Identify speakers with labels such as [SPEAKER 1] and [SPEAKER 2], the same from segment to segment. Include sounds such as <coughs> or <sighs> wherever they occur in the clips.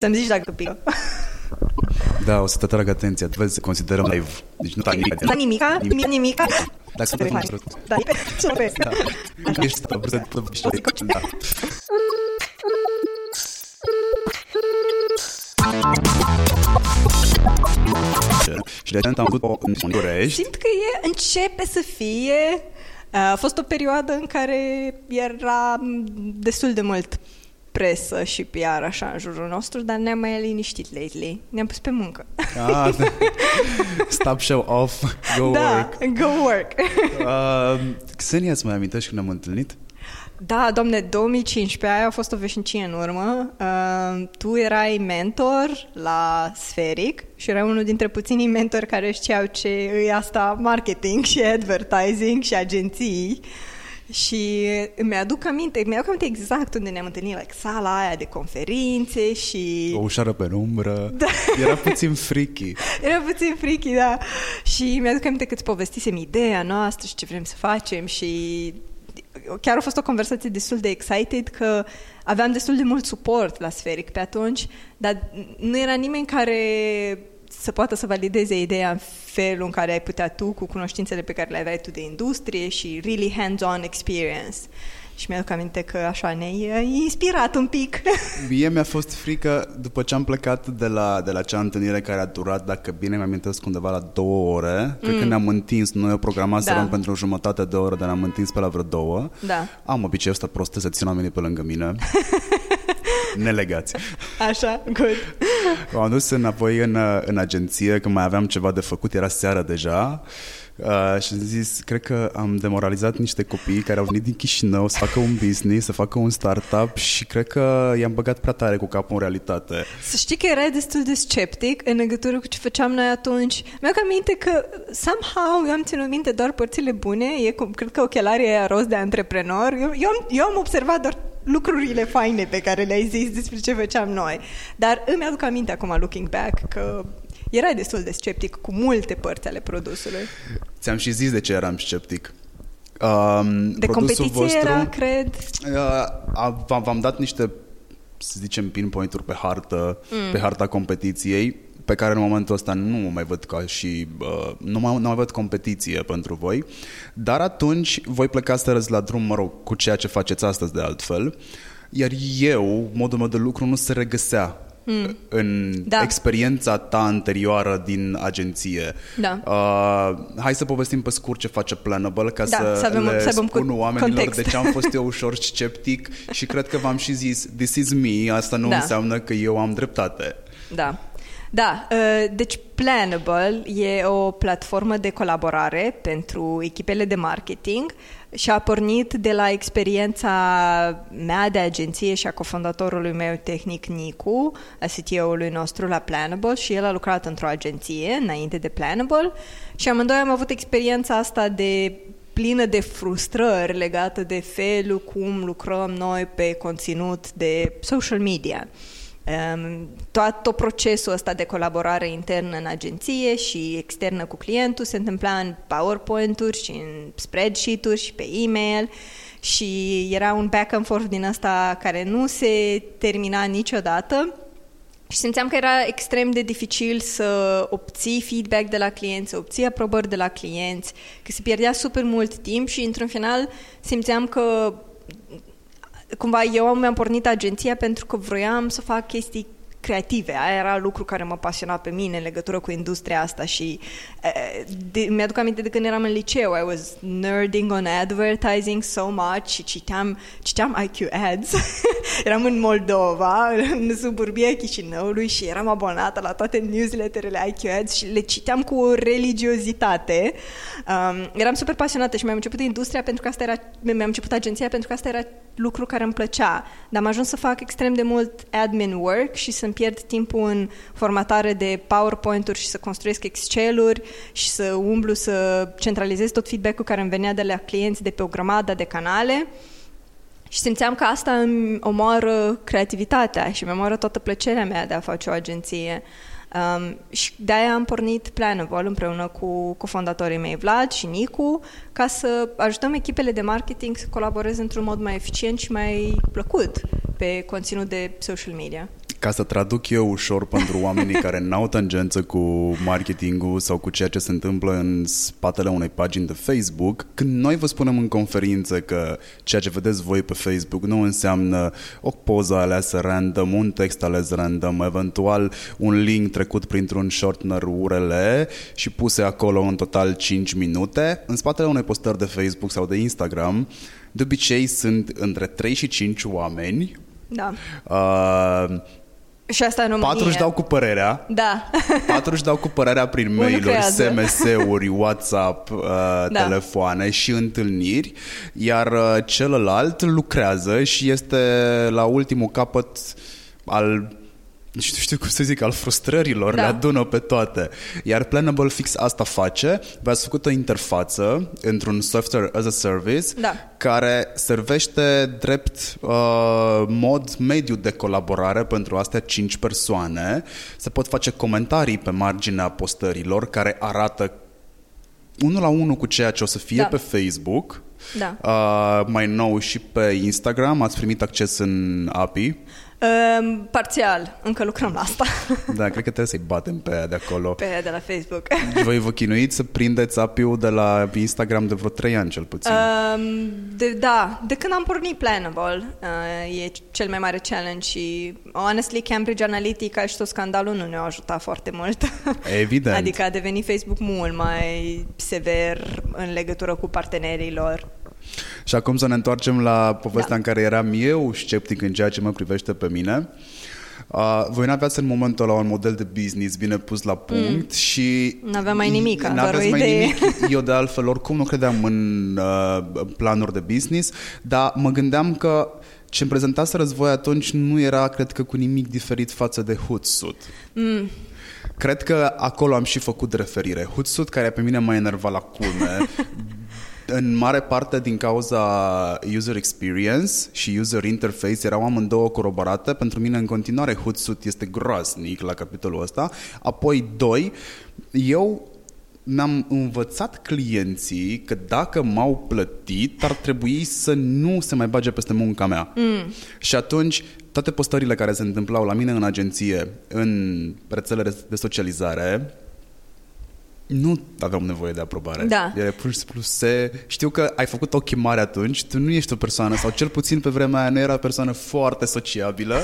[SPEAKER 1] Să-mi zici dacă pică.
[SPEAKER 2] Da, o să te atrag atenția. Vezi, considerăm live. Deci nu tai nimic.
[SPEAKER 1] Da nimica, nimic, nimica.
[SPEAKER 2] Dar să te
[SPEAKER 1] Hai.
[SPEAKER 2] faci
[SPEAKER 1] Da, e pe super.
[SPEAKER 2] Da. Ești la vârstă de Da. Și de am avut o în București.
[SPEAKER 1] Simt că e, începe să fie... A fost o perioadă în care era destul de mult presă și PR așa în jurul nostru, dar ne-am mai liniștit lately. Ne-am pus pe muncă.
[SPEAKER 2] Ah, <laughs> stop show off, go
[SPEAKER 1] da,
[SPEAKER 2] work.
[SPEAKER 1] go work.
[SPEAKER 2] Uh, Xenia, îți mai amintești când ne-am întâlnit?
[SPEAKER 1] Da, domne, 2015, aia a fost o veșnicie în urmă. Uh, tu erai mentor la Sferic și erai unul dintre puținii mentori care știau ce e asta marketing și advertising și agenții. Și îmi aduc aminte, mi aduc aminte exact unde ne-am întâlnit, like, sala aia de conferințe și...
[SPEAKER 2] O ușoară penumbra.
[SPEAKER 1] Da.
[SPEAKER 2] Era puțin freaky. <laughs>
[SPEAKER 1] Era puțin fricky, da. Și mi-aduc aminte că îți povestisem ideea noastră și ce vrem să facem și chiar a fost o conversație destul de excited că aveam destul de mult suport la Sferic pe atunci, dar nu era nimeni care să poată să valideze ideea în felul în care ai putea tu, cu cunoștințele pe care le aveai tu de industrie și really hands-on experience. Și mi-aduc aminte că așa ne-ai uh, inspirat un pic. <laughs>
[SPEAKER 2] Mie mi-a fost frică după ce am plecat de la, de la acea întâlnire care a durat, dacă bine mi amintesc, undeva la două ore. Mm. Cred că ne-am întins, noi o programaserăm
[SPEAKER 1] Da.
[SPEAKER 2] pentru o jumătate de oră, dar ne-am întins pe la vreo două.
[SPEAKER 1] Da.
[SPEAKER 2] Am obiceiul ăsta prost să țin oamenii pe lângă mine. <laughs> Nelegați.
[SPEAKER 1] Așa, good.
[SPEAKER 2] M-am dus înapoi în, în agenție, că mai aveam ceva de făcut, era seara deja. Uh, și am zis, cred că am demoralizat niște copii care au venit din Chișinău să facă un business, să facă un startup și cred că i-am băgat prea tare cu capul în realitate.
[SPEAKER 1] Să știi că erai destul de sceptic în legătură cu ce făceam noi atunci. Mi-am aminte că somehow eu am ținut minte doar părțile bune, e cum, cred că ochelarii aia roz de antreprenor. Eu, eu, am, eu am observat doar lucrurile faine pe care le-ai zis despre ce făceam noi. Dar îmi aduc aminte acum, looking back, că erai destul de sceptic cu multe părți ale produsului.
[SPEAKER 2] Ți-am și zis de ce eram sceptic. Um,
[SPEAKER 1] De
[SPEAKER 2] produsul
[SPEAKER 1] competiție
[SPEAKER 2] vostru,
[SPEAKER 1] era, cred.
[SPEAKER 2] Uh, a- v-am, v-am dat niște, să zicem, pinpoint-uri pe hartă, mm. pe harta competiției, pe care în momentul ăsta nu o mai văd ca și... Uh, nu, mai, nu mai văd competiție pentru voi. Dar atunci voi plecați la drum, mă rog, cu ceea ce faceți astăzi de altfel. Iar eu, modul meu de lucru nu se regăsea mm. în
[SPEAKER 1] Da.
[SPEAKER 2] experiența ta anterioară din agenție.
[SPEAKER 1] Da.
[SPEAKER 2] Uh, hai să povestim pe scurt ce face Planable ca
[SPEAKER 1] Da,
[SPEAKER 2] să,
[SPEAKER 1] să avem-
[SPEAKER 2] le
[SPEAKER 1] să avem
[SPEAKER 2] spun
[SPEAKER 1] cu-
[SPEAKER 2] oamenilor
[SPEAKER 1] context.
[SPEAKER 2] de ce am fost eu <laughs> ușor sceptic și cred că v-am și zis this is me, asta nu
[SPEAKER 1] Da.
[SPEAKER 2] înseamnă că eu am dreptate.
[SPEAKER 1] Da. Da, uh, deci Planable e o platformă de colaborare pentru echipele de marketing și a pornit de la experiența mea de agenție și a cofondatorului meu tehnic Nicu, a CTO-ului nostru la Planable și el a lucrat într-o agenție înainte de Planable și amândoi am avut experiența asta de plină de frustrări legată de felul cum lucrăm noi pe conținut de social media. Um, tot, tot procesul ăsta de colaborare internă în agenție și externă cu clientul se întâmpla în PowerPoint-uri și în spreadsheet-uri și pe e-mail și era un back and forth din asta care nu se termina niciodată și simțeam că era extrem de dificil să obții feedback de la clienți, să obții aprobări de la clienți, că se pierdea super mult timp și într-un final simțeam că cumva eu mi-am pornit agenția pentru că vroiam să fac chestii creative. Aia era lucru care mă pasiona pe mine în legătură cu industria asta și eh, de, mi-aduc aminte de când eram în liceu. I was nerding on advertising so much și citeam, citeam IQ Ads. <laughs> eram în Moldova, în suburbia Chișinăului și eram abonată la toate newsletterele IQ Ads și le citeam cu o religiozitate. Um, eram super pasionată și mi-am început industria pentru că asta era, mi-am început agenția pentru că asta era lucru care îmi plăcea. Dar am ajuns să fac extrem de mult admin work și să-mi pierd timpul în formatare de PowerPoint-uri și să construiesc Excel-uri și să umblu să centralizez tot feedback-ul care îmi venea de la clienți de pe o grămadă de canale. Și simțeam că asta îmi omoară creativitatea și îmi omoară toată plăcerea mea de a face o agenție. Um, și de-aia am pornit Planable împreună cu cofondatorii mei Vlad și Nicu ca să ajutăm echipele de marketing să colaboreze într-un mod mai eficient și mai plăcut pe conținut de social media.
[SPEAKER 2] Ca să traduc eu ușor pentru oamenii care n-au tangență cu marketingul sau cu ceea ce se întâmplă în spatele unei pagini de Facebook, când noi vă spunem în conferință că ceea ce vedeți voi pe Facebook nu înseamnă o poză aleasă random, un text ales random, eventual un link trecut printr-un shortener URL și puse acolo în total 5 minute, în spatele unei postări de Facebook sau de Instagram, de obicei sunt între 3 și 5 oameni
[SPEAKER 1] Da.
[SPEAKER 2] Uh,
[SPEAKER 1] Și asta în România.
[SPEAKER 2] patru își dau cu părerea,
[SPEAKER 1] Da.
[SPEAKER 2] patru își dau cu părerea prin <laughs>
[SPEAKER 1] Unul
[SPEAKER 2] mail-uri,
[SPEAKER 1] creează.
[SPEAKER 2] SMS-uri, <laughs> WhatsApp, uh,
[SPEAKER 1] Da.
[SPEAKER 2] telefoane și întâlniri, iar uh, celălalt lucrează și este la ultimul capăt al nu știu, știu cum să zic, al frustrărilor,
[SPEAKER 1] Da.
[SPEAKER 2] le adună pe toate. Iar Planable Fix asta face. V-ați făcut o interfață într-un software as a service
[SPEAKER 1] Da.
[SPEAKER 2] care servește drept uh, mod mediu de colaborare pentru astea cinci persoane. Se pot face comentarii pe marginea postărilor care arată unul la unul cu ceea ce o să fie
[SPEAKER 1] Da.
[SPEAKER 2] pe Facebook.
[SPEAKER 1] Da.
[SPEAKER 2] Uh, mai nou și pe Instagram ați primit acces în API.
[SPEAKER 1] Um, parțial. Încă lucrăm la asta. <laughs>
[SPEAKER 2] Da, cred că trebuie să-i batem pe aia de acolo.
[SPEAKER 1] Pe aia de la Facebook.
[SPEAKER 2] Și voi vă chinuiți să prindeți API-ul de la Instagram de vreo 3 ani cel puțin.
[SPEAKER 1] Um, de, da, de când am pornit Planable, uh, e cel mai mare challenge și, honestly, Cambridge Analytica și tot scandalul nu ne-au ajutat foarte mult. <laughs>
[SPEAKER 2] Evident.
[SPEAKER 1] Adică a devenit Facebook mult mai sever în legătură cu partenerii lor.
[SPEAKER 2] Și acum să ne întoarcem la povestea
[SPEAKER 1] Da.
[SPEAKER 2] în care eram eu sceptic în ceea ce mă privește pe mine. Uh, voi n-aveați în momentul ăla un model de business bine pus la punct mm. și...
[SPEAKER 1] N-aveam mai nimic, doar
[SPEAKER 2] N-aveți
[SPEAKER 1] o
[SPEAKER 2] mai
[SPEAKER 1] idee.
[SPEAKER 2] nimic. Eu de altfel oricum nu credeam în uh, planuri de business, dar mă gândeam că ce îmi prezentase război atunci nu era, cred că, cu nimic diferit față de Hootsuite.
[SPEAKER 1] Mm.
[SPEAKER 2] Cred că acolo am și făcut referire. Hootsuite, care pe mine m-a enervat la culme, <laughs> în mare parte din cauza user experience și user interface erau amândouă coroborate. Pentru mine în continuare Hootsuite este groaznic la capitolul ăsta. Apoi, doi, eu mi-am învățat clienții că dacă m-au plătit, ar trebui să nu se mai bage peste munca mea. Mm. Și atunci, toate postările care se întâmplau la mine în agenție, în rețelele de socializare, nu aveam nevoie de aprobare.
[SPEAKER 1] Da.
[SPEAKER 2] Era pur și simplu se... Știu că ai făcut ochii mari atunci, tu nu ești o persoană, sau cel puțin pe vremea aia nu era o persoană foarte sociabilă.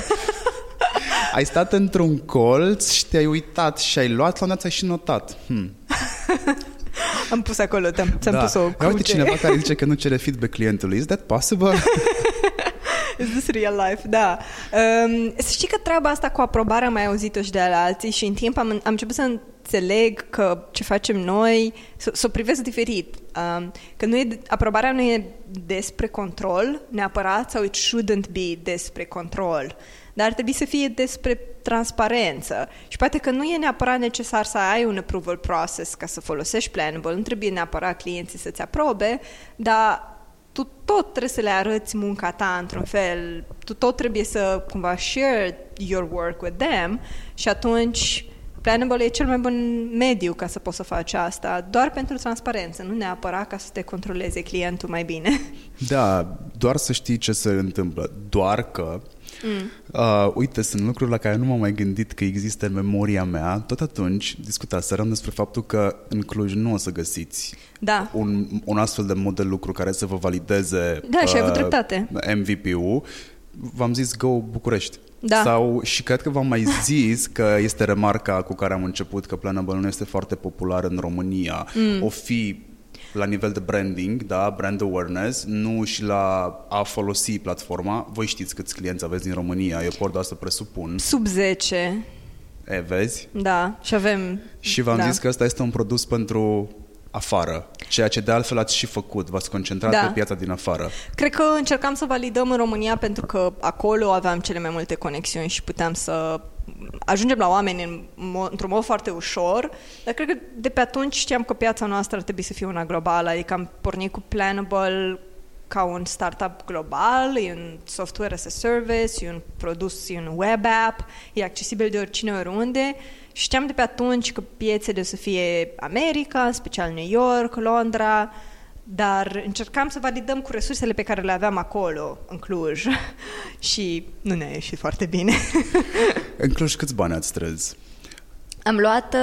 [SPEAKER 2] <laughs> ai stat într-un colț și te-ai uitat și ai luat, la un dat ai și notat. Hmm. <laughs>
[SPEAKER 1] Am pus acolo, ți-am, ți-am pus o
[SPEAKER 2] Ia uite
[SPEAKER 1] cruce.
[SPEAKER 2] cineva care zice că nu cere <laughs> feedback clientului. Is that possible?
[SPEAKER 1] Is this real life? Da. Um, să știi că treaba asta cu aprobarea am mai auzit-o și de la alții și în timp am, am început să înțeleg că ce facem noi, să, să o privesc diferit. Um, că nu e, aprobarea nu e despre control neapărat sau it shouldn't be despre control. Dar ar trebui să fie despre transparență. Și poate că nu e neapărat necesar să ai un approval process ca să folosești Planable, nu trebuie neapărat clienții să-ți aprobe, dar tu tot trebuie să le arăți munca ta într-un fel, tu tot trebuie să cumva share your work with them și atunci Planable e cel mai bun mediu ca să poți să faci asta, doar pentru transparență, nu neapărat ca să te controleze clientul mai bine. <laughs>
[SPEAKER 2] Da, doar să știi ce se întâmplă. Doar că, mm. uh, uite, sunt lucruri la care nu m-am mai gândit că există în memoria mea. Tot atunci discutaserăm despre faptul că în Cluj nu o să găsiți
[SPEAKER 1] Da.
[SPEAKER 2] un, un astfel de mod de lucru care să vă valideze
[SPEAKER 1] Da, și ai avut dreptate.
[SPEAKER 2] MVP-ul. V-am zis Go București.
[SPEAKER 1] Da.
[SPEAKER 2] Sau, și cred că v-am mai zis că este remarca cu care am început că Planable nu este foarte popular în România. Mm. O fi la nivel de branding, da, brand awareness, nu și la a folosi platforma. Voi știți câți clienți aveți din România, eu pot doar să presupun.
[SPEAKER 1] Sub 10,
[SPEAKER 2] E, vezi?
[SPEAKER 1] da, și avem...
[SPEAKER 2] Și v-am
[SPEAKER 1] da.
[SPEAKER 2] zis că ăsta este un produs pentru afară, ceea ce de altfel ați și făcut, v-ați concentrat
[SPEAKER 1] Da.
[SPEAKER 2] pe piața din afară.
[SPEAKER 1] Cred că încercam să validăm în România pentru că acolo aveam cele mai multe conexiuni și puteam să ajungem la oameni în mo- într-un mod foarte ușor, dar cred că de pe atunci știam că piața noastră ar trebui să fie una globală, adică am pornit cu Planable ca un startup global, e un software as a service, e un produs, e un web app, e accesibil de oricine oriunde și știam de pe atunci că piețele o să fie America, în special New York, Londra, dar încercam să validăm cu resursele pe care le aveam acolo, în Cluj, <laughs> și nu ne-a ieșit foarte bine. <laughs>
[SPEAKER 2] în Cluj câți bani ați strâns?
[SPEAKER 1] Am luat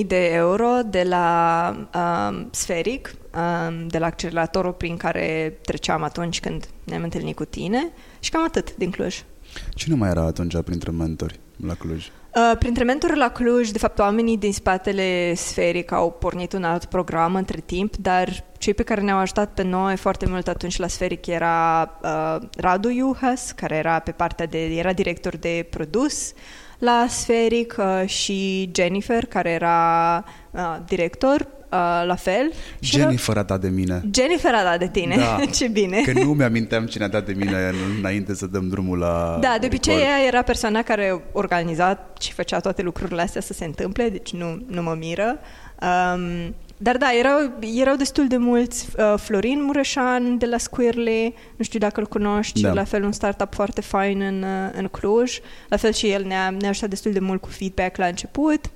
[SPEAKER 1] 20.000 de euro de la um, Sferic, um, de la acceleratorul prin care treceam atunci când ne-am întâlnit cu tine și cam atât din Cluj.
[SPEAKER 2] Cine mai era atunci printre mentori la Cluj?
[SPEAKER 1] Uh, printre mentori la Cluj, de fapt, oamenii din spatele Sferic au pornit un alt program între timp, dar cei pe care ne-au ajutat pe noi foarte mult atunci la Sferic era uh, Radu Iuhas, care era pe partea de, era director de produs, la Sferic uh, și Jennifer, care era uh, director, uh, la fel.
[SPEAKER 2] Jennifer a dat de mine.
[SPEAKER 1] Jennifer a dat de tine, da. <laughs> ce bine.
[SPEAKER 2] Că nu mi-aminteam cine a dat de mine înainte să dăm drumul la
[SPEAKER 1] Da, de obicei ea era persoana care organiza și făcea toate lucrurile astea să se întâmple, deci nu, nu mă miră. Um, dar da, erau, erau destul de mulți. Uh, Florin Mureșan de la Squirly, nu știu dacă îl cunoști, da. la fel un startup foarte fain în, uh, în Cluj. La fel și el ne-a, ne-a ajutat destul de mult cu feedback la început.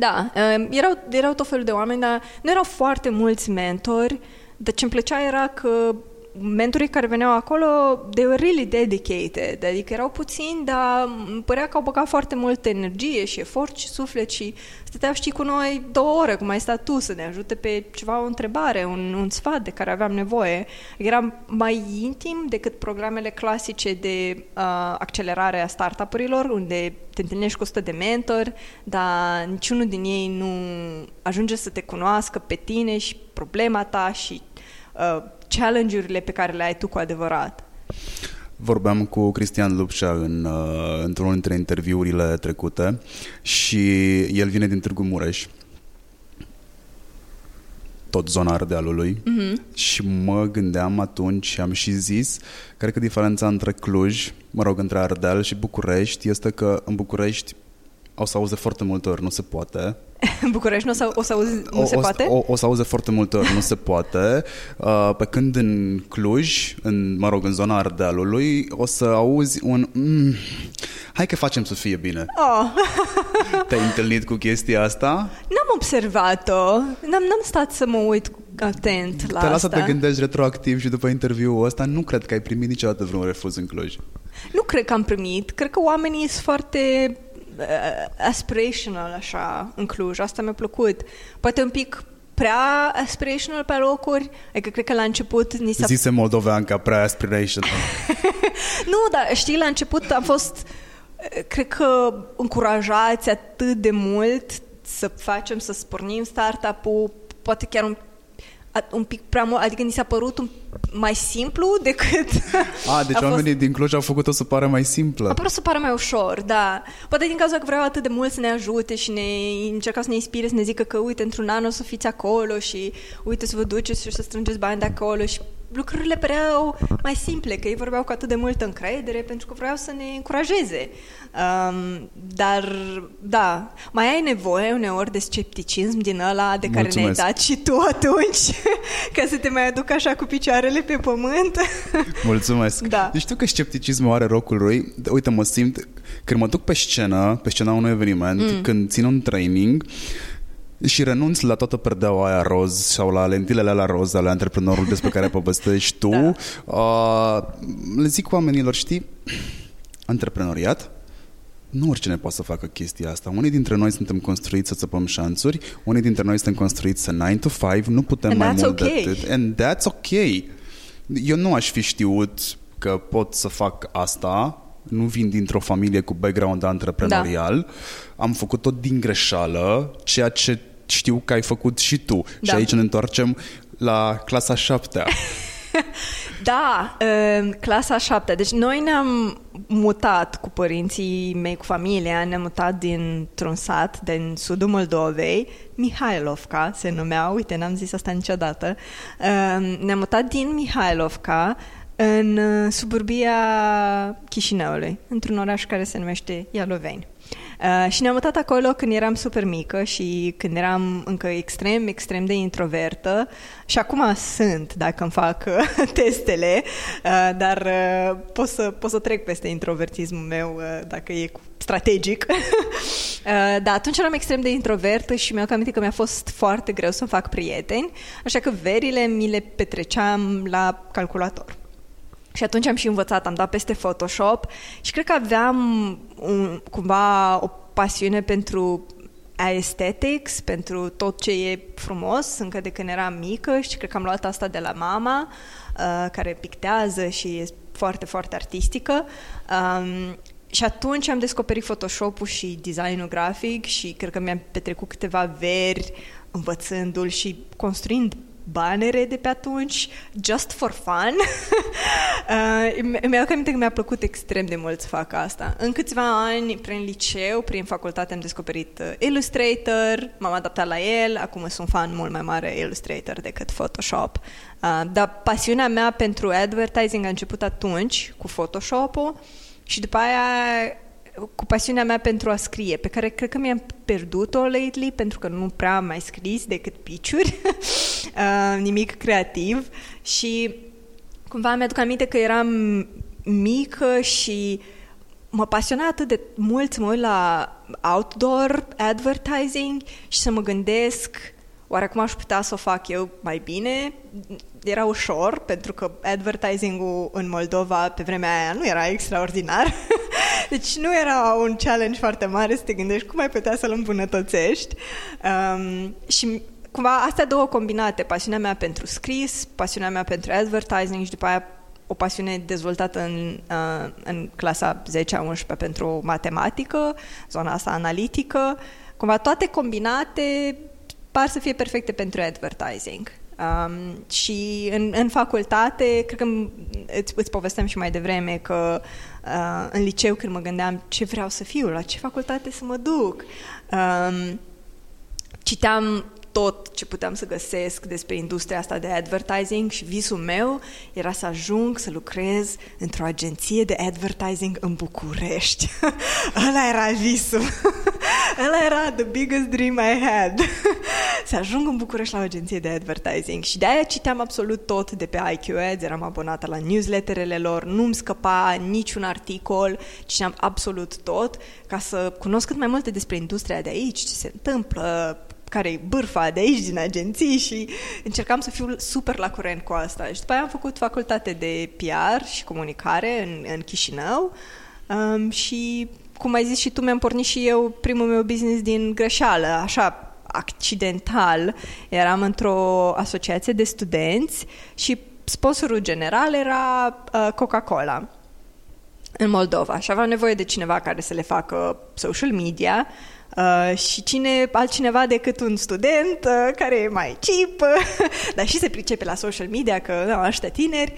[SPEAKER 1] Da, uh, erau, erau tot felul de oameni, dar nu erau foarte mulți mentori, dar ce îmi plăcea era că mentorii care veneau acolo, they were really dedicated, adică erau puțini, dar părea că au băgat foarte multă energie și efort și suflet și stăteau, știi, cu noi două ore, cum ai stat tu, să ne ajute pe ceva, o întrebare, un, un sfat de care aveam nevoie. Era mai intim decât programele clasice de uh, accelerare a startup-urilor, unde te întâlnești cu 100 de mentori, dar niciunul din ei nu ajunge să te cunoască pe tine și problema ta și uh, challenge-urile pe care le ai tu cu adevărat.
[SPEAKER 2] Vorbeam cu Cristian Lupșa în, uh, într-unul dintre interviurile trecute și el vine din Târgu Mureș tot zona Ardealului mm-hmm. și mă gândeam atunci și am și zis, cred că diferența între Cluj, mă rog, între Ardeal și București este că în București o să auze foarte multe ori, nu se poate.
[SPEAKER 1] În <laughs> București nu o să, o să auzi, nu o, se poate?
[SPEAKER 2] O, o să auze foarte multe ori, nu se poate. <laughs> Uh, pe când în Cluj, în, mă rog, în zona Ardealului, o să auzi un... Mm, hai că facem să fie bine.
[SPEAKER 1] Oh. <laughs>
[SPEAKER 2] Te-ai întâlnit cu chestia asta?
[SPEAKER 1] N-am observat-o. N-am, n-am stat să mă uit atent la
[SPEAKER 2] Te
[SPEAKER 1] lasă
[SPEAKER 2] să te gândești retroactiv și după interviul ăsta nu cred că ai primit niciodată vreun refuz în Cluj.
[SPEAKER 1] Nu cred că am primit. Cred că oamenii sunt foarte uh, aspirational așa în Cluj. Asta mi-a plăcut. Poate un pic prea aspirational pe locuri. Adică cred că la început ni s-a...
[SPEAKER 2] Zise moldovean ca prea aspirational. <laughs>
[SPEAKER 1] nu, dar știi, la început am fost cred că încurajați atât de mult să facem, să spornim startup-ul, poate chiar un un pic prea mult, adică ni s-a părut un, mai simplu decât...
[SPEAKER 2] A, deci <laughs> a oamenii fost... din Cluj au făcut-o să pară mai simplă.
[SPEAKER 1] A părut să pară mai ușor, da. Poate din cauza că vreau atât de mult să ne ajute și ne încercau să ne inspire, să ne zică că uite, într-un an o să fiți acolo și uite să vă duceți și să strângeți bani de acolo și lucrurile păreau mai simple, că ei vorbeau cu atât de multă încredere pentru că vreau să ne încurajeze. Um, dar, da, mai ai nevoie uneori de scepticism din ăla de care Mulțumesc. ne-ai dat și tu atunci, <laughs> ca să te mai aduc așa cu picioarele pe pământ. <laughs>
[SPEAKER 2] Mulțumesc.
[SPEAKER 1] Da.
[SPEAKER 2] Deci știu că scepticismul are rocul lui. Uite, mă simt, când mă duc pe scenă, pe scena unui eveniment, mm. când țin un training, și renunț la toată perdeaua aia roz sau la lentilele la roz ale antreprenorului despre care povestești tu. <laughs> Da. Uh, le zic oamenilor, știi, antreprenoriat, nu oricine poate să facă chestia asta. Unii dintre noi suntem construiți să țăpăm șanțuri, unii dintre noi suntem construiți să 9 to 5, nu putem
[SPEAKER 1] And
[SPEAKER 2] mai mult
[SPEAKER 1] okay.
[SPEAKER 2] de atât. And that's ok. Eu nu aș fi știut că pot să fac asta nu vin dintr-o familie cu background antreprenorial, da. am făcut tot din greșeală, ceea ce știu că ai făcut și tu. Da. Și aici ne întoarcem la clasa șaptea. <laughs>
[SPEAKER 1] da, clasa șaptea. Deci noi ne-am mutat cu părinții mei, cu familia, ne-am mutat dintr-un sat din sudul Moldovei, Mihailovca se numea, uite, n-am zis asta niciodată. Ne-am mutat din Mihailovca în uh, suburbia Chișinăului, într-un oraș care se numește Ialoveni. Uh, și ne-am mutat acolo când eram super mică și când eram încă extrem, extrem de introvertă și acum sunt dacă îmi fac uh, <laughs> testele, uh, dar uh, pot, să, pot să trec peste introvertismul meu uh, dacă e cu strategic. <laughs> uh, da, atunci eram extrem de introvertă și mi-am aminte că mi-a fost foarte greu să fac prieteni, așa că verile mi le petreceam la calculator. Și atunci am și învățat, am dat peste Photoshop și cred că aveam un, cumva o pasiune pentru aesthetics, pentru tot ce e frumos, încă de când eram mică și cred că am luat asta de la mama, uh, care pictează și e foarte, foarte artistică. Um, și atunci am descoperit Photoshop-ul și designul grafic și cred că mi-am petrecut câteva veri învățându-l și construind banere de pe atunci, just for fun. <laughs> uh, mi-au aminte că mi-a plăcut extrem de mult să fac asta. În câțiva ani, prin liceu, prin facultate, am descoperit uh, Illustrator, m-am adaptat la el, acum sunt fan mult mai mare Illustrator decât Photoshop. Uh, dar pasiunea mea pentru advertising a început atunci, cu Photoshop-ul, și după aia cu pasiunea mea pentru a scrie, pe care cred că mi-am pierdut-o lately, pentru că nu prea am mai scris decât piciuri, <laughs> uh, nimic creativ și cumva mi-aduc aminte că eram mică și mă pasiona atât de mult să mă uit la outdoor advertising și să mă gândesc oare cum aș putea să o fac eu mai bine? Era ușor, pentru că advertising-ul în Moldova pe vremea aia nu era extraordinar. <laughs> deci nu era un challenge foarte mare să te gândești cum ai putea să-l îmbunătățești. Um, și cumva astea două combinate, pasiunea mea pentru scris, pasiunea mea pentru advertising și după aia o pasiune dezvoltată în, uh, în clasa 10-11 pentru matematică, zona asta analitică, cumva toate combinate par să fie perfecte pentru advertising. Um, și în, în facultate, cred că îți, îți povesteam și mai devreme că uh, în liceu când mă gândeam ce vreau să fiu, la ce facultate să mă duc, um, citeam tot ce puteam să găsesc despre industria asta de advertising și visul meu era să ajung să lucrez într-o agenție de advertising în București. <laughs> Ăla era visul. <laughs> Ăla era the biggest dream I had. <laughs> să ajung în București la o agenție de advertising și de-aia citeam absolut tot de pe IQ Ads, eram abonată la newsletterele lor, nu-mi scăpa niciun articol, citeam absolut tot ca să cunosc cât mai multe despre industria de aici, ce se întâmplă, care e bârfa de aici din agenții și încercam să fiu super la curent cu asta. Și după aia am făcut facultate de PR și comunicare în, în Chișinău um, și, cum ai zis și tu, mi-am pornit și eu primul meu business din greșeală, așa, accidental. Eram într-o asociație de studenți și sponsorul general era uh, Coca-Cola în Moldova și aveau nevoie de cineva care să le facă social media Uh, și cine altcineva decât un student uh, care e mai cheap, <laughs> dar și se pricepe la social media, că nu, ăștia tineri.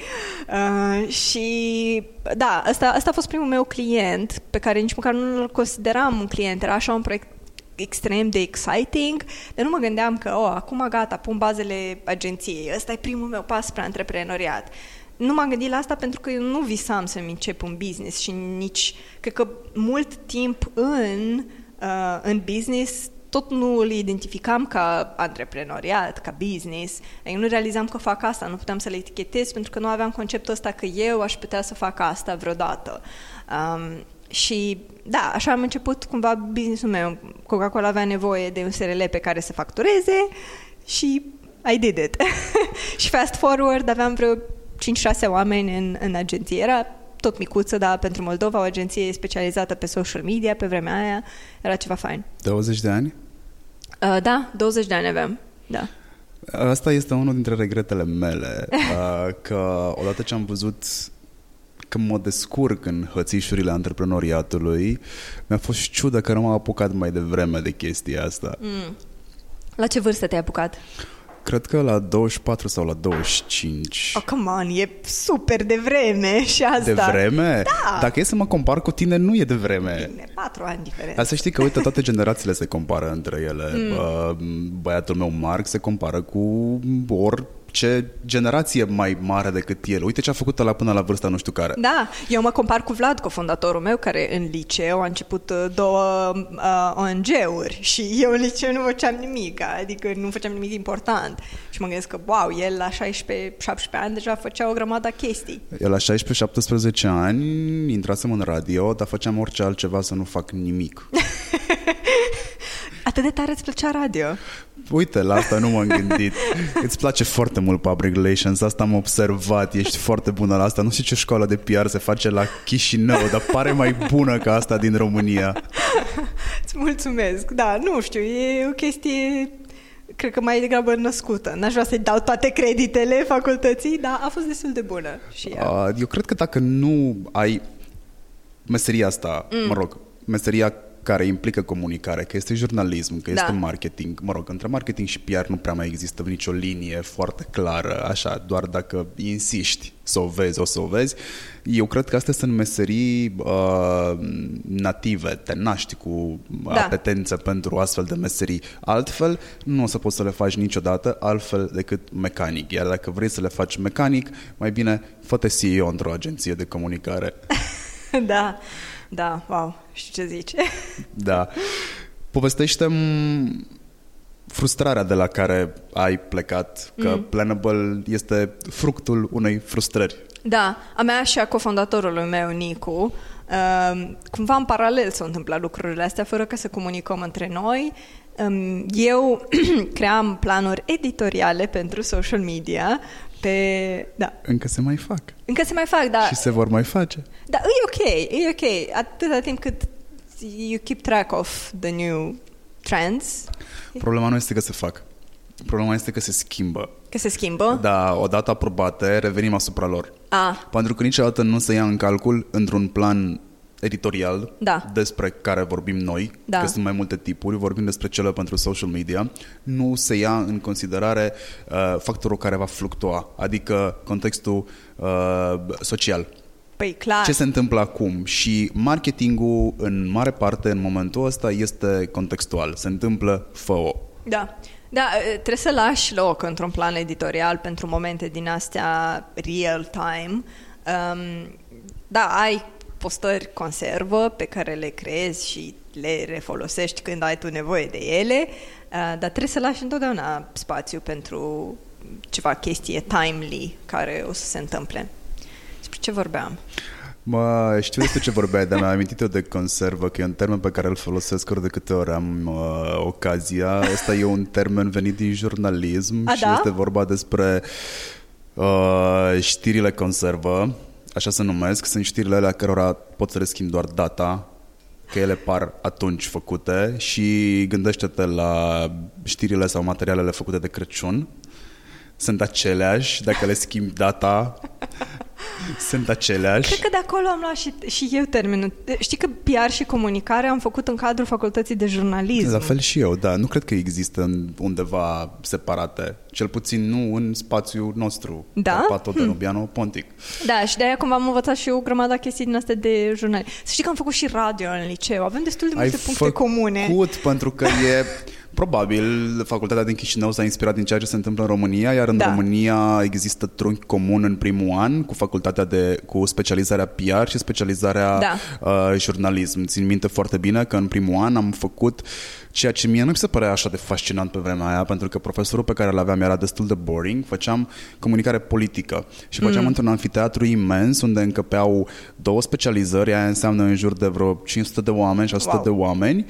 [SPEAKER 1] Uh, și da, asta, asta a fost primul meu client, pe care nici măcar nu-l consideram un client, era așa un proiect extrem de exciting, dar nu mă gândeam că, oh, acum gata, pun bazele agenției, ăsta e primul meu pas spre antreprenoriat. Nu m-am gândit la asta pentru că eu nu visam să-mi încep un business și nici, cred că mult timp în uh, uh, în business tot nu îl identificam ca antreprenoriat, ca business. Eu nu realizam că fac asta, nu puteam să le etichetez pentru că nu aveam conceptul ăsta că eu aș putea să fac asta vreodată. Um, și da, așa am început cumva businessul meu. Coca-Cola avea nevoie de un SRL pe care să factureze și I did it. <laughs> și fast forward aveam vreo 5-6 oameni în, în agenție. Era tot micuță, dar pentru Moldova, o agenție specializată pe social media pe vremea aia, era ceva fain.
[SPEAKER 2] 20 de ani?
[SPEAKER 1] Uh, da, 20 de ani aveam, da.
[SPEAKER 2] Asta este unul dintre regretele mele, <laughs> uh, că odată ce am văzut că mă descurc în hățișurile antreprenoriatului, mi-a fost ciudă că nu m-am apucat mai devreme de chestia asta. Mm.
[SPEAKER 1] La ce vârstă te-ai apucat?
[SPEAKER 2] Cred că la 24 sau la 25.
[SPEAKER 1] Oh, come on, e super de vreme și asta.
[SPEAKER 2] De vreme?
[SPEAKER 1] Da.
[SPEAKER 2] Dacă e să mă compar cu tine, nu e de vreme.
[SPEAKER 1] Bine, 4 ani diferență.
[SPEAKER 2] Dar să știi că, uite, toate generațiile se compară între ele. Mm. Băiatul meu, Marc, se compară cu ori ce generație mai mare decât el. Uite ce a făcut la până la vârsta nu știu care.
[SPEAKER 1] Da, eu mă compar cu Vlad, cofondatorul meu, care în liceu a început uh, două uh, ONG-uri și eu în liceu nu făceam nimic, adică nu făceam nimic important. Și mă gândesc că, wow, el la 16-17 ani deja făcea o grămadă chestii.
[SPEAKER 2] El la 16-17 ani intrasem în radio, dar făceam orice altceva să nu fac nimic. <laughs>
[SPEAKER 1] Atât de tare îți plăcea radio?
[SPEAKER 2] Uite, la asta nu m-am gândit. Îți place foarte mult public relations, asta am observat, ești foarte bună la asta. Nu știu ce școală de PR se face la Chișinău, dar pare mai bună ca asta din România.
[SPEAKER 1] Îți mulțumesc. Da, nu știu, e o chestie cred că mai degrabă născută. N-aș vrea să-i dau toate creditele facultății, dar a fost destul de bună și ea.
[SPEAKER 2] Eu cred că dacă nu ai meseria asta, mm. mă rog, meseria care implică comunicare, că este jurnalism, că da. este marketing. Mă rog, între marketing și PR nu prea mai există nicio linie foarte clară, așa, doar dacă insiști să o vezi, o să o vezi. Eu cred că astea sunt meserii uh, native, te naști cu da. apetență pentru astfel de meserii. Altfel, nu o să poți să le faci niciodată altfel decât mecanic. Iar dacă vrei să le faci mecanic, mai bine fă-te CEO într-o agenție de comunicare. <laughs>
[SPEAKER 1] da. Da, wow, știu ce zici. <laughs>
[SPEAKER 2] da. povestește frustrarea de la care ai plecat, că mm. Planable este fructul unei frustrări.
[SPEAKER 1] Da, a mea și a cofondatorului meu, Nicu, uh, cumva în paralel s-au întâmplat lucrurile astea, fără că să comunicăm între noi. Um, eu <clears throat> cream planuri editoriale pentru social media pe... Da.
[SPEAKER 2] Încă se mai fac.
[SPEAKER 1] Încă se mai fac, da.
[SPEAKER 2] Și se vor mai face.
[SPEAKER 1] Da, e ok, e ok. Atâta timp cât you keep track of the new trends.
[SPEAKER 2] Problema nu este că se fac. Problema este că se schimbă.
[SPEAKER 1] Că se schimbă?
[SPEAKER 2] Da, odată aprobate, revenim asupra lor.
[SPEAKER 1] Ah.
[SPEAKER 2] Pentru că niciodată nu se ia în calcul într-un plan editorial
[SPEAKER 1] da.
[SPEAKER 2] despre care vorbim noi,
[SPEAKER 1] da.
[SPEAKER 2] că sunt mai multe tipuri, vorbim despre cele pentru social media, nu se ia în considerare uh, factorul care va fluctua, adică contextul uh, social.
[SPEAKER 1] Păi clar.
[SPEAKER 2] Ce se întâmplă acum? Și marketingul, în mare parte, în momentul ăsta, este contextual. Se întâmplă fă-o.
[SPEAKER 1] Da. Da, uh, trebuie să lași loc într-un plan editorial pentru momente din astea real time. Um, da, ai postări conservă pe care le creezi și le refolosești când ai tu nevoie de ele, uh, dar trebuie să lași întotdeauna spațiu pentru ceva chestie timely care o să se întâmple. Despre ce vorbeam?
[SPEAKER 2] Mă, știu despre ce vorbeai, dar mi-am amintit eu de conservă, că e un termen pe care îl folosesc ori de câte ori am uh, ocazia. Asta e un termen venit din jurnalism
[SPEAKER 1] A,
[SPEAKER 2] și
[SPEAKER 1] da?
[SPEAKER 2] este vorba despre uh, știrile conservă așa se numesc, sunt știrile alea cărora poți să le schimbi doar data, că ele par atunci făcute și gândește-te la știrile sau materialele făcute de Crăciun. Sunt aceleași, dacă le schimbi data, sunt aceleași.
[SPEAKER 1] Cred că de acolo am luat și, și eu termenul. Știi că PR și comunicare am făcut în cadrul facultății de jurnalism.
[SPEAKER 2] La fel și eu, da. Nu cred că există undeva separate. Cel puțin nu în spațiul nostru.
[SPEAKER 1] Da?
[SPEAKER 2] Pato de Nubiano Pontic.
[SPEAKER 1] Da, și de-aia cumva am învățat și eu o grămadă chestii din astea de jurnalism. Să știi că am făcut și radio în liceu. Avem destul de multe
[SPEAKER 2] Ai
[SPEAKER 1] puncte comune.
[SPEAKER 2] făcut pentru că e... <laughs> Probabil facultatea din Chișinău s-a inspirat din ceea ce se întâmplă în România, iar în
[SPEAKER 1] Da.
[SPEAKER 2] România există trunchi comun în primul an cu facultatea de cu specializarea PR și specializarea
[SPEAKER 1] Da.
[SPEAKER 2] uh, jurnalism. Țin minte foarte bine că în primul an am făcut ceea ce mie nu mi se părea așa de fascinant pe vremea aia, pentru că profesorul pe care îl aveam era destul de boring, făceam comunicare politică și făceam
[SPEAKER 1] Mm.
[SPEAKER 2] într-un anfiteatru imens unde încăpeau două specializări, aia înseamnă în jur de vreo 500 de oameni, 600
[SPEAKER 1] Wow.
[SPEAKER 2] de oameni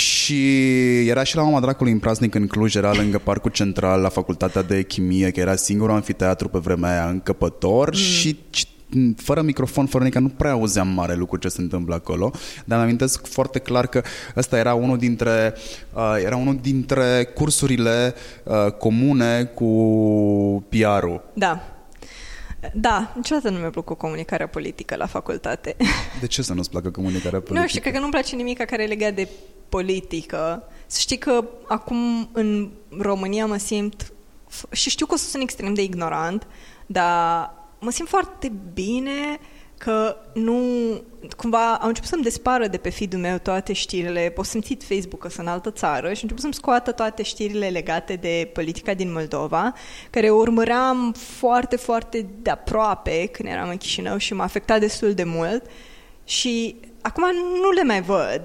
[SPEAKER 2] și era și la Mama Dracului în praznic în Cluj, era lângă Parcul Central, la Facultatea de Chimie, că era singurul anfiteatru pe vremea aia încăpător mm. și ci- fără microfon, fără nici, nu prea auzeam mare lucru ce se întâmplă acolo, dar îmi amintesc foarte clar că ăsta era unul dintre, uh, era unul dintre cursurile uh, comune cu PR-ul.
[SPEAKER 1] Da. Da, niciodată nu mi-a plăcut comunicarea politică la facultate.
[SPEAKER 2] De ce să nu-ți placă comunicarea politică?
[SPEAKER 1] Nu știu, cred că nu-mi place nimic care e legat de politică. Să știi că acum în România mă simt, și știu că o să sunt extrem de ignorant, dar mă simt foarte bine că nu... Cumva au început să-mi despară de pe feed-ul meu toate știrile, pot simțit Facebook că sunt în altă țară și început să-mi scoată toate știrile legate de politica din Moldova, care urmăream foarte, foarte de aproape când eram în Chișinău și m-a afectat destul de mult. Și acum nu le mai văd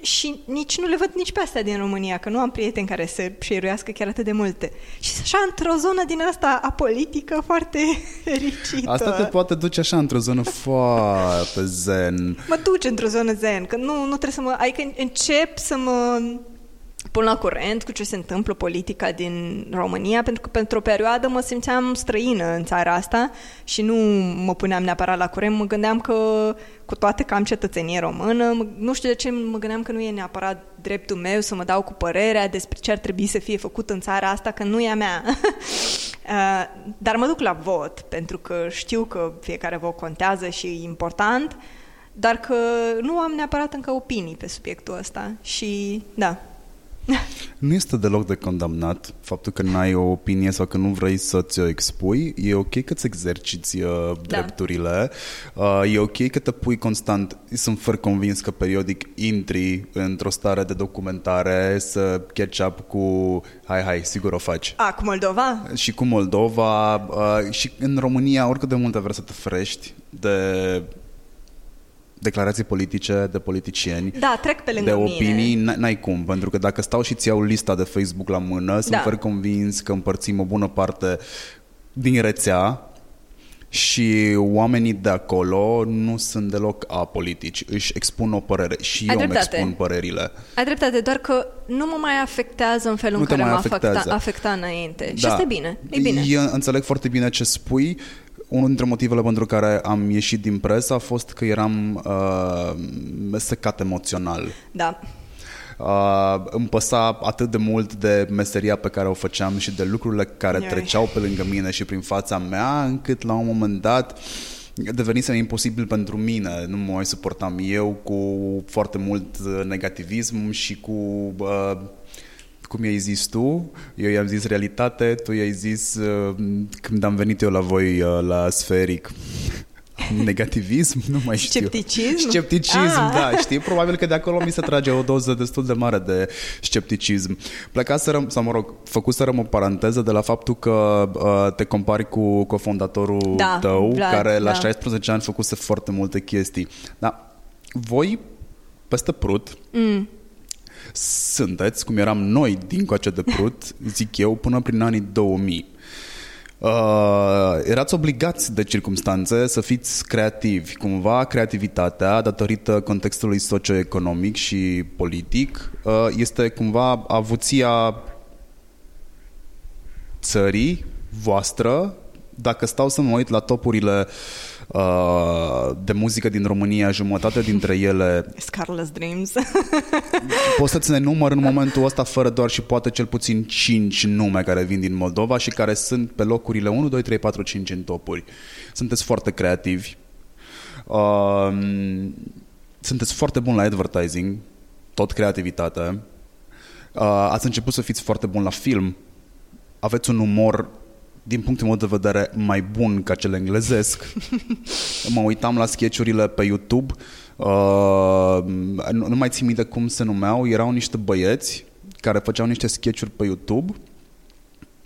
[SPEAKER 1] și nici nu le văd nici pe astea din România, că nu am prieteni care să șeiruiască chiar atât de multe. Și așa într-o zonă din asta apolitică foarte <laughs> fericită.
[SPEAKER 2] Asta te poate duce așa într-o zonă foarte zen.
[SPEAKER 1] Mă duce într-o zonă zen, că nu, nu trebuie să mă... Adică încep să mă pun la curent cu ce se întâmplă politica din România, pentru că pentru o perioadă mă simțeam străină în țara asta și nu mă puneam neapărat la curent. Mă gândeam că, cu toate că am cetățenie română, nu știu de ce mă gândeam că nu e neapărat dreptul meu să mă dau cu părerea despre ce ar trebui să fie făcut în țara asta, că nu e a mea. <laughs> Uh, dar mă duc la vot, pentru că știu că fiecare vot contează și e important, dar că nu am neapărat încă opinii pe subiectul ăsta și da,
[SPEAKER 2] nu este deloc de condamnat faptul că n-ai o opinie sau că nu vrei să ți-o expui. E ok că ți exerciți uh, da. drepturile. Uh, e ok că te pui constant. Sunt fără convins că periodic intri într-o stare de documentare să catch up cu hai, hai, sigur o faci.
[SPEAKER 1] A, cu Moldova?
[SPEAKER 2] Și cu Moldova. Uh, și în România, oricât de multe vrei să te frești de declarații politice de politicieni,
[SPEAKER 1] da, trec pe lângă
[SPEAKER 2] de opinii, mine. n-ai cum, pentru că dacă stau și ți iau lista de Facebook la mână, sunt da. fără convins că împărțim o bună parte din rețea și oamenii de acolo nu sunt deloc apolitici, își expun o părere și Ai eu dreptate. îmi expun părerile.
[SPEAKER 1] Ai dreptate, doar că nu mă mai afectează în felul nu în care mă afecta, afecta înainte. Da. Și asta e bine, e bine.
[SPEAKER 2] Eu înțeleg foarte bine ce spui, unul dintre motivele pentru care am ieșit din presă a fost că eram uh, secat emoțional.
[SPEAKER 1] Da.
[SPEAKER 2] Uh, îmi păsa atât de mult de meseria pe care o făceam și de lucrurile care Ioi. treceau pe lângă mine și prin fața mea, încât la un moment dat devenise imposibil pentru mine. Nu mă mai suportam eu cu foarte mult negativism și cu uh, cum i-ai zis tu, eu i-am zis realitate, tu i-ai zis uh, când am venit eu la voi uh, la Sferic <laughs> negativism, nu mai știu.
[SPEAKER 1] Scepticism?
[SPEAKER 2] Scepticism, ah. da, știi? Probabil că de acolo mi se trage o doză destul de mare de scepticism. Plecaserăm, sau mă rog, făcuserăm o paranteză de la faptul că uh, te compari cu cofondatorul da, tău, Vlad, care la da. 16 ani făcuse foarte multe chestii. Da, voi, peste prut, mm sunteți, cum eram noi din coace de prut, zic eu, până prin anii 2000. Uh, erați obligați de circumstanțe să fiți creativi. Cumva creativitatea, datorită contextului socioeconomic și politic, uh, este cumva avuția țării voastră. Dacă stau să mă uit la topurile uh, Uh, de muzică din România, jumătate dintre ele...
[SPEAKER 1] Scarlet Dreams. <laughs>
[SPEAKER 2] poți să-ți ne număr în momentul ăsta fără doar și poate cel puțin 5 nume care vin din Moldova și care sunt pe locurile 1, 2, 3, 4, 5 în topuri. Sunteți foarte creativi. Uh, sunteți foarte buni la advertising, tot creativitate. Uh, ați început să fiți foarte buni la film. Aveți un umor din punctul meu de vedere, mai bun ca cel englezesc. <laughs> mă uitam la sketchurile pe YouTube, uh, nu, nu mai țin minte cum se numeau, erau niște băieți care făceau niște sketchuri pe YouTube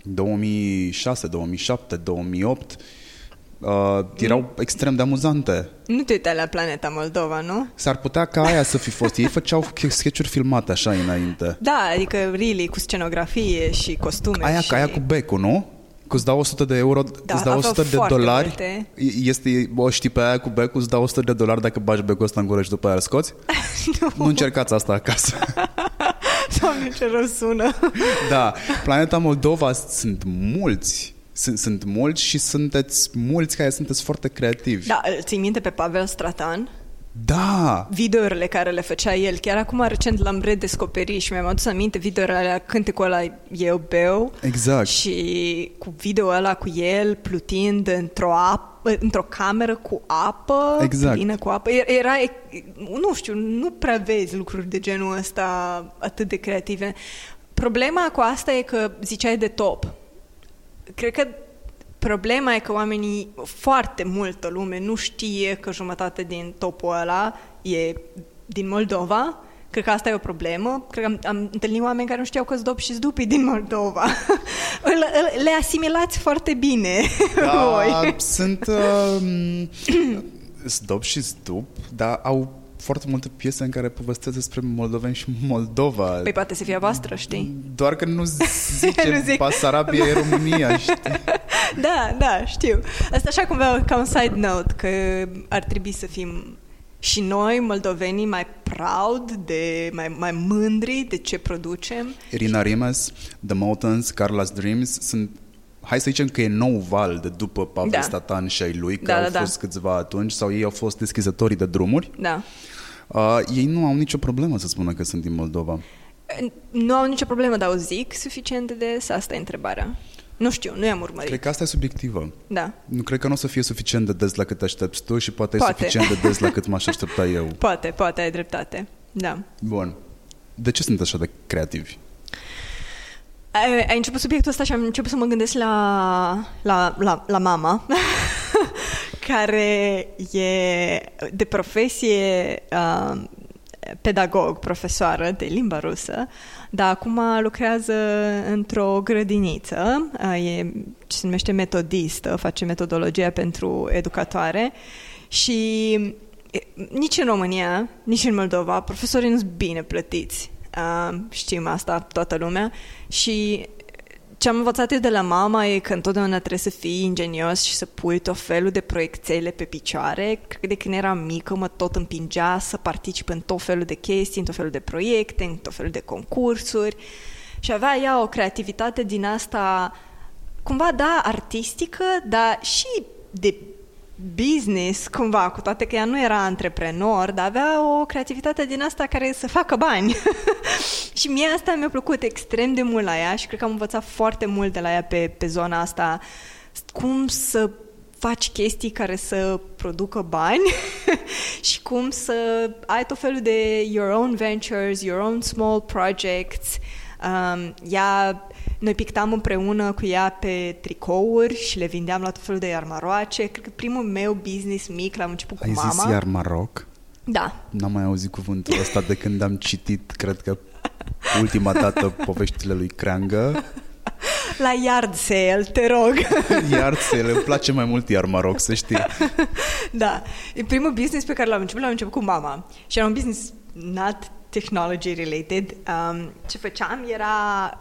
[SPEAKER 2] 2006, 2007, 2008 Uh, erau extrem de amuzante.
[SPEAKER 1] Nu te uitai la Planeta Moldova, nu?
[SPEAKER 2] S-ar putea ca aia să fi fost. Ei făceau sketch filmate așa înainte.
[SPEAKER 1] Da, adică really cu scenografie și costume.
[SPEAKER 2] Aia
[SPEAKER 1] și...
[SPEAKER 2] ca aia cu becul, nu? Că îți dau 100 de euro, da, îți dau 100 de dolari, multe. este, o știi pe aia cu becul, îți dau 100 de dolari dacă bagi becul ăsta în gură și după aia îl scoți? <laughs> nu. nu încercați asta acasă. <laughs>
[SPEAKER 1] Doamne, ce rău sună. <laughs>
[SPEAKER 2] da, Planeta Moldova sunt mulți sunt, sunt mulți și sunteți mulți care sunteți foarte creativi.
[SPEAKER 1] Da, ții minte pe Pavel Stratan?
[SPEAKER 2] Da!
[SPEAKER 1] Videourile care le făcea el. Chiar acum recent l-am redescoperit și mi-am adus aminte videourile alea, cântecul ăla Eu Beu.
[SPEAKER 2] Exact.
[SPEAKER 1] Și cu video ăla cu el plutind într-o apă, într-o cameră cu apă,
[SPEAKER 2] exact.
[SPEAKER 1] plină cu apă. Era, nu știu, nu prea vezi lucruri de genul ăsta atât de creative. Problema cu asta e că ziceai de top. Cred că Problema e că oamenii, foarte multă lume, nu știe că jumătate din topul ăla e din Moldova. Cred că asta e o problemă. Cred că am, am întâlnit oameni care nu știau că zdop și zdupii din Moldova. <laughs> Le asimilați foarte bine
[SPEAKER 2] Da,
[SPEAKER 1] voi.
[SPEAKER 2] sunt <coughs> uh, zdop și zdup, dar au foarte multe piese în care povestesc despre moldoveni și Moldova.
[SPEAKER 1] Păi poate să fie a voastră, știi?
[SPEAKER 2] Doar că nu <laughs> zice
[SPEAKER 1] Nu zic.
[SPEAKER 2] Basarabia e România, știi? <laughs>
[SPEAKER 1] Da, da, știu. Asta așa cumva ca un side note, că ar trebui să fim și noi, moldovenii, mai proud, de, mai, mai mândri de ce producem.
[SPEAKER 2] Irina Rimes, The Mountains, Carla's Dreams sunt Hai să zicem că e nou val de după Pavel
[SPEAKER 1] Da.
[SPEAKER 2] Statan și ai lui, că
[SPEAKER 1] Da,
[SPEAKER 2] au
[SPEAKER 1] da, da.
[SPEAKER 2] fost câțiva atunci, sau ei au fost deschizătorii de drumuri.
[SPEAKER 1] Da.
[SPEAKER 2] Uh, ei nu au nicio problemă să spună că sunt din Moldova.
[SPEAKER 1] Nu au nicio problemă, dar o zic suficient de des? Asta e întrebarea. Nu știu, nu i-am urmărit.
[SPEAKER 2] Cred că asta e subiectivă.
[SPEAKER 1] Da.
[SPEAKER 2] Nu cred că nu o să fie suficient de des la cât aștepți tu și poate,
[SPEAKER 1] Poate.
[SPEAKER 2] e suficient de des la cât m-aș aștepta eu. <laughs>
[SPEAKER 1] Poate, poate, ai dreptate. Da.
[SPEAKER 2] Bun. De ce sunt așa de creativi?
[SPEAKER 1] Ai, ai început subiectul ăsta și am început să mă gândesc la, la, la, la mama, <laughs> care e de profesie uh, pedagog, profesoară de limba rusă, dar acum lucrează într-o grădiniță, uh, e ce se numește metodistă, face metodologia pentru educatoare și e, nici în România, nici în Moldova, profesorii nu sunt bine plătiți. Uh, știm asta toată lumea și ce am învățat eu de la mama e că întotdeauna trebuie să fii ingenios și să pui tot felul de proiectele pe picioare. Cred că de când eram mică mă tot împingea să particip în tot felul de chestii, în tot felul de proiecte, în tot felul de concursuri. Și avea ea o creativitate din asta, cumva, da, artistică, dar și de business, cumva, cu toate că ea nu era antreprenor, dar avea o creativitate din asta care să facă bani. <laughs> și mie asta mi-a plăcut extrem de mult la ea și cred că am învățat foarte mult de la ea pe, pe zona asta, cum să faci chestii care să producă bani <laughs> și cum să ai tot felul de your own ventures, your own small projects. Um, ea, noi pictam împreună cu ea pe tricouri și le vindeam la tot felul de armaroace. Cred că primul meu business mic l-am început cu
[SPEAKER 2] Ai
[SPEAKER 1] mama.
[SPEAKER 2] zis iar Maroc?
[SPEAKER 1] Da.
[SPEAKER 2] N-am mai auzit cuvântul ăsta de când am citit, cred că ultima dată poveștile lui Creangă.
[SPEAKER 1] La yard sale, te rog. <laughs>
[SPEAKER 2] Iar țel, îmi place mai mult iar Maroc, să știi.
[SPEAKER 1] da. E primul business pe care l-am început, l-am început cu mama. Și era un business not technology related. Um, ce făceam era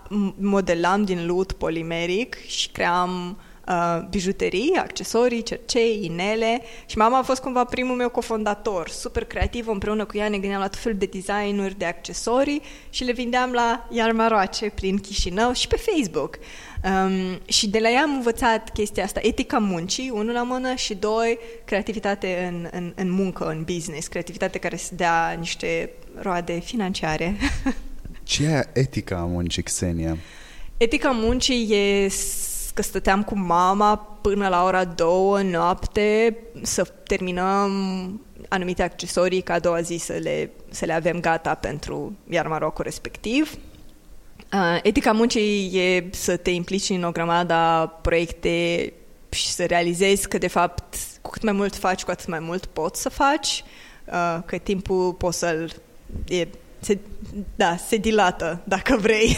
[SPEAKER 1] m- modelam din lut polimeric și cream uh, bijuterii, accesorii, cercei, inele și mama a fost cumva primul meu cofondator, super creativ, împreună cu ea ne gândeam la tot felul de designuri de accesorii și le vindeam la Iarmaroace prin Chișinău și pe Facebook. Um, și de la ea am învățat chestia asta, etica muncii, unul la mână, și doi, creativitate în, în, în muncă, în business, creativitate care să dea niște roade financiare. <laughs>
[SPEAKER 2] Ce e etica a muncii, Xenia?
[SPEAKER 1] Etica muncii e s- că stăteam cu mama până la ora două noapte să terminăm anumite accesorii ca a doua zi să le, să le avem gata pentru iar Marocul respectiv. Uh, etica muncii e să te implici în o grămadă proiecte și să realizezi că, de fapt, cu cât mai mult faci, cu atât mai mult poți să faci, uh, că timpul poți să-l... E, se, da, se dilată, dacă vrei. <laughs>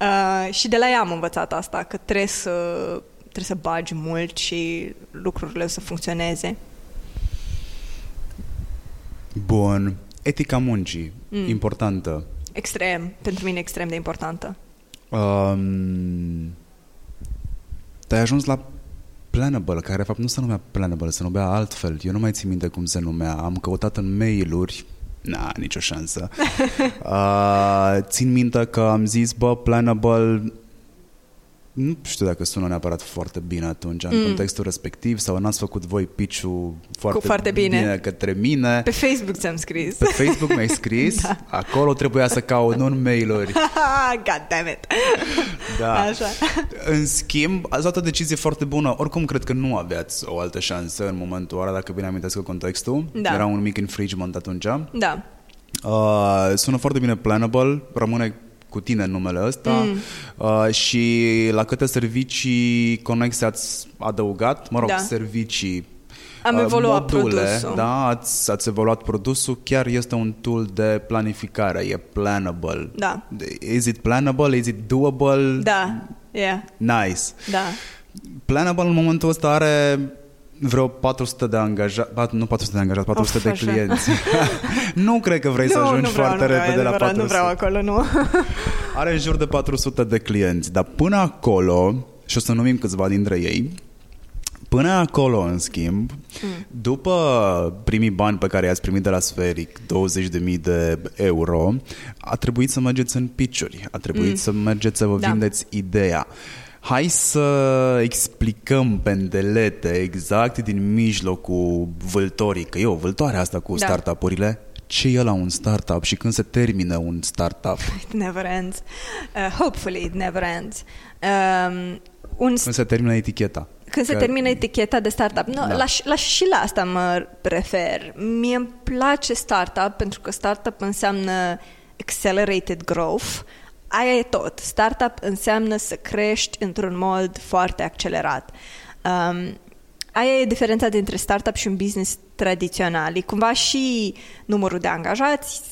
[SPEAKER 1] uh, și de la ea am învățat asta, că trebuie să, trebuie să bagi mult și lucrurile să funcționeze.
[SPEAKER 2] Bun. Etica muncii, mm. importantă.
[SPEAKER 1] Extrem, pentru mine extrem de importantă.
[SPEAKER 2] Um, te-ai ajuns la Planable, care de fapt nu se numea Planable, se numea altfel. Eu nu mai țin minte cum se numea. Am căutat în mail-uri, na, nicio șansă. <laughs> uh, țin minte că am zis, bă, Planable nu știu dacă sună neapărat foarte bine atunci, în
[SPEAKER 1] Mm.
[SPEAKER 2] contextul respectiv, sau n-ați făcut voi pitch-ul foarte,
[SPEAKER 1] foarte bine.
[SPEAKER 2] bine către mine.
[SPEAKER 1] Pe Facebook ți-am scris.
[SPEAKER 2] Pe Facebook mi-ai scris, <laughs>
[SPEAKER 1] Da.
[SPEAKER 2] acolo trebuia să caut, nu în mail-uri. <laughs>
[SPEAKER 1] God damn it!
[SPEAKER 2] Da.
[SPEAKER 1] Așa.
[SPEAKER 2] În schimb, ați luat o decizie foarte bună. Oricum, cred că nu aveați o altă șansă în momentul ăla, dacă bine amintesc cu contextul.
[SPEAKER 1] Da.
[SPEAKER 2] Era un mic infringement atunci.
[SPEAKER 1] Da.
[SPEAKER 2] Uh, sună foarte bine Planable, rămâne cu tine numele ăsta mm. uh, și la câte servicii conexe ați adăugat, mă rog,
[SPEAKER 1] Da.
[SPEAKER 2] servicii
[SPEAKER 1] Am
[SPEAKER 2] uh,
[SPEAKER 1] evoluat
[SPEAKER 2] module,
[SPEAKER 1] produsul.
[SPEAKER 2] Da, ați, ați evoluat produsul, chiar este un tool de planificare, e plannable.
[SPEAKER 1] Da.
[SPEAKER 2] Is it plannable? Is it doable?
[SPEAKER 1] Da, yeah,
[SPEAKER 2] Nice.
[SPEAKER 1] da.
[SPEAKER 2] Plannable în momentul ăsta are vreo 400 de angajați, nu 400 de angajați, 400
[SPEAKER 1] Of,
[SPEAKER 2] de
[SPEAKER 1] așa.
[SPEAKER 2] clienți. <laughs> nu cred că vrei să
[SPEAKER 1] nu,
[SPEAKER 2] ajungi
[SPEAKER 1] nu vreau,
[SPEAKER 2] foarte
[SPEAKER 1] nu vreau,
[SPEAKER 2] repede
[SPEAKER 1] e
[SPEAKER 2] la
[SPEAKER 1] adevărat,
[SPEAKER 2] 400.
[SPEAKER 1] Nu vreau acolo, nu. <laughs>
[SPEAKER 2] Are în jur de 400 de clienți, dar până acolo, și o să numim câțiva dintre ei, Până acolo, în schimb, mm. după primii bani pe care i-ați primit de la Sferic, 20.000 de euro, a trebuit să mergeți în pitch-uri, a trebuit mm. să mergeți să vă
[SPEAKER 1] Da.
[SPEAKER 2] vindeți ideea. Hai să explicăm pendelete exact din mijlocul vâltorii, că e o vâltoare asta cu
[SPEAKER 1] Da.
[SPEAKER 2] startup-urile. Ce e la un startup și când se termină un startup? <laughs>
[SPEAKER 1] It never ends. Uh, hopefully it never ends. Um, un
[SPEAKER 2] Când se termină eticheta.
[SPEAKER 1] Când se
[SPEAKER 2] Că-
[SPEAKER 1] termină eticheta de startup. No,
[SPEAKER 2] Da.
[SPEAKER 1] la, la, și la asta mă refer. Mie îmi place startup pentru că startup înseamnă accelerated growth. Aia e tot. Startup înseamnă să crești într-un mod foarte accelerat. Um, aia e diferența dintre startup și un business tradițional. E cumva și numărul de angajați,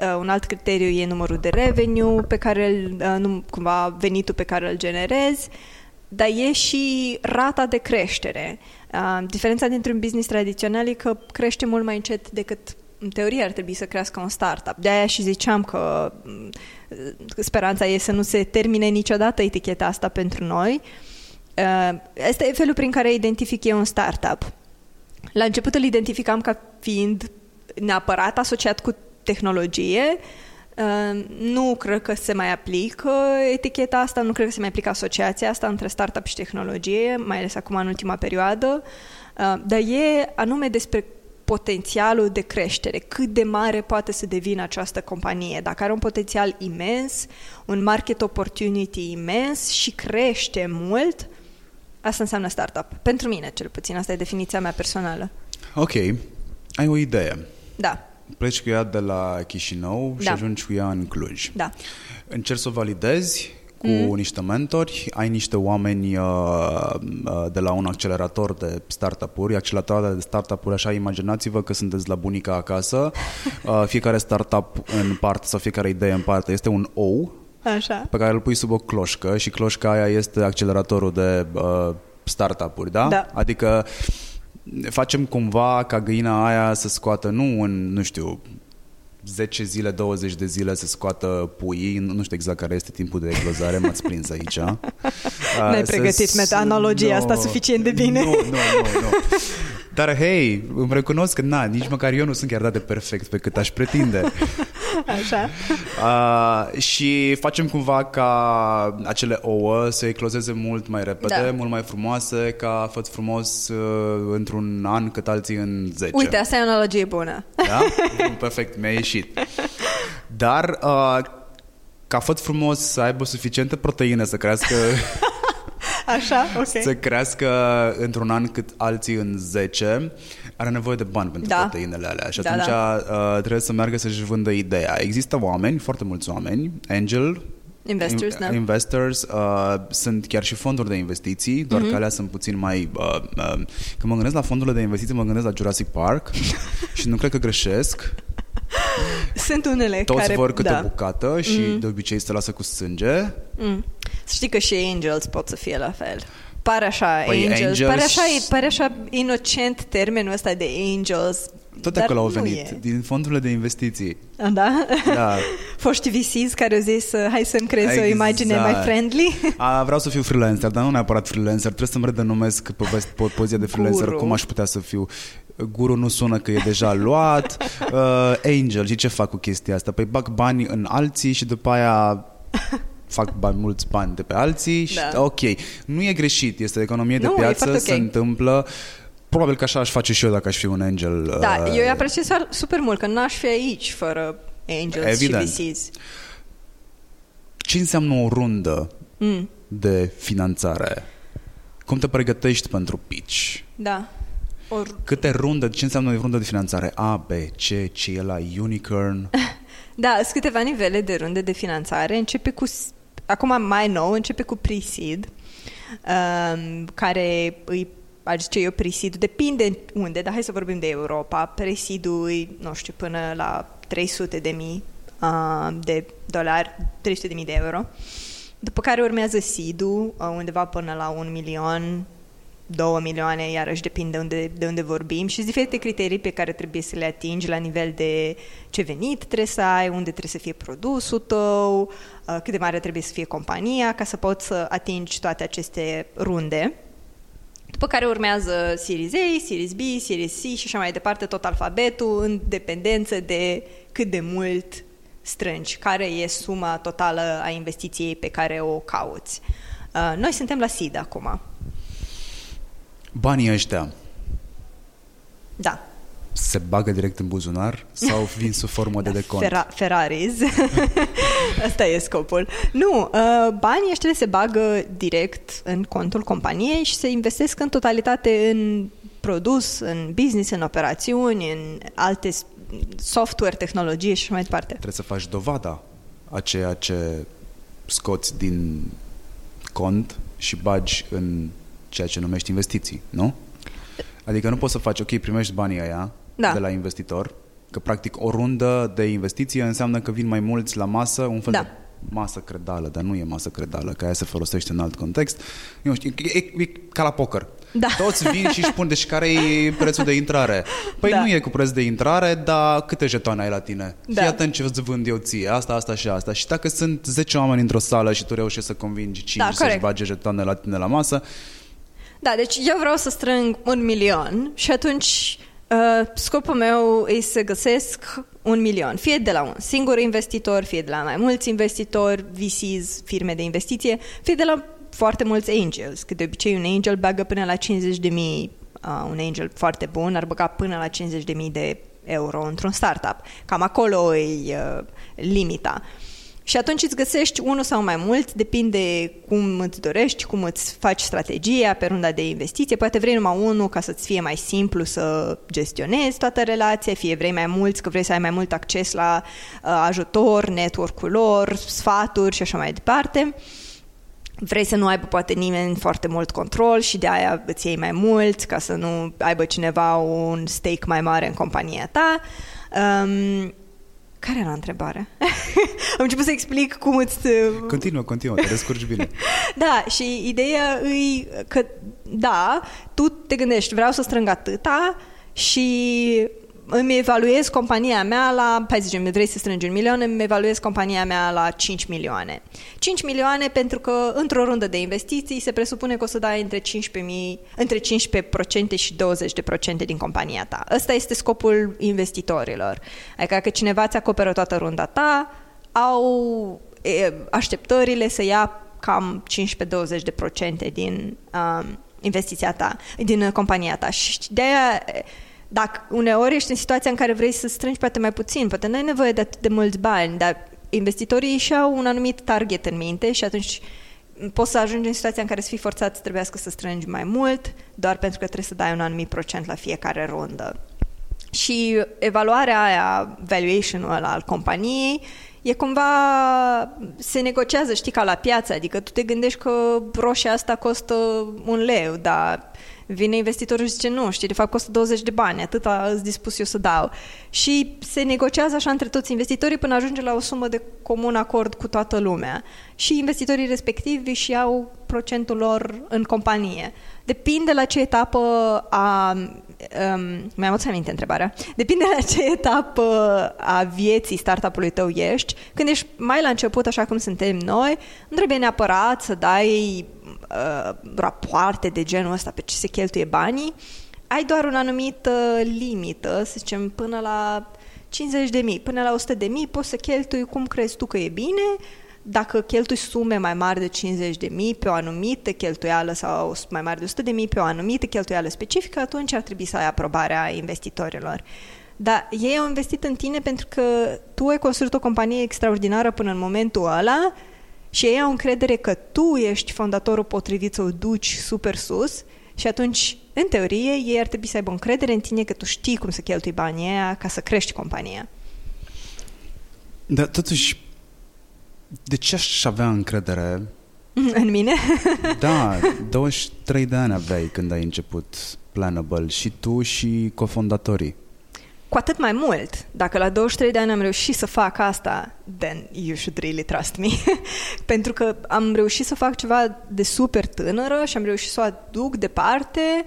[SPEAKER 1] uh, un alt criteriu e numărul de revenue pe care îl, uh, num, cumva venitul pe care îl generezi, dar e și rata de creștere. Uh, diferența dintre un business tradițional e că crește mult mai încet decât în teorie ar trebui să crească un startup. De aia și ziceam că mm, speranța e să nu se termine niciodată eticheta asta pentru noi. Uh, Asta e felul prin care identific eu un startup. La început îl identificam ca fiind neapărat asociat cu tehnologie. Uh, Nu cred că se mai aplică eticheta asta, nu cred că se mai aplică asociația asta între startup și tehnologie, mai ales acum în ultima perioadă. Uh, Dar e anume despre potențialul de creștere, cât de mare poate să devină această companie. Dacă are un potențial imens, un market opportunity imens și crește mult, asta înseamnă startup. Pentru mine, cel puțin, asta e definiția mea personală.
[SPEAKER 2] Ok, ai o idee.
[SPEAKER 1] Da,
[SPEAKER 2] Pleci cu ea de la Chișinău și
[SPEAKER 1] Da.
[SPEAKER 2] ajungi cu ea în Cluj.
[SPEAKER 1] da.
[SPEAKER 2] Încerci să o validezi cu mm. niște mentori, ai niște oameni uh, uh, de la un accelerator de startup-uri, acceleratoare de startup-uri, așa imaginați-vă că sunteți la bunica acasă, <laughs> uh, fiecare startup în parte sau fiecare idee în parte este un ou
[SPEAKER 1] Așa.
[SPEAKER 2] pe care îl pui sub o cloșcă și cloșca aia este acceleratorul de uh, startup-uri, da?
[SPEAKER 1] Da.
[SPEAKER 2] Adică facem cumva ca găina aia să scoată, nu în, nu știu, 10 zile, 20 de zile să scoată puii, nu știu exact care este timpul de eclozare, m-ați prins aici. Uh, <laughs>
[SPEAKER 1] N-ai
[SPEAKER 2] să-
[SPEAKER 1] pregătit metaanologia asta
[SPEAKER 2] nu,
[SPEAKER 1] suficient de bine.
[SPEAKER 2] Nu, nu, nu, nu. Dar hei, îmi recunosc că na, nici măcar eu nu sunt chiar dat de perfect pe cât aș pretinde. <laughs>
[SPEAKER 1] Așa.
[SPEAKER 2] Uh, și facem cumva ca acele ouă să eclozeze mult mai repede,
[SPEAKER 1] Da.
[SPEAKER 2] mult mai frumoase, ca făt frumos uh, într-un an cât alții în 10.
[SPEAKER 1] Uite, asta e o analogie bună.
[SPEAKER 2] Da? Perfect, mi-a ieșit. Dar uh, ca făt frumos să aibă suficiente proteine să crească <laughs>
[SPEAKER 1] Așa, ok.
[SPEAKER 2] să crească într-un an cât alții în 10, are nevoie de bani pentru
[SPEAKER 1] Da.
[SPEAKER 2] proteinele alea. Și
[SPEAKER 1] Da,
[SPEAKER 2] atunci
[SPEAKER 1] da.
[SPEAKER 2] uh, trebuie să meargă să-și vândă ideea. Există oameni, foarte mulți oameni, angel,
[SPEAKER 1] Investors,
[SPEAKER 2] in-
[SPEAKER 1] da.
[SPEAKER 2] investors uh, sunt chiar și fonduri de investiții, doar
[SPEAKER 1] Mhm.
[SPEAKER 2] că alea sunt puțin mai... Uh, uh, când mă gândesc la fondurile de investiții, mă gândesc la Jurassic Park <laughs> și nu cred că greșesc.
[SPEAKER 1] Sunt unele
[SPEAKER 2] Toți
[SPEAKER 1] care...
[SPEAKER 2] vor câte
[SPEAKER 1] da.
[SPEAKER 2] o bucată și de obicei se lasă cu sânge.
[SPEAKER 1] Mm. Să știi că și angels pot să fie la fel. Pare așa,
[SPEAKER 2] Păi,
[SPEAKER 1] angels,
[SPEAKER 2] angels-
[SPEAKER 1] Pare, așa, pare așa inocent termenul ăsta de angels.
[SPEAKER 2] Tot
[SPEAKER 1] dar
[SPEAKER 2] acolo au
[SPEAKER 1] nu
[SPEAKER 2] venit,
[SPEAKER 1] e.
[SPEAKER 2] din fondurile de investiții.
[SPEAKER 1] Ah, Da?
[SPEAKER 2] Da. <laughs>
[SPEAKER 1] Foști VCs care au zis uh, hai să-mi creezi o
[SPEAKER 2] Exact.
[SPEAKER 1] imagine mai friendly.
[SPEAKER 2] A, vreau să fiu freelancer, dar nu neapărat freelancer. Trebuie să-mi redenumesc pe vest- pe poziția de freelancer.
[SPEAKER 1] Guru.
[SPEAKER 2] Cum aș putea să fiu? Guru nu sună că e deja luat. <laughs> Uh, angel, și ce fac cu chestia asta? Păi bag bani în alții și după aia <laughs> fac bani, mulți bani de pe alții și
[SPEAKER 1] Da.
[SPEAKER 2] ok. Nu e greșit, este economie de
[SPEAKER 1] Nu, e
[SPEAKER 2] piață,
[SPEAKER 1] foarte
[SPEAKER 2] se
[SPEAKER 1] ok.
[SPEAKER 2] întâmplă. Probabil că așa aș face și eu dacă aș fi un angel.
[SPEAKER 1] Da,
[SPEAKER 2] uh,
[SPEAKER 1] eu îi apreciez super mult că n-aș fi aici fără angels
[SPEAKER 2] Evident.
[SPEAKER 1] și VCs.
[SPEAKER 2] Ce înseamnă o rundă
[SPEAKER 1] Mm,
[SPEAKER 2] de finanțare? Cum te pregătești pentru pitch?
[SPEAKER 1] da. Or,
[SPEAKER 2] Câte runde, ce înseamnă o rundă de finanțare? A, B, C, ce e la Unicorn? <laughs>
[SPEAKER 1] Da, sunt câteva nivele de runde de finanțare. Începe cu, acum mai nou, începe cu pre-seed, um, care îi aș zice eu pre-seed, depinde unde, dar hai să vorbim de Europa. Pre-seed-ul e, nu știu, până la 300 de mii uh, de dolari, 300 de mii de euro. După care urmează seed-ul, uh, undeva până la un milion, 2 milioane, iarăși depinde unde, de unde vorbim și sunt diferite criterii pe care trebuie să le atingi la nivel de ce venit trebuie să ai, unde trebuie să fie produsul tău, uh, cât de mare trebuie să fie compania ca să poți să atingi toate aceste runde. După care urmează Series A, Series B, Series C și așa mai departe, tot alfabetul, în dependență de cât de mult strângi, care e suma totală a investiției pe care o cauți. Uh, noi suntem la SID acum.
[SPEAKER 2] Banii ăștia
[SPEAKER 1] Da.
[SPEAKER 2] se bagă direct în buzunar sau vin sub formă de decont?
[SPEAKER 1] Fera- Ferraris. <laughs> Asta e scopul. Nu, uh, banii ăștia se bagă direct în contul companiei și se investesc în totalitate în produs, în business, în operațiuni, în alte s- software, tehnologie și așa mai departe.
[SPEAKER 2] Trebuie să faci dovada a ceea ce scoți din cont și bagi în ceea ce numești investiții, nu? Adică nu poți să faci, ok, primești banii aia
[SPEAKER 1] Da.
[SPEAKER 2] de la investitor, că practic o rundă de investiție înseamnă că vin mai mulți la masă, un fel
[SPEAKER 1] Da.
[SPEAKER 2] de masă credală, dar nu e masă credală, că aia se folosește în alt context. Eu știu, e, e, e ca la poker.
[SPEAKER 1] Da.
[SPEAKER 2] Toți vin și își spun, deci care e prețul de intrare? Păi
[SPEAKER 1] Da.
[SPEAKER 2] nu e cu preț de intrare, dar câte jetoane ai la tine?
[SPEAKER 1] Da.
[SPEAKER 2] Fii atent ce îți vând eu ție, asta, asta și asta. Și dacă sunt 10 oameni într-o sală și tu reușești să convingi 5
[SPEAKER 1] Da,
[SPEAKER 2] să-și
[SPEAKER 1] corect.
[SPEAKER 2] bage jetoane la tine la masă,
[SPEAKER 1] Da, deci eu vreau să strâng un milion și atunci uh, scopul meu e să găsesc un milion, fie de la un singur investitor, fie de la mai mulți investitori, VCs, firme de investiție, fie de la foarte mulți angels, că de obicei un angel bagă până la 50 de mii, uh, un angel foarte bun ar băga până la 50 de mii de euro într-un startup. Cam acolo e uh, limita. Și atunci îți găsești unul sau mai mult, depinde cum îți dorești, cum îți faci strategia pe runda de investiție. Poate vrei numai unul ca să-ți fie mai simplu să gestionezi toată relația, fie vrei mai mulți, că vrei să ai mai mult acces la uh, ajutor, network-ul lor, sfaturi și așa mai departe. Vrei să nu aibă poate nimeni foarte mult control și de aia îți iei mai mult ca să nu aibă cineva un stake mai mare în compania ta. Um, care era întrebarea? <laughs> Am început să explic cum îți...
[SPEAKER 2] continuă, continuă, te descurci bine. <laughs>
[SPEAKER 1] Da, și ideea e că, da, tu te gândești, vreau să strâng atâta și îmi evaluez compania mea la, hai zicem, vrei să strângi un milion, îmi evaluez compania mea la 5 milioane. 5 milioane pentru că într-o rundă de investiții se presupune că o să dai între 15, între 15% și 20% din compania ta. Ăsta este scopul investitorilor. Adică că cineva ți acoperă toată runda ta, au e, așteptările să ia cam 15-20% din um, investiția ta, din uh, compania ta. Și de aia, dacă uneori ești în situația în care vrei să strângi poate mai puțin, poate nu ai nevoie de atât de mulți bani, dar investitorii și au un anumit target în minte și atunci poți să ajungi în situația în care să fii forțat să trebuiască să strângi mai mult, doar pentru că trebuie să dai un anumit procent la fiecare rundă. Și evaluarea aia, valuation-ul ăla al companiei, e cumva, se negociază, știi, ca la piață, adică tu te gândești că roșia asta costă un leu, dar vine investitorul și zice, nu, știi, de fapt costă 20 de bani, atâta îți dispus eu să dau. Și se negociază așa între toți investitorii până ajunge la o sumă de comun acord cu toată lumea. Și investitorii respectivi și au procentul lor în companie. Depinde la ce etapă a... Um, mi-am adus aminte întrebarea. Depinde la ce etapă a vieții startup-ului tău ești. Când ești mai la început, așa cum suntem noi, nu trebuie neapărat să dai uh, rapoarte de genul ăsta pe ce se cheltuie banii. Ai doar un anumit uh, limită, să zicem, până la 50 de mii, până la 100 de mii poți să cheltui cum crezi tu că e bine, dacă cheltui sume mai mari de 50 de mii pe o anumită cheltuială sau mai mari de 100 de mii pe o anumită cheltuială specifică, atunci ar trebui să ai aprobarea investitorilor. Dar ei au investit în tine pentru că tu ai construit o companie extraordinară până în momentul ăla și ei au încredere că tu ești fondatorul potrivit să o duci super sus și atunci, în teorie, ei ar trebui să aibă încredere în tine că tu știi cum să cheltui banii aia ca să crești compania.
[SPEAKER 2] Dar totuși, de ce aș avea încredere? <laughs>
[SPEAKER 1] În mine? <laughs>
[SPEAKER 2] Da, 23 de ani aveai când ai început Planable și tu și cofondatorii.
[SPEAKER 1] Cu atât mai mult, dacă la 23 de ani am reușit să fac asta, then you should really trust me. <laughs> Pentru că am reușit să fac ceva de super tânără și am reușit să o aduc departe,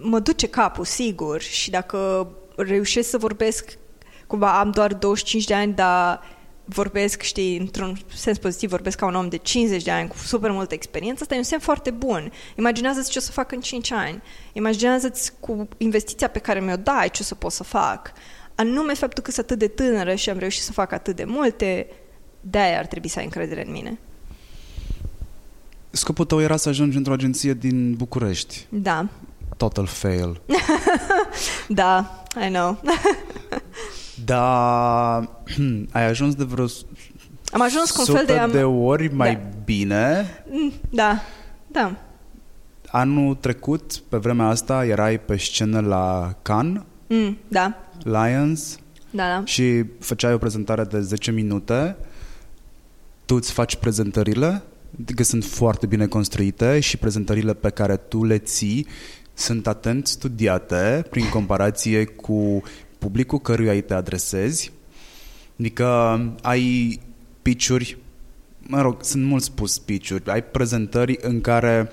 [SPEAKER 1] mă duce capul, sigur. Și dacă reușesc să vorbesc, cumva am doar 25 de ani, dar vorbesc, știi, într-un sens pozitiv, vorbesc ca un om de 50 de ani cu super multă experiență, asta e un semn foarte bun. Imaginează-ți ce o să fac în 5 ani. Imaginează-ți cu investiția pe care mi-o dai ce o să pot să fac. Anume faptul că sunt atât de tânără și am reușit să fac atât de multe, de-aia ar trebui să ai încredere în mine.
[SPEAKER 2] Scopul tău era să ajungi într-o agenție din București.
[SPEAKER 1] Da.
[SPEAKER 2] Total fail. <laughs>
[SPEAKER 1] da, I know. <laughs>
[SPEAKER 2] Dar ai ajuns de vreo
[SPEAKER 1] am ajuns cu un fel de...
[SPEAKER 2] Am... de ori mai da. bine.
[SPEAKER 1] Mm, da, da.
[SPEAKER 2] Anul trecut, pe vremea asta, erai pe scenă la Cannes.
[SPEAKER 1] Mm, da.
[SPEAKER 2] Lions.
[SPEAKER 1] Da, da.
[SPEAKER 2] Și făceai o prezentare de 10 minute. Tu îți faci prezentările, că sunt foarte bine construite și prezentările pe care tu le ții sunt atent studiate prin comparație cu publicul căruia îi te adresezi. Adică ai pitch mă rog, sunt mult spus pitch ai prezentări în care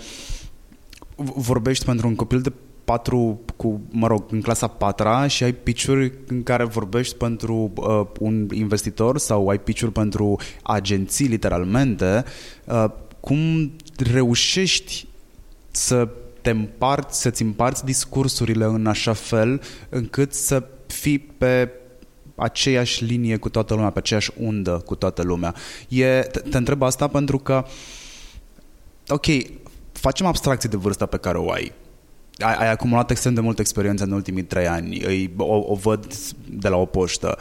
[SPEAKER 2] vorbești pentru un copil de patru cu, mă rog, în clasa patra și ai pitch în care vorbești pentru uh, un investitor sau ai pitch pentru agenții, literalmente. Uh, cum reușești să te împarți, să-ți împarți discursurile în așa fel încât să fii pe aceeași linie cu toată lumea, pe aceeași undă cu toată lumea. E, te, te întreb asta pentru că, ok, facem abstracție de vârsta pe care o ai. Ai, ai acumulat extrem de multă experiență în ultimii trei ani, îi, o, o văd de la o poștă.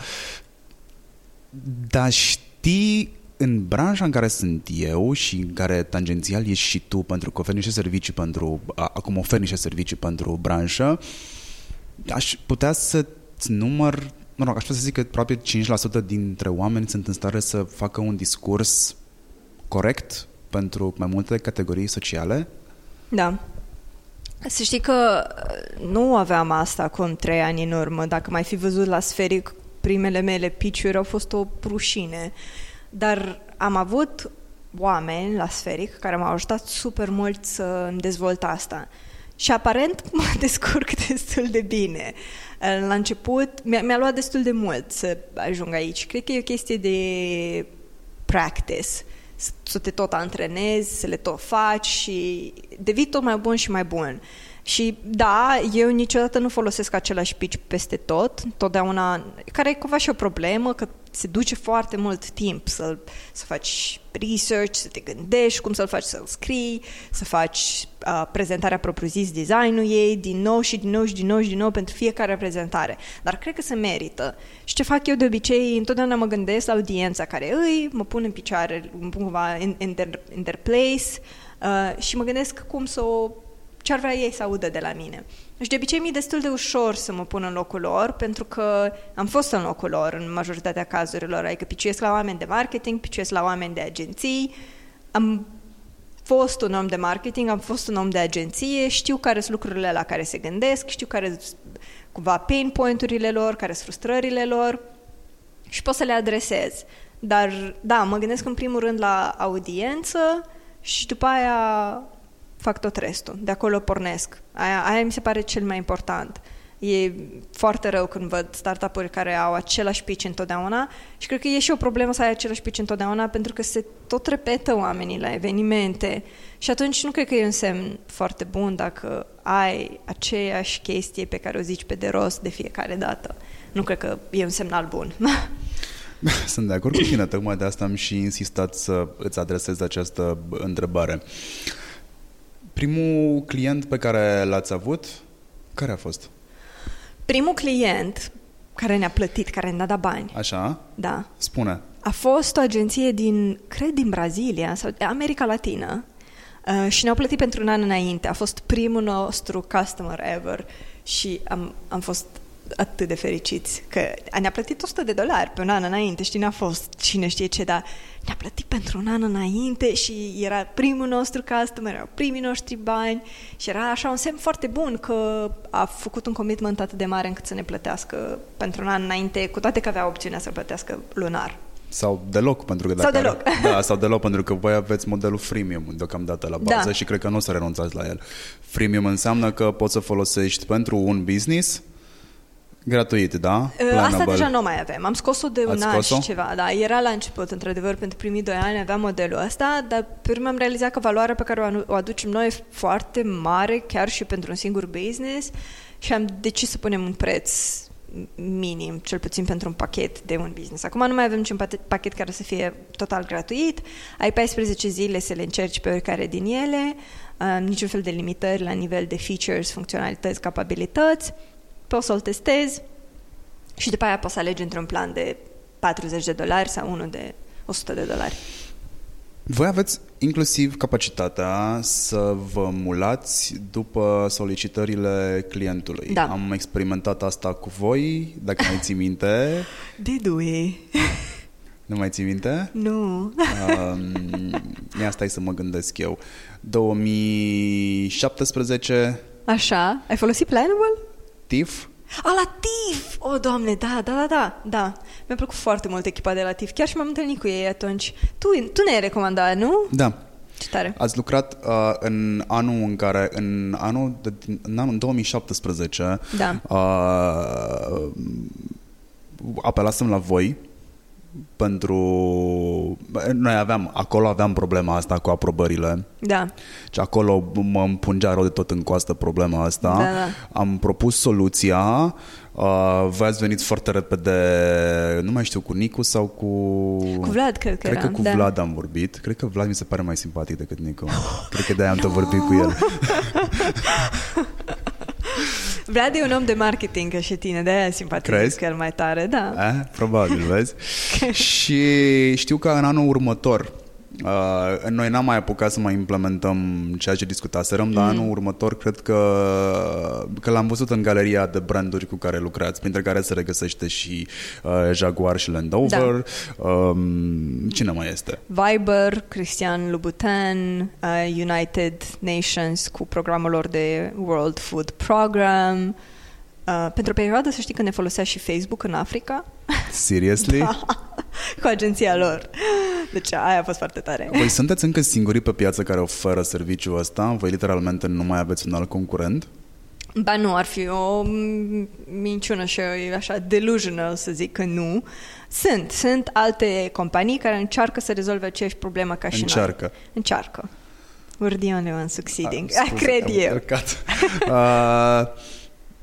[SPEAKER 2] Dar știi în branșa în care sunt eu și în care tangențial ești și tu pentru că oferi niște servicii pentru, acum oferi niște servicii pentru branșă, aș putea să număr, mă rog, aș putea să zic că probabil 5% dintre oameni sunt în stare să facă un discurs corect pentru mai multe categorii sociale?
[SPEAKER 1] Da. Să știi că uh, nu aveam asta cu trei ani în urmă. Dacă mai fi văzut la sferic, primele mele piciuri au fost o rușine. Dar am avut oameni la sferic care m-au ajutat super mult să îmi dezvolt asta. Și aparent <laughs> mă descurc <laughs> destul de bine. La început mi-a, mi-a luat destul de mult să ajung aici. Cred că e o chestie de practice să te tot antrenezi, să le tot faci și devii tot mai bun și mai bun. Și da, eu niciodată nu folosesc același pitch peste tot, totdeauna, care e cumva și o problemă, că se duce foarte mult timp să, să faci research, să te gândești cum să-l faci să-l scrii, să faci uh, prezentarea propriu-zis, designul ei, din nou și din nou și din nou și din nou pentru fiecare prezentare. Dar cred că se merită. Și ce fac eu de obicei, întotdeauna mă gândesc la audiența care îi, mă pun în picioare, mă pun cumva in, inter, interplace uh, și mă gândesc cum să o ce ar vrea ei să audă de la mine. Și de obicei mi-e destul de ușor să mă pun în locul lor, pentru că am fost în locul lor în majoritatea cazurilor, adică piciuiesc la oameni de marketing, piciuiesc la oameni de agenții, am fost un om de marketing, am fost un om de agenție, știu care sunt lucrurile la care se gândesc, știu care sunt cumva pain point-urile lor, care sunt frustrările lor și pot să le adresez. Dar, da, mă gândesc în primul rând la audiență și după aia fac tot restul. De acolo pornesc. Aia, aia mi se pare cel mai important. E foarte rău când văd startup-uri care au același pitch întotdeauna și cred că e și o problemă să ai același pitch întotdeauna pentru că se tot repetă oamenii la evenimente și atunci nu cred că e un semn foarte bun dacă ai aceeași chestie pe care o zici pe de rost de fiecare dată. Nu cred că e un semnal bun. <laughs>
[SPEAKER 2] Sunt de acord cu tine, tocmai de asta am și insistat să îți adresez această întrebare. Primul client pe care l-ați avut, care a fost?
[SPEAKER 1] Primul client care ne-a plătit, care ne-a dat bani.
[SPEAKER 2] Așa?
[SPEAKER 1] Da.
[SPEAKER 2] Spune.
[SPEAKER 1] A fost o agenție din, cred, din Brazilia sau de America Latină uh, și ne-au plătit pentru un an înainte. A fost primul nostru customer ever și am, am fost atât de fericiți că ne-a plătit 100 de dolari pe un an înainte, știi, n-a fost cine știe ce, dar ne-a plătit pentru un an înainte și era primul nostru customer, erau primii noștri bani și era așa un semn foarte bun că a făcut un commitment atât de mare încât să ne plătească pentru un an înainte, cu toate că avea opțiunea să plătească lunar.
[SPEAKER 2] Sau deloc, pentru că dacă
[SPEAKER 1] Sau deloc.
[SPEAKER 2] Are, <laughs> da, sau deloc, pentru că voi aveți modelul freemium deocamdată la bază
[SPEAKER 1] Da.
[SPEAKER 2] și cred că nu o să renunțați la el. Freemium înseamnă că poți să folosești pentru un business gratuit, da?
[SPEAKER 1] Asta
[SPEAKER 2] Plannable.
[SPEAKER 1] deja nu mai avem. Am scos-o de un
[SPEAKER 2] Ați
[SPEAKER 1] an
[SPEAKER 2] scos-o?
[SPEAKER 1] și ceva. Da, era la început, într-adevăr, pentru primii doi ani aveam modelul ăsta, dar pe urmă am realizat că valoarea pe care o anu- o aducem noi e foarte mare, chiar și pentru un singur business și am decis să punem un preț minim, cel puțin pentru un pachet de un business. Acum nu mai avem niciun pate- pachet care să fie total gratuit, ai 14 zile să le încerci pe oricare din ele, uh, niciun fel de limitări la nivel de features, funcționalități, capabilități, poți să-l testezi și după aia poți să alegi între un plan de 40 de dolari sau unul de 100 de dolari.
[SPEAKER 2] Voi aveți inclusiv capacitatea să vă mulați după solicitările clientului.
[SPEAKER 1] Da.
[SPEAKER 2] Am experimentat asta cu voi, dacă mai ții minte. <laughs>
[SPEAKER 1] Didui.
[SPEAKER 2] Nu mai ții minte?
[SPEAKER 1] Nu.
[SPEAKER 2] Um, ia stai să mă gândesc eu. 2017,
[SPEAKER 1] Așa. Ai folosit Planable?
[SPEAKER 2] TIF,
[SPEAKER 1] A, la TIF! O, oh, doamne, da, da, da, da, da. Mi-a plăcut foarte mult echipa de la TIF. Chiar și m-am întâlnit cu ei atunci. Tu, tu ne-ai recomandat, nu?
[SPEAKER 2] da.
[SPEAKER 1] Ce tare.
[SPEAKER 2] Ați lucrat uh, în anul în care, în anul, de, în anul 2017,
[SPEAKER 1] Da.
[SPEAKER 2] uh, apelasem la voi pentru... Noi aveam, acolo aveam problema asta cu aprobările.
[SPEAKER 1] Da.
[SPEAKER 2] Și acolo mă împungea rău de tot în coastă problema asta.
[SPEAKER 1] Da, da.
[SPEAKER 2] Am propus soluția. Uh, voi ați venit foarte repede, nu mai știu, cu Nicu sau cu...
[SPEAKER 1] Cu Vlad, cred că
[SPEAKER 2] Cred
[SPEAKER 1] era.
[SPEAKER 2] că cu
[SPEAKER 1] da.
[SPEAKER 2] Vlad am vorbit. Cred că Vlad mi se pare mai simpatic decât Nicu. Cred că de-aia am tot <laughs> vorbit cu el. <laughs>
[SPEAKER 1] Vlad e un om de marketing ca și tine, de-aia simpatic
[SPEAKER 2] Crezi?
[SPEAKER 1] cu el mai tare, da.
[SPEAKER 2] Eh? Probabil, vezi? <laughs> și știu că în anul următor Uh, noi n-am mai apucat să mai implementăm ceea ce discutaserăm, mm. dar anul următor cred că, că l-am văzut în galeria de branduri cu care lucrați, printre care se regăsește și uh, Jaguar și Land Rover. Da. Um, cine mai este?
[SPEAKER 1] Viber, Cristian Louboutin, uh, United Nations cu programul lor de World Food Program. Uh, pentru o perioadă să știi că ne folosea și Facebook în Africa
[SPEAKER 2] Seriously? <laughs>
[SPEAKER 1] Da. Cu agenția lor. Deci aia a fost foarte tare.
[SPEAKER 2] Voi sunteți încă singurii pe piață care oferă serviciul ăsta? Voi literalmente nu mai aveți un alt concurent?
[SPEAKER 1] Ba nu, ar fi o m- minciună și e așa delusional să zic că nu. Sunt, sunt alte companii care încearcă să rezolve aceeași problemă ca și
[SPEAKER 2] Încearcă.
[SPEAKER 1] noi. Încearcă. We're the only one succeeding.
[SPEAKER 2] Ah,
[SPEAKER 1] Ah,
[SPEAKER 2] scuze,
[SPEAKER 1] Cred
[SPEAKER 2] am
[SPEAKER 1] eu.
[SPEAKER 2] încărcat. uh, <laughs>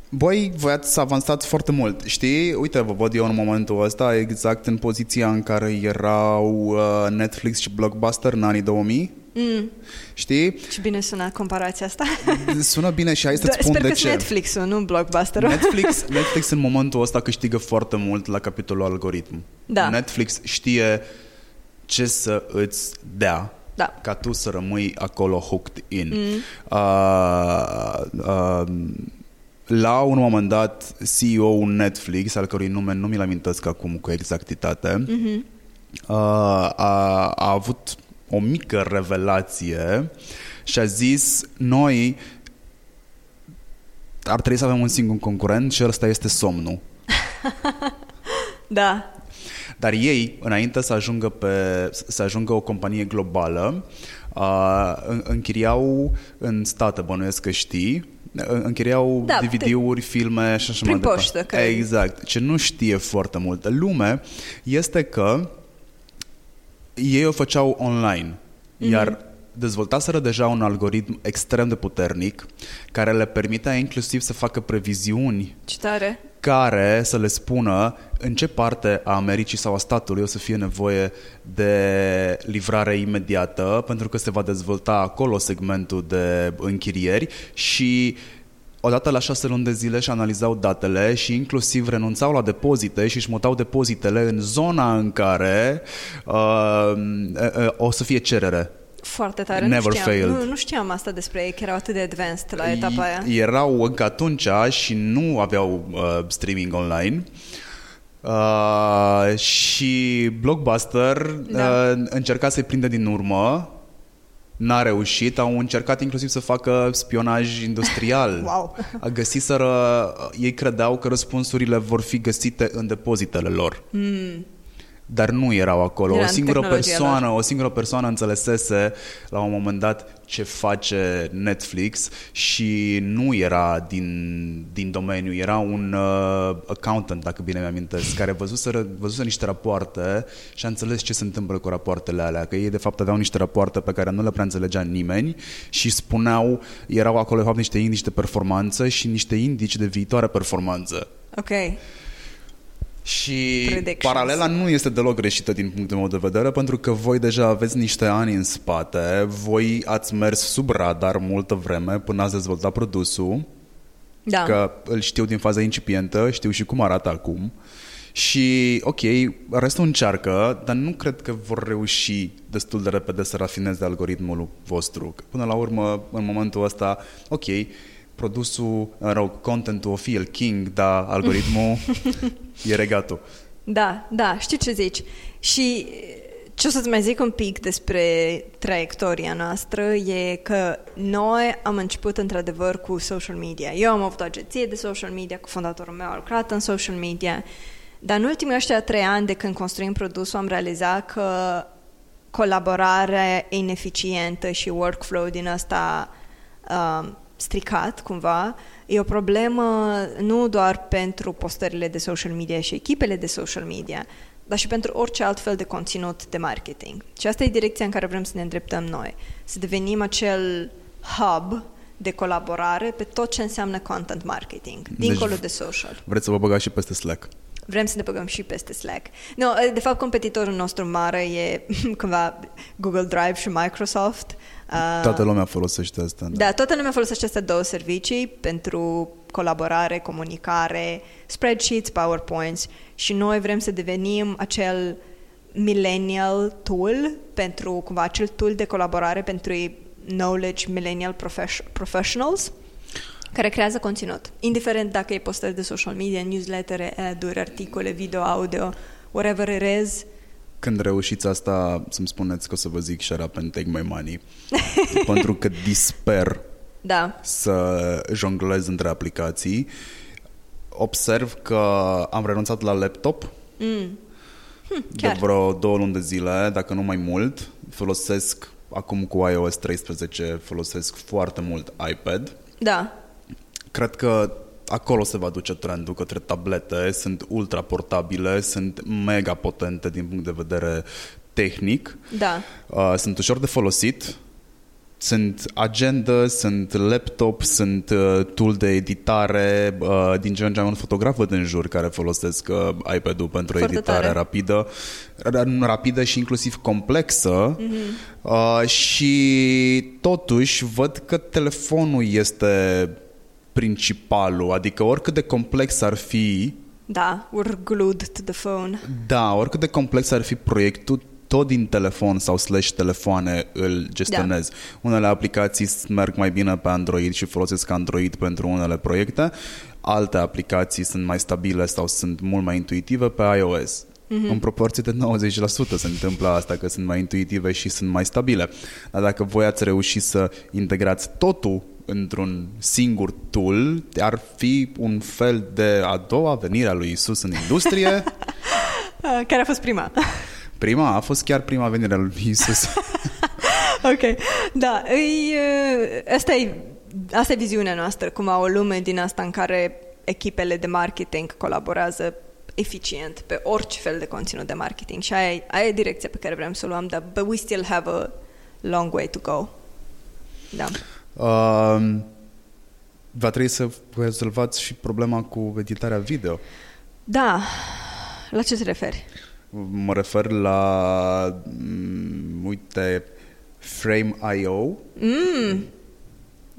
[SPEAKER 2] voi voiați să avansați foarte mult, știi? Uite, vă văd eu în momentul ăsta exact în poziția în care erau uh, Netflix și Blockbuster în anii 2000.
[SPEAKER 1] Mm.
[SPEAKER 2] Știi?
[SPEAKER 1] Ce bine sună comparația asta. <laughs>
[SPEAKER 2] Sună bine și hai să-ți
[SPEAKER 1] Da,
[SPEAKER 2] spun
[SPEAKER 1] Sper
[SPEAKER 2] de
[SPEAKER 1] că
[SPEAKER 2] ce.
[SPEAKER 1] Netflix-ul, nu Blockbuster.
[SPEAKER 2] Netflix, <laughs> Netflix în momentul ăsta câștigă foarte mult la capitolul algoritm.
[SPEAKER 1] Da.
[SPEAKER 2] Netflix știe ce să îți dea
[SPEAKER 1] Da.
[SPEAKER 2] ca tu să rămâi acolo hooked in. Mm. Uh, uh, la un moment dat, CEO-ul Netflix, al cărui nume nu mi-l amintesc acum cu exactitate, mm-hmm. uh, a, a avut o mică revelație și a zis, noi ar trebui să avem un singur concurent și ăsta este somnul. <laughs>
[SPEAKER 1] Da.
[SPEAKER 2] Dar ei, înainte să ajungă, pe, să ajungă o companie globală, uh, în- închiriau în state, bănuiesc că știi, în- închiriau
[SPEAKER 1] Da,
[SPEAKER 2] DVD-uri, filme și așa
[SPEAKER 1] prin
[SPEAKER 2] mai departe.
[SPEAKER 1] poștă, că-
[SPEAKER 2] Exact. Ce nu știe foarte multă lume este că ei o făceau online,
[SPEAKER 1] Mhm.
[SPEAKER 2] iar dezvoltaseră deja un algoritm extrem de puternic care le permitea inclusiv să facă previziuni
[SPEAKER 1] Ce tare.
[SPEAKER 2] care să le spună în ce parte a Americii sau a statului o să fie nevoie de livrare imediată, pentru că se va dezvolta acolo segmentul de închirieri și odată la șase luni de zile și analizau datele și inclusiv renunțau la depozite și își mutau depozitele în zona în care uh, uh, uh, o să fie cerere.
[SPEAKER 1] Foarte tare.
[SPEAKER 2] Never
[SPEAKER 1] nu, știam,
[SPEAKER 2] failed.
[SPEAKER 1] nu, nu știam asta despre ei, că erau atât de advanced la etapa aia.
[SPEAKER 2] Erau încă atunci și nu aveau uh, streaming online. Uh, și Blockbuster
[SPEAKER 1] Da.
[SPEAKER 2] uh, încerca să-i prindă din urmă N-a reușit, au încercat inclusiv să facă spionaj industrial. <laughs>
[SPEAKER 1] Wow.
[SPEAKER 2] A găsiseră, ei credeau că răspunsurile vor fi găsite în depozitele lor. Mm. Dar nu erau acolo.
[SPEAKER 1] Era
[SPEAKER 2] o
[SPEAKER 1] în
[SPEAKER 2] singură
[SPEAKER 1] tehnologia
[SPEAKER 2] persoană, o singură persoană înțelesese la un moment dat ce face Netflix și nu era din, din domeniu, era un uh, accountant, dacă bine mi-amintesc, care văzuse, văzuse niște rapoarte și a înțeles ce se întâmplă cu rapoartele alea, că ei de fapt aveau niște rapoarte pe care nu le prea înțelegea nimeni și spuneau, erau acolo de fapt niște indici de performanță și niște indici de viitoare performanță.
[SPEAKER 1] Ok.
[SPEAKER 2] Și
[SPEAKER 1] Predictions.
[SPEAKER 2] paralela nu este deloc greșită din punctul meu de vedere, pentru că voi deja aveți niște ani în spate, voi ați mers sub radar multă vreme până ați dezvoltat produsul,
[SPEAKER 1] Da.
[SPEAKER 2] că îl știu din faza incipientă, știu și cum arată acum. Și, ok, restul încearcă, dar nu cred că vor reuși destul de repede să rafineze algoritmul vostru. Că Până la urmă, în momentul ăsta, ok, produsul, mă rog, contentul o fi el king, dar algoritmul <laughs> e regatul.
[SPEAKER 1] Da, da, știu ce zici. Și ce o să-ți mai zic un pic despre traiectoria noastră e că noi am început într-adevăr cu social media. Eu am avut o agenție de social media, cu fondatorul meu a lucrat în social media, dar în ultimii ăștia trei ani de când construim produsul am realizat că colaborarea ineficientă și workflow din asta uh, stricat cumva e o problemă nu doar pentru postările de social media și echipele de social media, dar și pentru orice alt fel de conținut de marketing. Și asta e direcția în care vrem să ne îndreptăm noi. Să devenim acel hub de colaborare pe tot ce înseamnă content marketing, dincolo
[SPEAKER 2] Deci-
[SPEAKER 1] de social.
[SPEAKER 2] Vreți să vă băgați și peste Slack.
[SPEAKER 1] Vrem să ne băgăm și peste Slack. No, de fapt, competitorul nostru mare e <laughs> cumva Google Drive și Microsoft. Uh,
[SPEAKER 2] Toată lumea folosește asta.
[SPEAKER 1] da, toată lumea folosește aceste două servicii pentru colaborare, comunicare, spreadsheets, PowerPoints și noi vrem să devenim acel millennial tool pentru cumva acel tool de colaborare pentru knowledge millennial profes- professionals care creează conținut. Indiferent dacă e postări de social media, newslettere, ad-uri, articole, video, audio, whatever it is,
[SPEAKER 2] Când reușiți asta, să-mi spuneți că o să vă zic shut up and take my money. <laughs> pentru că disper
[SPEAKER 1] da,
[SPEAKER 2] să jonglez între aplicații. Observ că am renunțat la laptop
[SPEAKER 1] mm. hm,
[SPEAKER 2] de
[SPEAKER 1] chiar.
[SPEAKER 2] vreo două luni de zile, dacă nu mai mult. Folosesc, acum cu iOS 13, folosesc foarte mult iPad.
[SPEAKER 1] Da,
[SPEAKER 2] Cred că acolo se va duce trendul către tablete, sunt ultra portabile, sunt mega potente din punct de vedere tehnic,
[SPEAKER 1] da.
[SPEAKER 2] uh, sunt ușor de folosit, sunt agenda, sunt laptop, sunt uh, tool de editare, uh, din ce în ce mai mult fotograf văd în jur care folosesc uh, iPad-ul pentru
[SPEAKER 1] Foarte
[SPEAKER 2] editare
[SPEAKER 1] tare.
[SPEAKER 2] rapidă, ra- rapidă și inclusiv complexă
[SPEAKER 1] Mhm.
[SPEAKER 2] uh, și totuși văd că telefonul este principalul, adică oricât de complex ar fi,
[SPEAKER 1] Da, we're glued to the phone.
[SPEAKER 2] da, oricât de complex ar fi proiectul, tot din telefon sau slash telefoane îl gestionez. Da. Unele aplicații merg mai bine pe Android și folosesc Android pentru unele proiecte, alte aplicații sunt mai stabile sau sunt mult mai intuitive pe iOS. Mm-hmm. În proporție de 90% se întâmplă asta, că sunt mai intuitive și sunt mai stabile. Dar dacă voi ați reușit să integrați totul într-un singur tool, ar fi un fel de a doua venire a lui Isus în industrie. <laughs>
[SPEAKER 1] Uh, care a fost prima?
[SPEAKER 2] Prima a fost chiar prima venire a lui Isus. <laughs>
[SPEAKER 1] ok, da, îi, uh, asta, e, asta e viziunea noastră, cum o lume din asta în care echipele de marketing colaborează eficient pe orice fel de conținut de marketing și aia, e- aia e direcția pe care vrem să o luăm, dar but we still have a long way to go. Da.
[SPEAKER 2] Uh, va trebui să rezolvați și problema cu editarea video.
[SPEAKER 1] Da, la ce te referi?
[SPEAKER 2] Mă refer la, mm, uite, Frame.io.
[SPEAKER 1] Mm,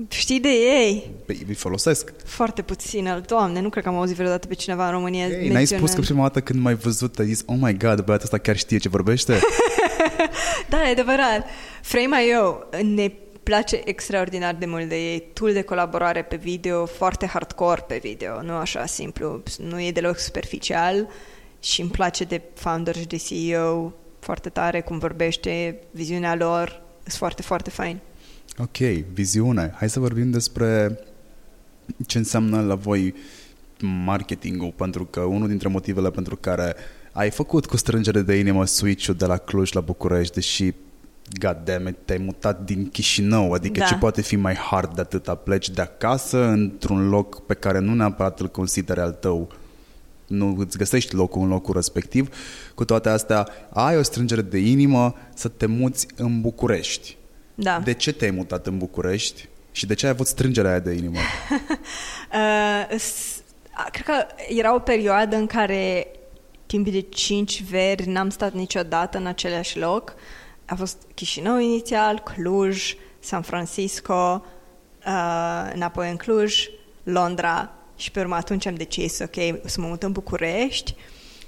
[SPEAKER 1] Știi de ei?
[SPEAKER 2] Păi, îi folosesc.
[SPEAKER 1] Foarte puțin. Doamne, nu cred că am auzit vreodată pe cineva în România
[SPEAKER 2] Ei,
[SPEAKER 1] menționând...
[SPEAKER 2] n-ai spus că prima dată când m-ai văzut ai zis, oh my god, băiatul ăsta chiar știe ce vorbește? <laughs>
[SPEAKER 1] Da, e adevărat. Frame.io ne place extraordinar de mult de ei. Tool de colaborare pe video, foarte hardcore pe video, nu așa simplu, nu e deloc superficial și îmi place de founder și de CEO foarte tare cum vorbește, viziunea lor, sunt foarte, foarte fain.
[SPEAKER 2] Ok, viziune. Hai să vorbim despre ce înseamnă la voi marketingul, pentru că unul dintre motivele pentru care ai făcut cu strângere de inimă switch-ul de la Cluj la București, deși God damn it, te-ai mutat din Chișinău, adică
[SPEAKER 1] Da.
[SPEAKER 2] ce poate fi mai hard de atâta? Pleci de acasă într-un loc pe care nu neapărat îl consideri al tău, nu îți găsești locul în locul respectiv, cu toate astea ai o strângere de inimă să te muți în București.
[SPEAKER 1] Da.
[SPEAKER 2] De ce te-ai mutat în București și de ce ai avut strângerea aia de inimă? <laughs>
[SPEAKER 1] Uh, s- a, cred că era o perioadă în care timp de cinci veri n-am stat niciodată în același loc. A fost Chișinău inițial, Cluj, San Francisco, uh, înapoi în Cluj, Londra și pe urmă atunci am decis, ok, să mă mut în București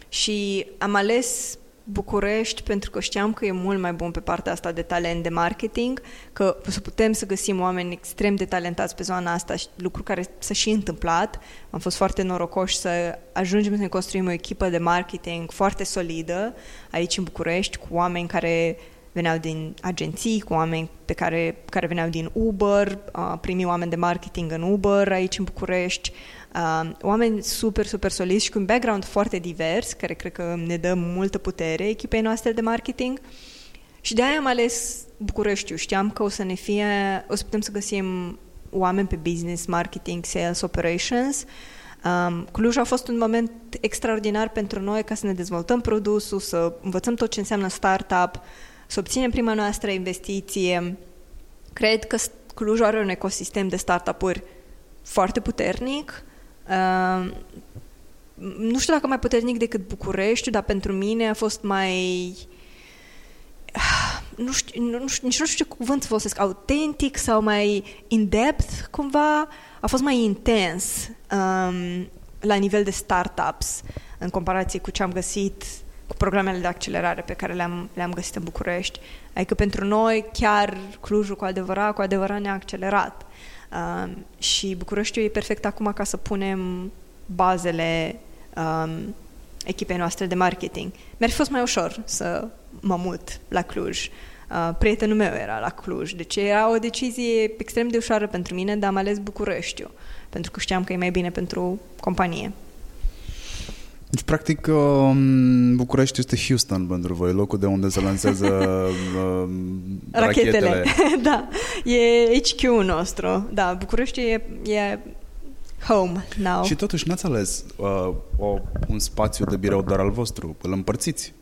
[SPEAKER 1] și am ales București pentru că știam că e mult mai bun pe partea asta de talent de marketing, că o să putem să găsim oameni extrem de talentați pe zona asta, și lucru care s-a și întâmplat. Am fost foarte norocoși să ajungem să ne construim o echipă de marketing foarte solidă aici în București, cu oameni care veneau din agenții, cu oameni pe care, care veneau din Uber, uh, primii oameni de marketing în Uber aici în București, uh, oameni super, super solizi și cu un background foarte divers, care cred că ne dă multă putere echipei noastre de marketing. Și de aia am ales Bucureștiu. Știam că o să ne fie, o să putem să găsim oameni pe business, marketing, sales, operations. Um, Cluj a fost un moment extraordinar pentru noi ca să ne dezvoltăm produsul, să învățăm tot ce înseamnă startup, să obținem prima noastră investiție. Cred că Cluj are un ecosistem de startup-uri foarte puternic. Uh, nu știu dacă mai puternic decât București, dar pentru mine a fost mai <sighs> nu știu, nu știu, nici nu știu ce cuvânt să folosesc, autentic sau mai in-depth, cumva, a fost mai intens um, la nivel de startups în comparație cu ce am găsit cu programele de accelerare pe care le-am, le-am găsit în București. Adică pentru noi chiar Clujul cu adevărat, cu adevărat ne-a accelerat. Um, și Bucureștiul e perfect acum ca să punem bazele um, echipei noastre de marketing. Mi-ar fi fost mai ușor să mă mut la Cluj. Uh, prietenul meu era la Cluj, deci era o decizie extrem de ușoară pentru mine, dar am ales Bucureștiu, pentru că știam că e mai bine pentru companie.
[SPEAKER 2] Deci, practic, um, București este Houston pentru voi, locul de unde se lansează <laughs> um,
[SPEAKER 1] Rachetele.
[SPEAKER 2] rachetele. <laughs>
[SPEAKER 1] da, e HQ-ul nostru. Da, București e, e home now.
[SPEAKER 2] Și totuși n-ați ales uh, o, un spațiu de birou doar al vostru, îl împărțiți.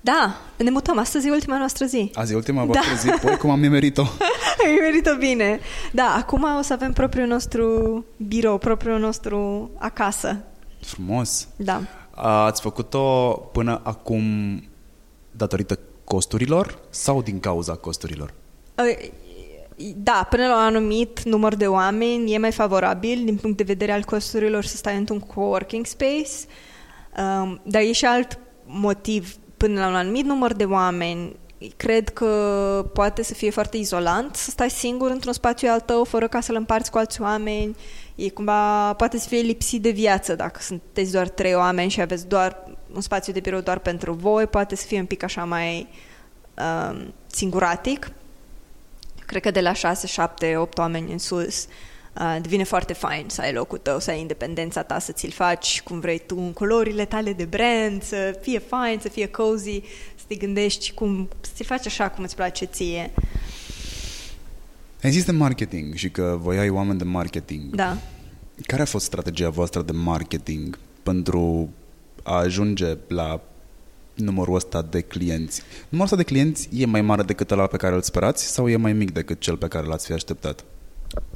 [SPEAKER 1] Da, ne mutăm. Astăzi e ultima noastră zi.
[SPEAKER 2] Azi e ultima
[SPEAKER 1] Da.
[SPEAKER 2] voastră zi, păi cum am nimerit-o. <laughs>
[SPEAKER 1] Ai merită bine. Da, acum o să avem propriul nostru birou, propriul nostru acasă.
[SPEAKER 2] Frumos.
[SPEAKER 1] Da.
[SPEAKER 2] Ați făcut-o până acum datorită costurilor sau din cauza costurilor?
[SPEAKER 1] Uh, Da, până la un anumit număr de oameni e mai favorabil din punct de vedere al costurilor să stai într-un coworking space, um, dar e și alt motiv până la un anumit număr de oameni. Cred că poate să fie foarte izolant să stai singur într-un spațiu al tău fără ca să-l împarți cu alți oameni. E cumva, poate să fie lipsit de viață dacă sunteți doar trei oameni și aveți doar un spațiu de birou doar pentru voi, poate să fie un pic așa mai um, singuratic. Cred că de la 6, 7, 8 oameni în sus uh, devine foarte fain să ai locul tău, să ai independența ta, să ți-l faci cum vrei tu, în culorile tale de brand, să fie fain, să fie cozy, să te gândești cum, să ți-l faci așa cum îți place ție.
[SPEAKER 2] Ai zis de marketing și că voi ai oameni de marketing.
[SPEAKER 1] Da.
[SPEAKER 2] Care a fost strategia voastră de marketing pentru a ajunge la numărul ăsta de clienți? Numărul ăsta de clienți e mai mare decât ăla pe care îl sperați sau e mai mic decât cel pe care l-ați fi așteptat?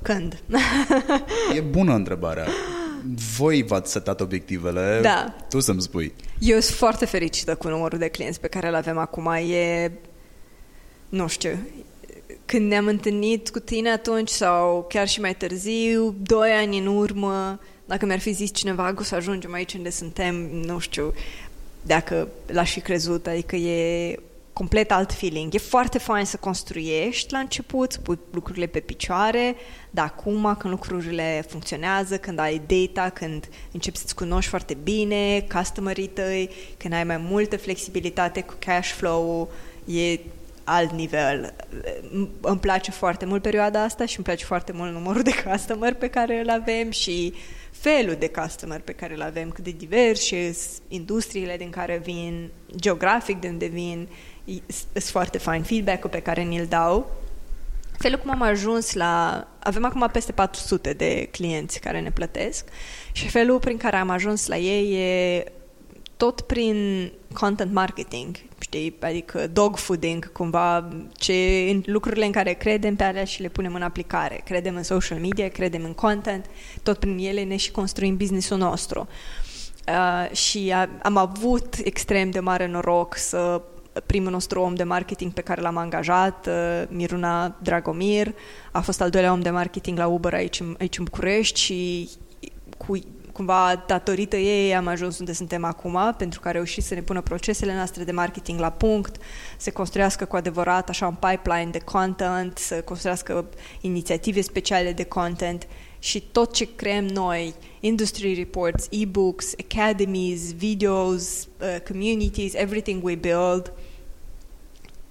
[SPEAKER 1] Când? <laughs>
[SPEAKER 2] E bună întrebarea. Voi v-ați setat obiectivele,
[SPEAKER 1] Da.
[SPEAKER 2] tu să-mi spui.
[SPEAKER 1] Eu sunt foarte fericită cu numărul de clienți pe care îl avem acum. E, nu știu, când ne-am întâlnit cu tine atunci sau chiar și mai târziu, doi ani în urmă, dacă mi-ar fi zis cineva că o să ajungem aici unde suntem, nu știu dacă l-aș fi crezut, adică e complet alt feeling. E foarte fain să construiești la început, să pui lucrurile pe picioare, dar acum când lucrurile funcționează, când ai data, când începi să-ți cunoști foarte bine customerii tăi, când ai mai multă flexibilitate cu cash flow e alt nivel. Îmi place foarte mult perioada asta și îmi place foarte mult numărul de customer pe care îl avem și felul de customer pe care îl avem, cât de divers și industriile din care vin, geografic de unde vin, sunt foarte fain feedback-ul pe care ni-l dau. Felul cum am ajuns la... Avem acum peste 400 de clienți care ne plătesc și felul prin care am ajuns la ei e tot prin content marketing, știi, adică dog fooding, cumva, ce, în lucrurile în care credem pe alea și le punem în aplicare. Credem în social media, credem în content, tot prin ele ne și construim businessul nostru. Uh, și a, am avut extrem de mare noroc să primul nostru om de marketing pe care l-am angajat, uh, Miruna Dragomir, a fost al doilea om de marketing la Uber aici, aici în București și cu cumva datorită ei am ajuns unde suntem acum, pentru că a reușit să ne pună procesele noastre de marketing la punct, să construiască cu adevărat așa un pipeline de content, să construiască inițiative speciale de content și tot ce creăm noi, industry reports, e-books, academies, videos, uh, communities, everything we build,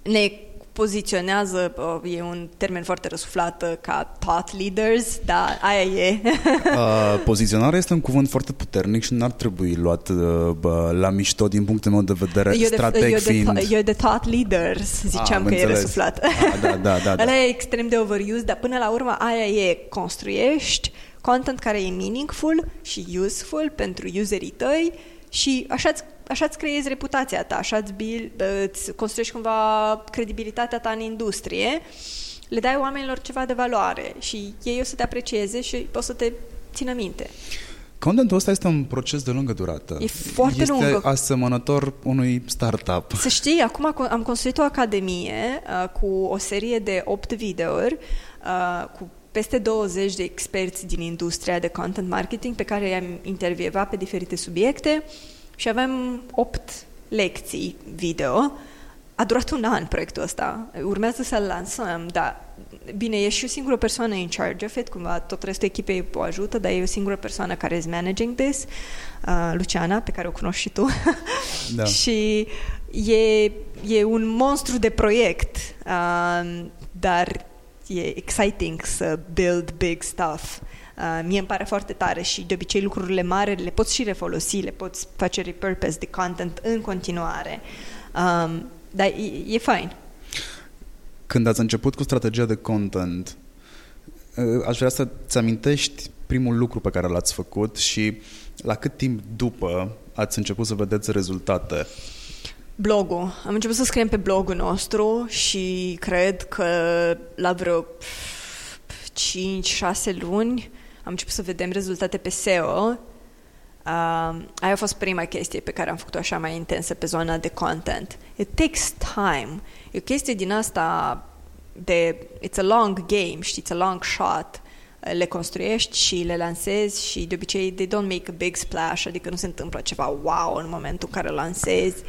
[SPEAKER 1] ne poziționează, e un termen foarte răsuflat uh, ca thought leaders, dar aia e. <laughs>
[SPEAKER 2] uh, poziționarea este un cuvânt foarte puternic și nu ar trebui luat uh, la mișto din punctul meu de vedere eu strateg de, fiind...
[SPEAKER 1] De, eu de thought leaders ziceam ah, că înțeles. e răsuflat.
[SPEAKER 2] Ah, da, da, da, da.
[SPEAKER 1] Ăla e extrem de overused, dar până la urmă aia e construiești content care e meaningful și useful pentru userii tăi și așa îți așa îți creezi reputația ta, așa îți, build, îți construiești cumva credibilitatea ta în industrie, le dai oamenilor ceva de valoare și ei o să te aprecieze și o să te țină minte.
[SPEAKER 2] Contentul ăsta este un proces de lungă durată.
[SPEAKER 1] E foarte
[SPEAKER 2] este
[SPEAKER 1] lungă.
[SPEAKER 2] asemănător unui startup.
[SPEAKER 1] Să știi, acum am construit o academie uh, cu o serie de 8 videouri uh, cu peste 20 de experți din industria de content marketing pe care i-am intervievat pe diferite subiecte și avem 8 lecții video. A durat un an proiectul ăsta. Urmează să-l lansăm, dar bine, e și o singură persoană in charge of it, cumva tot restul echipei o ajută, dar e o singură persoană care is managing this, uh, Luciana, pe care o cunoști și tu. <laughs> Da. și e, e un monstru de proiect, uh, dar e exciting să build big stuff. Uh, mie îmi pare foarte tare și de obicei lucrurile mari le poți și refolosi, le poți face repurpose de content în continuare. Um, dar e, e fain.
[SPEAKER 2] Când ați început cu strategia de content, uh, aș vrea să-ți amintești primul lucru pe care l-ați făcut și la cât timp după ați început să vedeți rezultate?
[SPEAKER 1] Blogul. Am început să scriem pe blogul nostru și cred că la vreo 5-6 luni am început să vedem rezultate pe SEO. Uh, aia a fost prima chestie pe care am făcut-o așa mai intensă pe zona de content. It takes time. E o chestie din asta de it's a long game, știi, it's a long shot. Le construiești și le lansezi și de obicei they don't make a big splash, adică nu se întâmplă ceva wow în momentul în care lansezi.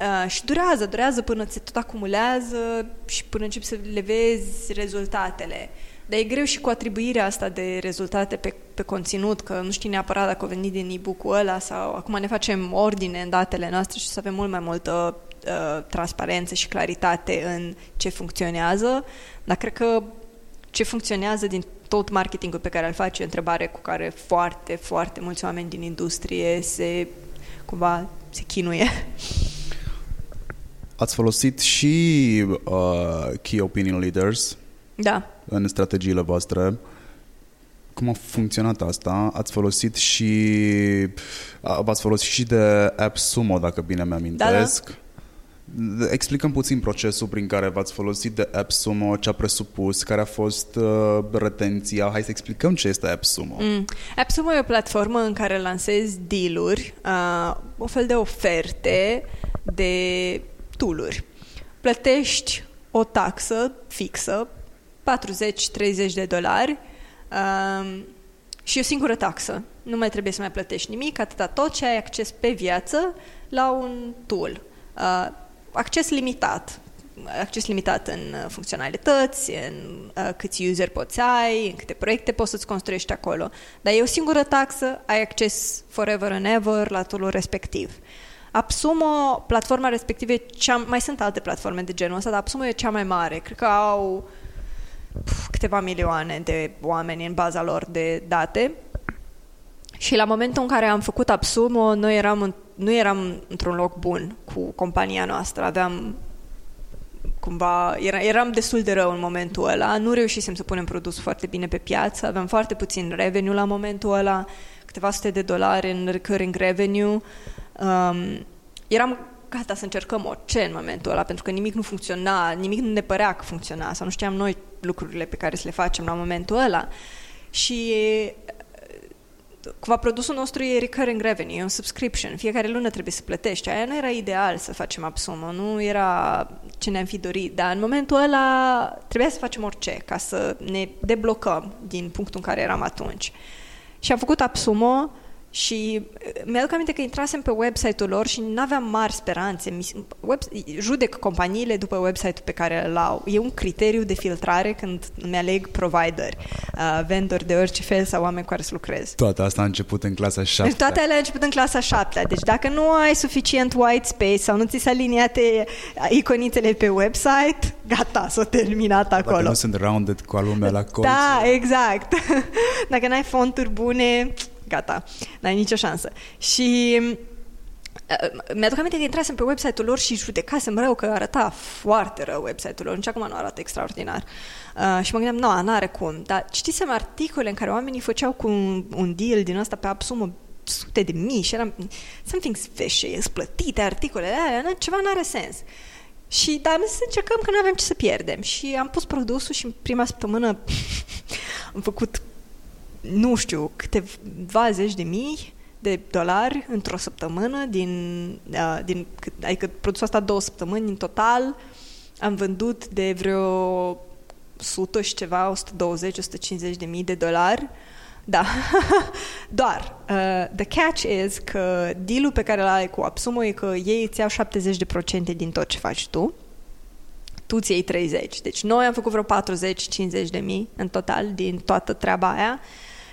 [SPEAKER 1] Uh, și durează, durează până se tot acumulează și până începi să le vezi rezultatele. Dar e greu și cu atribuirea asta de rezultate pe, pe conținut, că nu știi neapărat dacă a venit din e-book-ul ăla sau acum ne facem ordine în datele noastre și să avem mult mai multă uh, transparență și claritate în ce funcționează, dar cred că ce funcționează din tot marketingul pe care îl faci e o întrebare cu care foarte, foarte mulți oameni din industrie se cumva se chinuie.
[SPEAKER 2] Ați folosit și uh, Key Opinion Leaders
[SPEAKER 1] da.
[SPEAKER 2] În strategiile voastre. Cum a funcționat asta? Ați folosit și v-ați folosit și de AppSumo, dacă bine mi-amintesc. Da, da. Explicăm puțin procesul prin care v-ați folosit de AppSumo, ce a presupus, care a fost uh, retenția. Hai să explicăm ce este AppSumo. Mm.
[SPEAKER 1] AppSumo e o platformă în care lansezi deal-uri, uh, o fel de oferte de tooluri. Plătești o taxă fixă, 40-30 de dolari, um, și o singură taxă. Nu mai trebuie să mai plătești nimic, atâta tot ce ai acces pe viață la un tool. Uh, acces limitat. Acces limitat în uh, funcționalități, în uh, câți user poți ai, în câte proiecte poți să-ți construiești acolo. Dar e o singură taxă, ai acces forever and ever la tool respectiv. Absumo, platforma respectivă, cea, mai sunt alte platforme de genul ăsta, dar Absumo e cea mai mare. Cred că au câteva milioane de oameni în baza lor de date. Și la momentul în care am făcut Absumo, noi eram în, nu eram într-un loc bun cu compania noastră. Aveam cumva, era, eram destul de rău în momentul ăla, nu reușisem să punem produsul foarte bine pe piață, aveam foarte puțin revenue la momentul ăla, câteva sute de dolari în recurring revenue. Um, eram gata să încercăm orice în momentul ăla, pentru că nimic nu funcționa, nimic nu ne părea că funcționa, sau nu știam noi lucrurile pe care să le facem la momentul ăla. Și cumva produsul nostru e recurring revenue, e un subscription, fiecare lună trebuie să plătești. Aia nu era ideal să facem Absumo, nu era ce ne-am fi dorit, dar în momentul ăla trebuia să facem orice ca să ne deblocăm din punctul în care eram atunci. Și am făcut Absumo, și uh, mi-aduc aminte că intrasem pe website-ul lor și nu aveam mari speranțe. Web, judec companiile după website-ul pe care îl au. E un criteriu de filtrare când îmi aleg provider, uh, vendor de orice fel sau oameni cu care să lucrez.
[SPEAKER 2] Toate asta a început în clasa 7
[SPEAKER 1] Deci toate alea a început în clasa 7 Deci dacă nu ai suficient white space sau nu ți s-a aliniate iconițele pe website, gata, s-a terminat acolo. Dacă
[SPEAKER 2] nu sunt rounded cu lumea la colț.
[SPEAKER 1] Da, exact. <laughs> dacă n-ai fonturi bune, gata, n-ai nicio șansă. Și uh, mi-aduc aminte că intrasem pe website-ul lor și judecasem rău că arăta foarte rău website-ul lor, nici acum nu arată extraordinar. Uh, și mă gândeam, nu, n-are cum. Dar citisem articole în care oamenii făceau cu un, un deal din ăsta pe Absumo sute de mii și eram something's fishy, sunt plătite articolele alea, ceva nu are sens. Și dar am zis să încercăm că nu avem ce să pierdem. Și am pus produsul și în prima săptămână <laughs> am făcut nu știu, câteva zeci de mii de dolari într-o săptămână, din, uh, din, adică produsul asta două săptămâni în total, am vândut de vreo 100 și ceva, 120-150 de mii de dolari. Da, <laughs> doar. Uh, the catch is că dealul pe care îl ai cu Absumo e că ei îți iau 70% din tot ce faci tu tu ți iei 30. Deci noi am făcut vreo 40-50 de mii în total din toată treaba aia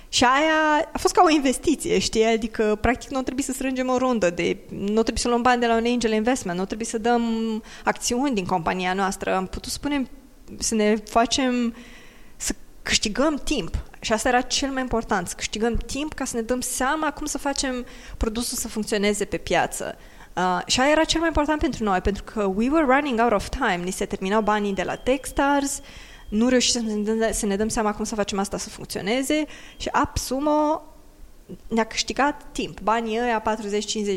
[SPEAKER 1] și aia a fost ca o investiție, știi? Adică, practic, nu trebuie să strângem o rundă de... Nu trebuie să luăm bani de la un angel investment, nu trebuie să dăm acțiuni din compania noastră. Am putut să punem, să ne facem, să câștigăm timp. Și asta era cel mai important, să câștigăm timp ca să ne dăm seama cum să facem produsul să funcționeze pe piață. Uh, și aia era cel mai important pentru noi, pentru că we were running out of time. Ni se terminau banii de la Techstars, uh, nu reușim să ne, dăm, să ne dăm seama cum să facem asta să funcționeze și AppSumo ne-a câștigat timp. Banii ăia,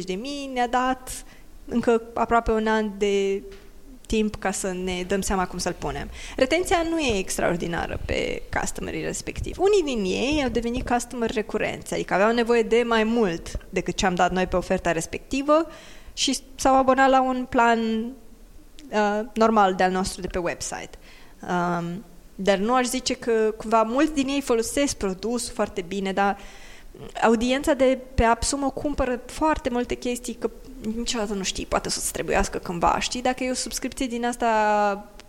[SPEAKER 1] 40-50 de mii, ne-a dat încă aproape un an de timp ca să ne dăm seama cum să-l punem. Retenția nu e extraordinară pe customerii respectiv. Unii din ei au devenit customer recurenți, adică aveau nevoie de mai mult decât ce am dat noi pe oferta respectivă și s-au abonat la un plan uh, normal de-al nostru de pe website. Um, dar nu aș zice că cumva mulți din ei folosesc produsul foarte bine, dar audiența de pe Absumo cumpără foarte multe chestii că niciodată nu știi, poate să-ți trebuiască cândva, știi? Dacă e o subscripție din asta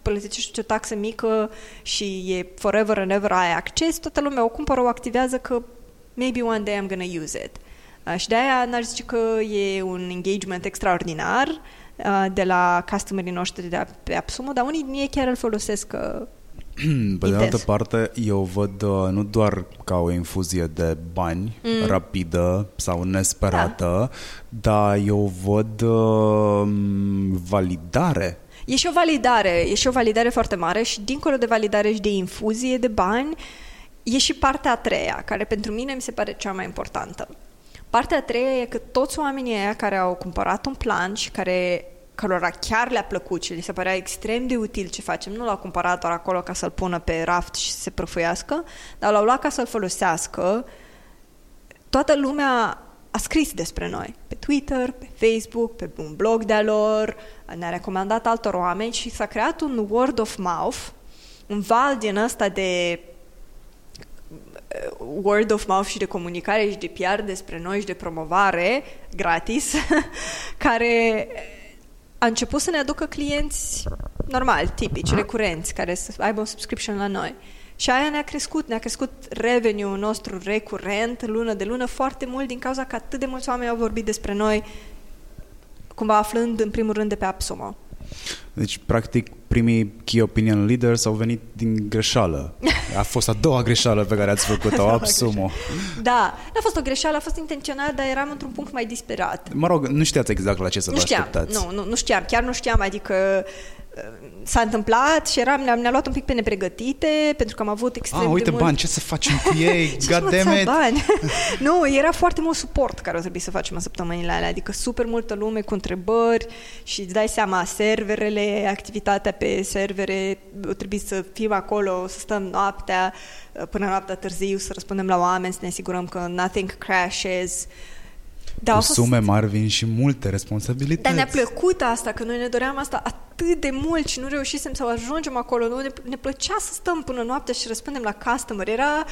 [SPEAKER 1] plătești o taxă mică și e forever and ever ai acces, toată lumea o cumpără, o activează că maybe one day I'm gonna use it. Uh, și de aia n-aș zice că e un engagement extraordinar, Uh, de la customerii noștri de pe AppSumo, dar unii din ei chiar îl folosesc uh, <clears throat>
[SPEAKER 2] Pe de altă parte, eu văd uh, nu doar ca o infuzie de bani mm. rapidă sau nesperată, da. dar eu văd uh, validare.
[SPEAKER 1] E și o validare, e și o validare foarte mare și dincolo de validare și de infuzie de bani, e și partea a treia, care pentru mine mi se pare cea mai importantă. Partea a treia e că toți oamenii aia care au cumpărat un plan și care cărora chiar le-a plăcut și li se părea extrem de util ce facem, nu l-au cumpărat doar acolo ca să-l pună pe raft și să se prăfuiască, dar l-au luat ca să-l folosească. Toată lumea a scris despre noi pe Twitter, pe Facebook, pe un blog de-a lor, ne-a recomandat altor oameni și s-a creat un word of mouth, un val din ăsta de uh, word of mouth și de comunicare și de PR despre noi și de promovare gratis, <laughs> care a început să ne aducă clienți normal, tipici, recurenți, care să aibă un subscription la noi. Și aia ne-a crescut, ne-a crescut revenue nostru recurent, lună de lună, foarte mult din cauza că atât de mulți oameni au vorbit despre noi, cumva aflând în primul rând de pe AppSumo.
[SPEAKER 2] Deci, practic, primii key opinion leaders au venit din greșeală. <laughs> A fost a doua greșeală pe care ați făcut-o, AppSumo.
[SPEAKER 1] Da, n-a fost o greșeală, a fost intenționat, dar eram într-un punct mai disperat.
[SPEAKER 2] Mă rog, nu știați exact la ce să
[SPEAKER 1] nu
[SPEAKER 2] vă
[SPEAKER 1] știam,
[SPEAKER 2] așteptați.
[SPEAKER 1] Nu, nu, nu știam, chiar nu știam, adică s-a întâmplat și eram, ne-a, ne luat un pic pe nepregătite, pentru că am avut extrem
[SPEAKER 2] Ah, uite
[SPEAKER 1] de mult...
[SPEAKER 2] bani, ce să facem cu ei? <laughs>
[SPEAKER 1] Ce
[SPEAKER 2] God damn it!
[SPEAKER 1] bani? <laughs> nu, era foarte mult suport care o trebui să facem în săptămânile alea, adică super multă lume cu întrebări și îți dai seama, serverele, activitatea pe servere, o trebuie să fim acolo, să stăm noaptea, până noaptea târziu, să răspundem la oameni, să ne asigurăm că nothing crashes,
[SPEAKER 2] da, cu fost... sume mari vin și multe responsabilități.
[SPEAKER 1] Dar ne-a plăcut asta, că noi ne doream asta atât de mult și nu reușisem să ajungem acolo. Nu? Ne, ne plăcea să stăm până noaptea și răspundem la customer. Era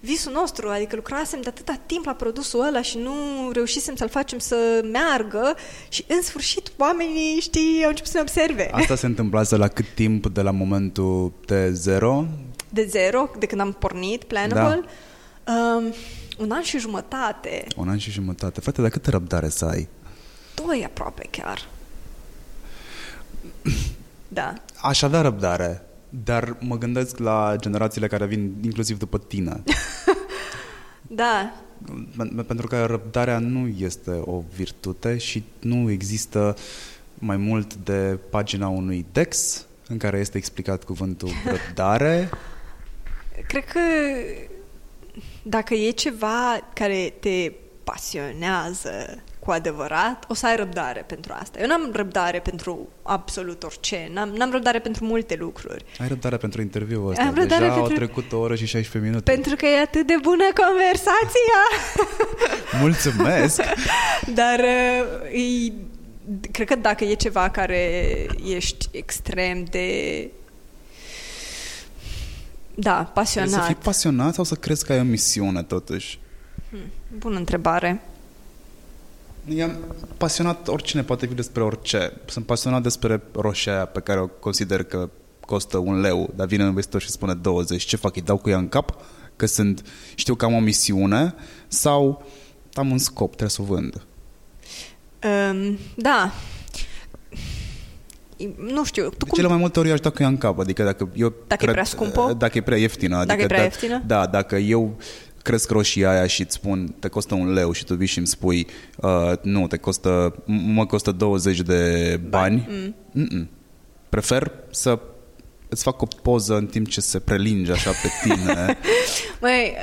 [SPEAKER 1] visul nostru, adică lucrasem de atâta timp la produsul ăla și nu reușisem să-l facem să meargă și în sfârșit oamenii, știi, au început să ne observe.
[SPEAKER 2] Asta se întâmplase la cât timp de la momentul de zero?
[SPEAKER 1] De zero, de când am pornit Planable? Da. Um, un an și jumătate.
[SPEAKER 2] Un an și jumătate. Frate, dar câtă răbdare să ai?
[SPEAKER 1] Doi aproape chiar. <clears throat> Da.
[SPEAKER 2] Aș avea răbdare, dar mă gândesc la generațiile care vin inclusiv după tine. <laughs>
[SPEAKER 1] da.
[SPEAKER 2] Pentru că răbdarea nu este o virtute și nu există mai mult de pagina unui Dex în care este explicat cuvântul <laughs> răbdare.
[SPEAKER 1] Cred că dacă e ceva care te pasionează cu adevărat, o să ai răbdare pentru asta. Eu n-am răbdare pentru absolut orice, n-am, n-am răbdare pentru multe lucruri.
[SPEAKER 2] Ai răbdare pentru interviul ăsta. Am Deja pentru... au trecut o oră și 16 minute.
[SPEAKER 1] Pentru că e atât de bună conversația! <laughs>
[SPEAKER 2] Mulțumesc!
[SPEAKER 1] Dar e, cred că dacă e ceva care ești extrem de da, pasionat.
[SPEAKER 2] Trebuie să fii pasionat sau să crezi că ai o misiune, totuși?
[SPEAKER 1] Hmm, bună întrebare.
[SPEAKER 2] I-am pasionat, oricine poate fi despre orice. Sunt pasionat despre roșia pe care o consider că costă un leu, dar vine un investitor și spune 20. Ce fac? Îi dau cu ea în cap? Că sunt, știu că am o misiune sau am un scop, trebuie să o vând?
[SPEAKER 1] Um, da, nu știu. Tu
[SPEAKER 2] de cum... cele mai multe ori eu aș da cu ea în cap. Adică dacă eu
[SPEAKER 1] dacă cred, e prea scumpă?
[SPEAKER 2] Dacă e prea ieftină.
[SPEAKER 1] Adică
[SPEAKER 2] dacă
[SPEAKER 1] e prea da, ieftină?
[SPEAKER 2] Da, dacă eu cresc roșia aia și îți spun te costă un leu și tu vii și îmi spui uh, nu, te costă, mă costă 20 de bani, Mm-mm. prefer să îți fac o poză în timp ce se prelinge așa pe tine. <laughs>
[SPEAKER 1] Măi,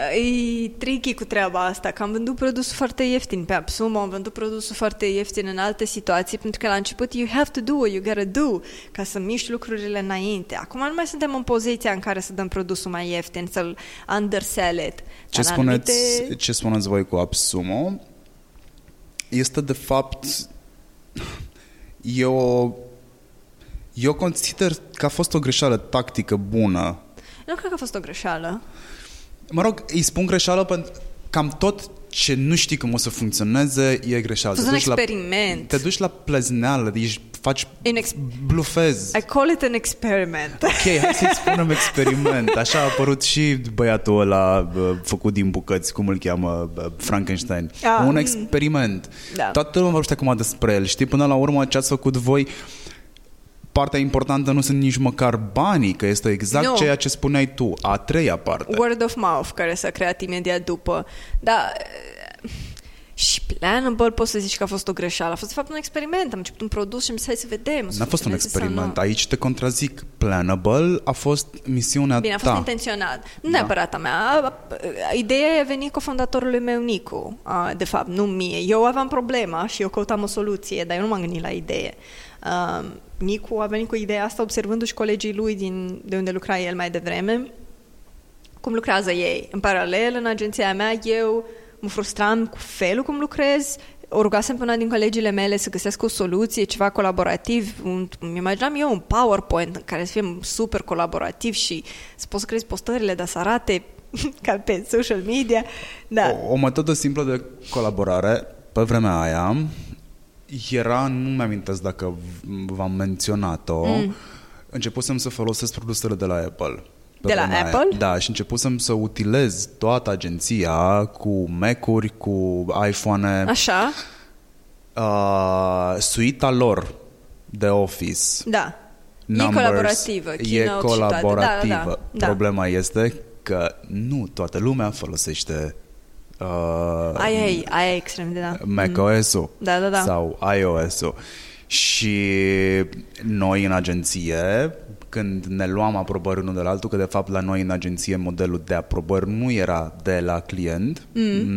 [SPEAKER 1] e tricky cu treaba asta, că am vândut produsul foarte ieftin pe Absumo, am vândut produsul foarte ieftin în alte situații, pentru că la început you have to do what you gotta do ca să miști lucrurile înainte. Acum nu mai suntem în poziția în care să dăm produsul mai ieftin, să-l undersell it.
[SPEAKER 2] Ce spuneți, anumite... ce spuneți voi cu Absumo este de fapt e o eu consider că a fost o greșeală tactică bună.
[SPEAKER 1] Nu cred că a fost o greșeală.
[SPEAKER 2] Mă rog, îi spun greșeală pentru cam tot ce nu știi cum o să funcționeze e greșeală.
[SPEAKER 1] Te un experiment.
[SPEAKER 2] La, te duci la plezneală, ești, faci, ex- blufezi.
[SPEAKER 1] I call it an experiment.
[SPEAKER 2] Ok, hai să-i <laughs> spunem experiment. Așa a apărut și băiatul ăla făcut din bucăți, cum îl cheamă, Frankenstein. Ah, un mm. experiment. Da. Toată lumea vorbește acum despre el. Știi, până la urmă ce ați făcut voi partea importantă nu sunt nici măcar banii, că este exact no. ceea ce spuneai tu, a treia parte.
[SPEAKER 1] Word of mouth, care s-a creat imediat după. Da, și Planable poți să zici că a fost o greșeală. A fost de fapt un experiment. Am început un produs și am zis hai să vedem.
[SPEAKER 2] N-a fost un experiment. Aici te contrazic. Planable a fost misiunea
[SPEAKER 1] Bine, a fost
[SPEAKER 2] ta.
[SPEAKER 1] intenționat. Nu da. neapărat a mea. Ideea a venit cu fondatorului meu, Nicu. De fapt, nu mie. Eu aveam problema și eu căutam o soluție, dar eu nu m-am gândit la idee. Nicu a venit cu ideea asta observându-și colegii lui din, de unde lucra el mai devreme, cum lucrează ei. În paralel, în agenția mea, eu mă frustram cu felul cum lucrez, o rugasem pe una din colegile mele să găsească o soluție, ceva colaborativ. Un, îmi imaginam eu un PowerPoint în care să fie super colaborativ și să poți să crezi postările, dar să arate <laughs> ca pe social media. Da.
[SPEAKER 2] O, o metodă simplă de colaborare pe vremea aia era, nu mi-am dacă v-am menționat-o, mm. începusem să folosesc produsele de la Apple.
[SPEAKER 1] De la Apple?
[SPEAKER 2] Aia. Da, și începusem să utilez toată agenția cu Mac-uri, cu iPhone.
[SPEAKER 1] Așa.
[SPEAKER 2] Uh, suita lor de Office.
[SPEAKER 1] Da.
[SPEAKER 2] Numbers,
[SPEAKER 1] e colaborativă.
[SPEAKER 2] E colaborativă. Da, da,
[SPEAKER 1] da.
[SPEAKER 2] Problema este că nu toată lumea folosește
[SPEAKER 1] uh, aia, e, aia e extrem de da.
[SPEAKER 2] macOS-ul
[SPEAKER 1] da, da, da.
[SPEAKER 2] sau iOS-ul. Și noi în agenție, când ne luam aprobări unul de la altul, că de fapt la noi în agenție modelul de aprobări nu era de la client. Mm.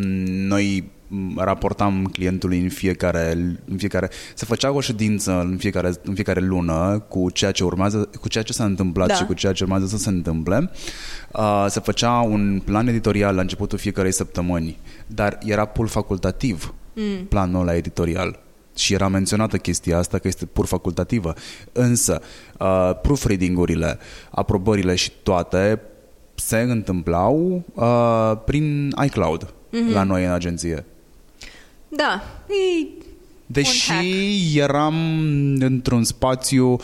[SPEAKER 2] Noi raportam clientului în fiecare, în fiecare se făcea o ședință în fiecare, în fiecare lună cu ceea ce urmează, cu ceea ce s-a întâmplat da. și cu ceea ce urmează să se întâmple. Uh, se făcea un plan editorial la începutul fiecarei săptămâni, dar era pur facultativ mm. planul ăla editorial și era menționată chestia asta că este pur facultativă. Însă, uh, proofreading-urile, aprobările și toate se întâmplau uh, prin iCloud mm-hmm. la noi în agenție.
[SPEAKER 1] Da, e
[SPEAKER 2] Deși eram într-un spațiu uh,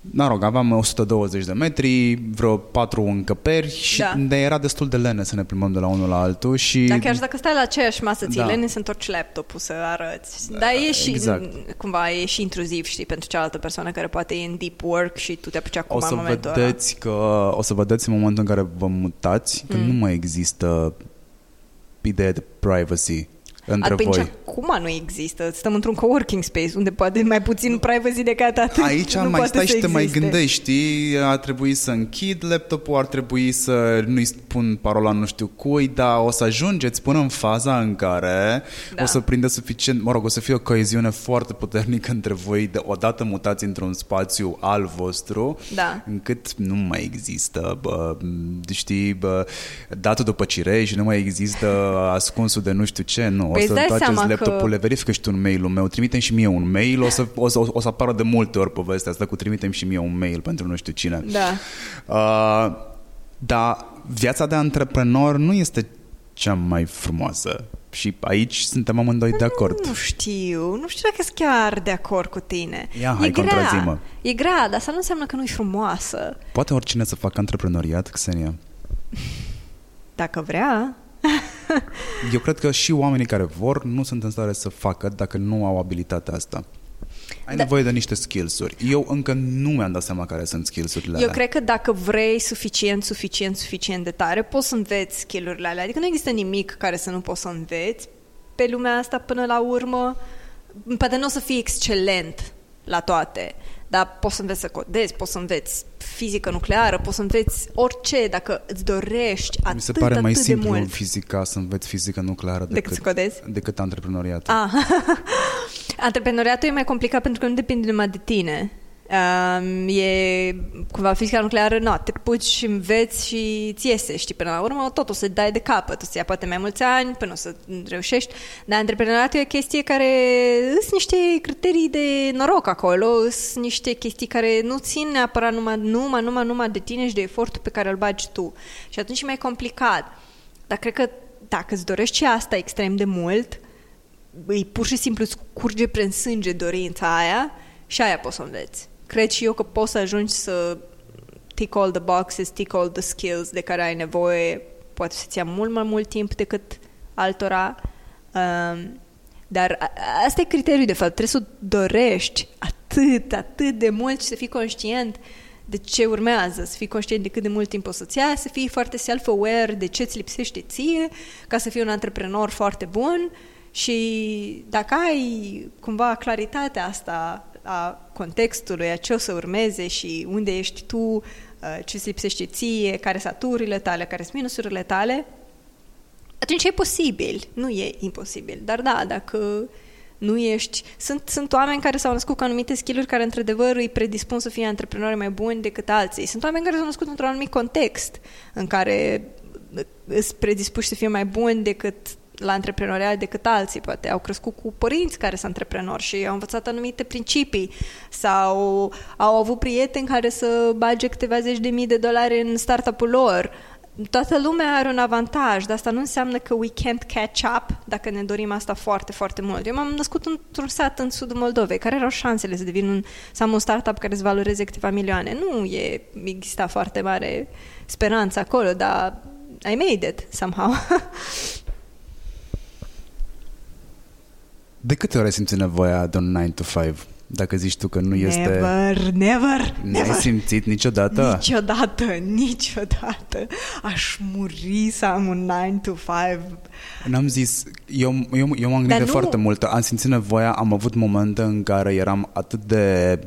[SPEAKER 2] mă rog, aveam 120 de metri, vreo patru încăperi și da. ne era destul de lene să ne plimbăm de la unul la altul și...
[SPEAKER 1] Da, chiar și dacă stai la aceeași masă, ți da. lene să întorci laptopul să arăți. Dar e și, exact. cumva, e și intruziv, știi, pentru cealaltă persoană care poate e în deep work și tu te apuci acum
[SPEAKER 2] o să
[SPEAKER 1] în momentul
[SPEAKER 2] vedeți
[SPEAKER 1] ăla.
[SPEAKER 2] că O să vedeți în momentul în care vă mutați mm. că nu mai există ideea de privacy între
[SPEAKER 1] Atunci,
[SPEAKER 2] voi.
[SPEAKER 1] acum nu există. Stăm într-un coworking space unde poate mai puțin privacy decât atât.
[SPEAKER 2] Aici
[SPEAKER 1] nu
[SPEAKER 2] mai stai și te
[SPEAKER 1] existe.
[SPEAKER 2] mai gândești. Ar trebui să închid laptopul, ar trebui să nu-i spun parola nu știu cui, dar o să ajungeți până în faza în care da. o să prinde suficient, mă rog, o să fie o coeziune foarte puternică între voi de odată mutați într-un spațiu al vostru,
[SPEAKER 1] da.
[SPEAKER 2] încât nu mai există, bă, știi, bă, datul după cireș, nu mai există ascunsul de nu știu ce, nu.
[SPEAKER 1] Păi
[SPEAKER 2] o să întoarceți laptopul,
[SPEAKER 1] că...
[SPEAKER 2] le verifică și tu un mail-ul meu, trimitem și mie un mail, o să, o să, o să apară de multe ori povestea asta cu trimitem și mie un mail pentru nu știu cine.
[SPEAKER 1] Da.
[SPEAKER 2] Uh, dar viața de antreprenor nu este cea mai frumoasă. Și aici suntem amândoi de acord.
[SPEAKER 1] Nu știu, nu știu dacă sunt chiar de acord cu tine.
[SPEAKER 2] Ia, hai,
[SPEAKER 1] e
[SPEAKER 2] grea,
[SPEAKER 1] E grea, dar asta nu înseamnă că nu e frumoasă.
[SPEAKER 2] Poate oricine să facă antreprenoriat, Xenia.
[SPEAKER 1] Dacă vrea. <laughs>
[SPEAKER 2] Eu cred că și oamenii care vor nu sunt în stare să facă dacă nu au abilitatea asta. Ai da. nevoie de niște skills-uri. Eu încă nu mi-am dat seama care sunt skills-urile
[SPEAKER 1] Eu
[SPEAKER 2] alea.
[SPEAKER 1] cred că dacă vrei suficient, suficient, suficient de tare, poți să înveți skill-urile alea. Adică nu există nimic care să nu poți să înveți pe lumea asta până la urmă. Poate nu o să fii excelent la toate, dar poți să înveți să codezi, poți să înveți fizică nucleară, poți să înveți orice dacă îți dorești atât,
[SPEAKER 2] Mi se pare mai simplu
[SPEAKER 1] de
[SPEAKER 2] mult. fizica să înveți fizică nucleară decât,
[SPEAKER 1] decât, să codezi?
[SPEAKER 2] decât antreprenoriatul.
[SPEAKER 1] Ah. <laughs> Antreprenoriatul e mai complicat pentru că nu depinde numai de tine. Um, e cumva fizica nucleară, nu, te puci și înveți și ți iese, știi, până la urmă tot o să dai de capăt, o să ia poate mai mulți ani până o să reușești, dar antreprenoriatul e o chestie care sunt niște criterii de noroc acolo, sunt niște chestii care nu țin neapărat numai, numai, numai, numai de tine și de efortul pe care îl bagi tu. Și atunci e mai complicat. Dar cred că dacă îți dorești și asta extrem de mult, îi pur și simplu îți curge prin sânge dorința aia și aia poți să înveți cred și eu că poți să ajungi să tick all the boxes, tick all the skills de care ai nevoie, poate să-ți ia mult mai mult timp decât altora, um, dar asta e criteriul de fapt, trebuie să dorești atât, atât de mult și să fii conștient de ce urmează, să fii conștient de cât de mult timp o să-ți ia, să fii foarte self-aware de ce îți lipsește ție, ca să fii un antreprenor foarte bun. Și dacă ai cumva claritatea asta a contextului, a ce o să urmeze și unde ești tu, uh, ce îți lipsește ție, care sunt aturile tale, care sunt minusurile tale, atunci e posibil. Nu e imposibil. Dar da, dacă nu ești... Sunt, sunt oameni care s-au născut cu anumite skill care într-adevăr îi predispun să fie antreprenori mai buni decât alții. Sunt oameni care s-au născut într-un anumit context în care îți predispuși să fie mai buni decât la antreprenoriat decât alții, poate au crescut cu părinți care sunt antreprenori și au învățat anumite principii sau au avut prieteni care să bage câteva zeci de mii de dolari în startup-ul lor. Toată lumea are un avantaj, dar asta nu înseamnă că we can't catch up dacă ne dorim asta foarte, foarte mult. Eu m-am născut într-un sat în sudul Moldovei. Care erau șansele să devin un, să am un startup care să valoreze câteva milioane? Nu e, exista foarte mare speranță acolo, dar I made it somehow. <laughs>
[SPEAKER 2] De câte ori ai simțit nevoia de un 9 to 5? Dacă zici tu că nu este...
[SPEAKER 1] Never, never,
[SPEAKER 2] N-ai
[SPEAKER 1] never.
[SPEAKER 2] simțit niciodată?
[SPEAKER 1] Niciodată, niciodată. Aș muri să am un 9 to 5.
[SPEAKER 2] N-am zis, eu, eu, eu m-am gândit
[SPEAKER 1] Dar
[SPEAKER 2] de
[SPEAKER 1] nu-
[SPEAKER 2] foarte mult, am simțit nevoia, am avut momente în care eram atât de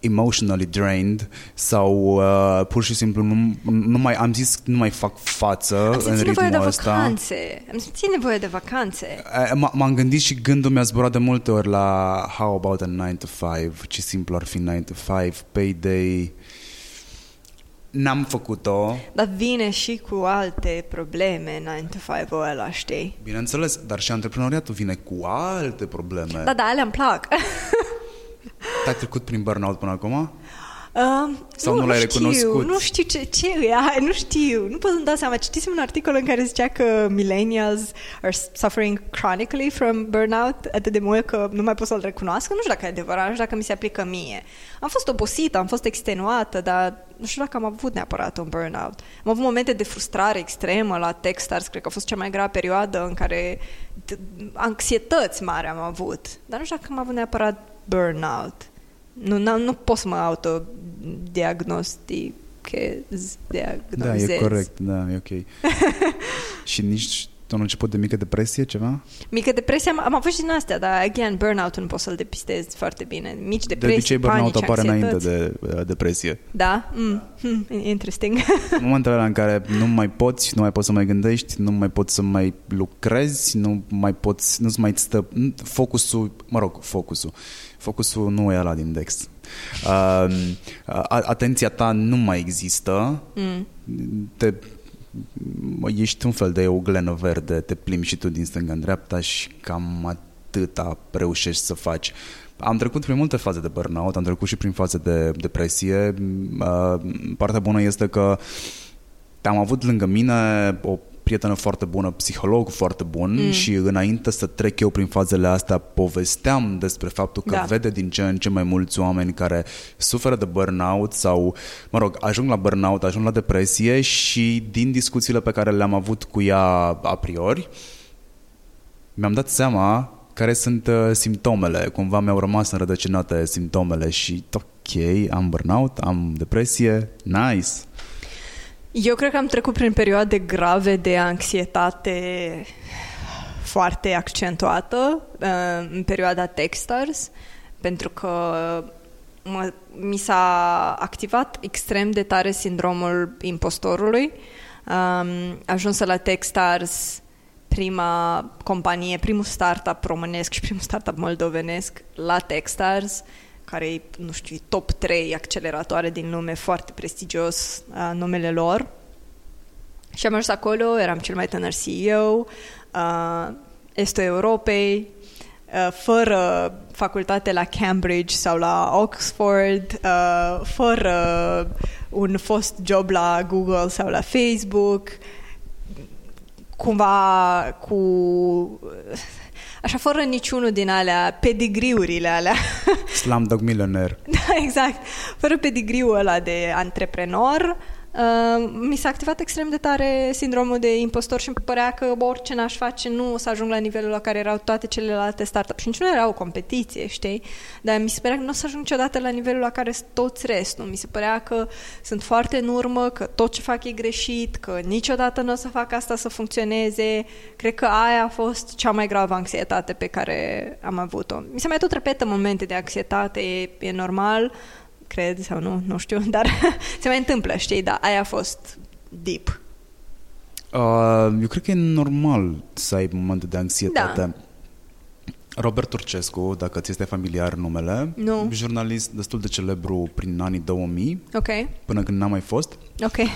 [SPEAKER 2] emotionally drained sau uh, pur și simplu nu, nu mai am zis nu mai fac față
[SPEAKER 1] Am
[SPEAKER 2] în
[SPEAKER 1] simțit nevoie de
[SPEAKER 2] ritmul ăsta.
[SPEAKER 1] vacanțe. Am simțit nevoie de vacanțe.
[SPEAKER 2] Eh, m- M-am gândit și gândul mi-a zburat de multe ori la how about a 9 to 5, ce simplu ar fi 9 to 5, payday. N-am făcut-o,
[SPEAKER 1] Dar vine și cu alte probleme 9 to 5-ul ăla, știi?
[SPEAKER 2] bineînțeles, dar și antreprenoriatul vine cu alte probleme.
[SPEAKER 1] Da, da, alea îmi plac. <laughs>
[SPEAKER 2] Ai trecut prin burnout până acum?
[SPEAKER 1] Uh,
[SPEAKER 2] Sau nu l-ai
[SPEAKER 1] știu,
[SPEAKER 2] recunoscut?
[SPEAKER 1] Nu știu ce, ce e, <laughs> ai, nu știu, nu pot să-mi dau seama. Citisem un articol în care zicea că millennials are suffering chronically from burnout atât de mult că nu mai pot să-l recunoască. Nu știu dacă e adevărat, nu știu dacă mi se aplică mie. Am fost obosită, am fost extenuată, dar nu știu dacă am avut neapărat un burnout. Am avut momente de frustrare extremă la Techstars, cred că a fost cea mai grea perioadă în care d- anxietăți mari am avut. Dar nu știu dacă am avut neapărat burnout. Nu, nu, nu pot să mă autodiagnostichez.
[SPEAKER 2] Da,
[SPEAKER 1] diagnosez.
[SPEAKER 2] e corect, da, e ok. <laughs> și nici un început de mică depresie, ceva?
[SPEAKER 1] Mică depresie am, am avut și din astea, dar, again, burnout-ul nu pot să-l depistez foarte bine. Mici
[SPEAKER 2] De
[SPEAKER 1] depresii,
[SPEAKER 2] obicei burnout
[SPEAKER 1] panici,
[SPEAKER 2] apare înainte
[SPEAKER 1] anxietăți.
[SPEAKER 2] de uh, depresie.
[SPEAKER 1] Da? Mm, hmm, interesting. <laughs>
[SPEAKER 2] În momentele alea în care nu mai poți, nu mai poți să mai gândești, nu mai poți să mai lucrezi, nu mai poți, nu-ți mai stă focusul, mă rog, focusul. Focusul nu e ăla din Dex. Uh, a- atenția ta nu mai există.
[SPEAKER 1] Mm.
[SPEAKER 2] Te, ești un fel de o glenă verde, te plimbi și tu din stânga în dreapta și cam atâta reușești să faci. Am trecut prin multe faze de burnout, am trecut și prin faze de depresie. Uh, Partea bună este că am avut lângă mine o prietenă foarte bună, psiholog foarte bun mm. și înainte să trec eu prin fazele astea povesteam despre faptul că
[SPEAKER 1] Da.
[SPEAKER 2] vede din ce în ce mai mulți oameni care suferă de burnout sau, mă rog, ajung la burnout, ajung la depresie și din discuțiile pe care le-am avut cu ea a priori, mi-am dat seama care sunt uh, simptomele. Cumva mi-au rămas înrădăcinate simptomele și ok, am burnout, am depresie, nice.
[SPEAKER 1] Eu cred că am trecut prin perioade grave de anxietate foarte accentuată uh, în perioada Techstars, pentru că mă, mi s-a activat extrem de tare sindromul impostorului. Um, ajunsă la Techstars prima companie, primul startup românesc și primul startup moldovenesc la Techstars, care e, nu știu, e top 3 acceleratoare din lume, foarte prestigios uh, numele lor. Și am ajuns acolo, eram cel mai tânăr CEO, uh, estul Europei, uh, fără facultate la Cambridge sau la Oxford, uh, fără un fost job la Google sau la Facebook, cumva cu așa fără niciunul din alea pedigriurile alea
[SPEAKER 2] Slumdog Millionaire. <laughs>
[SPEAKER 1] da, exact. Fără pedigriul ăla de antreprenor, uh, mi s-a activat extrem de tare sindromul de impostor și îmi părea că orice n-aș face nu o să ajung la nivelul la care erau toate celelalte startup și nici nu era o competiție, știi? Dar mi se părea că nu o să ajung niciodată la nivelul la care sunt toți restul. Mi se părea că sunt foarte în urmă, că tot ce fac e greșit, că niciodată nu o să fac asta să funcționeze. Cred că aia a fost cea mai gravă anxietate pe care am avut-o. Mi se mai tot repetă momente de anxietate, e, e normal, cred sau nu, nu știu, <laughs> dar se mai întâmplă, știi, dar aia a fost deep.
[SPEAKER 2] Uh, eu cred că e normal să ai momente de anxietate.
[SPEAKER 1] Da.
[SPEAKER 2] Robert Turcescu, dacă ți este familiar numele,
[SPEAKER 1] Nu.
[SPEAKER 2] jurnalist destul de celebru prin anii 2000,
[SPEAKER 1] Ok,
[SPEAKER 2] până când n-a mai fost.
[SPEAKER 1] ok.
[SPEAKER 2] Uh,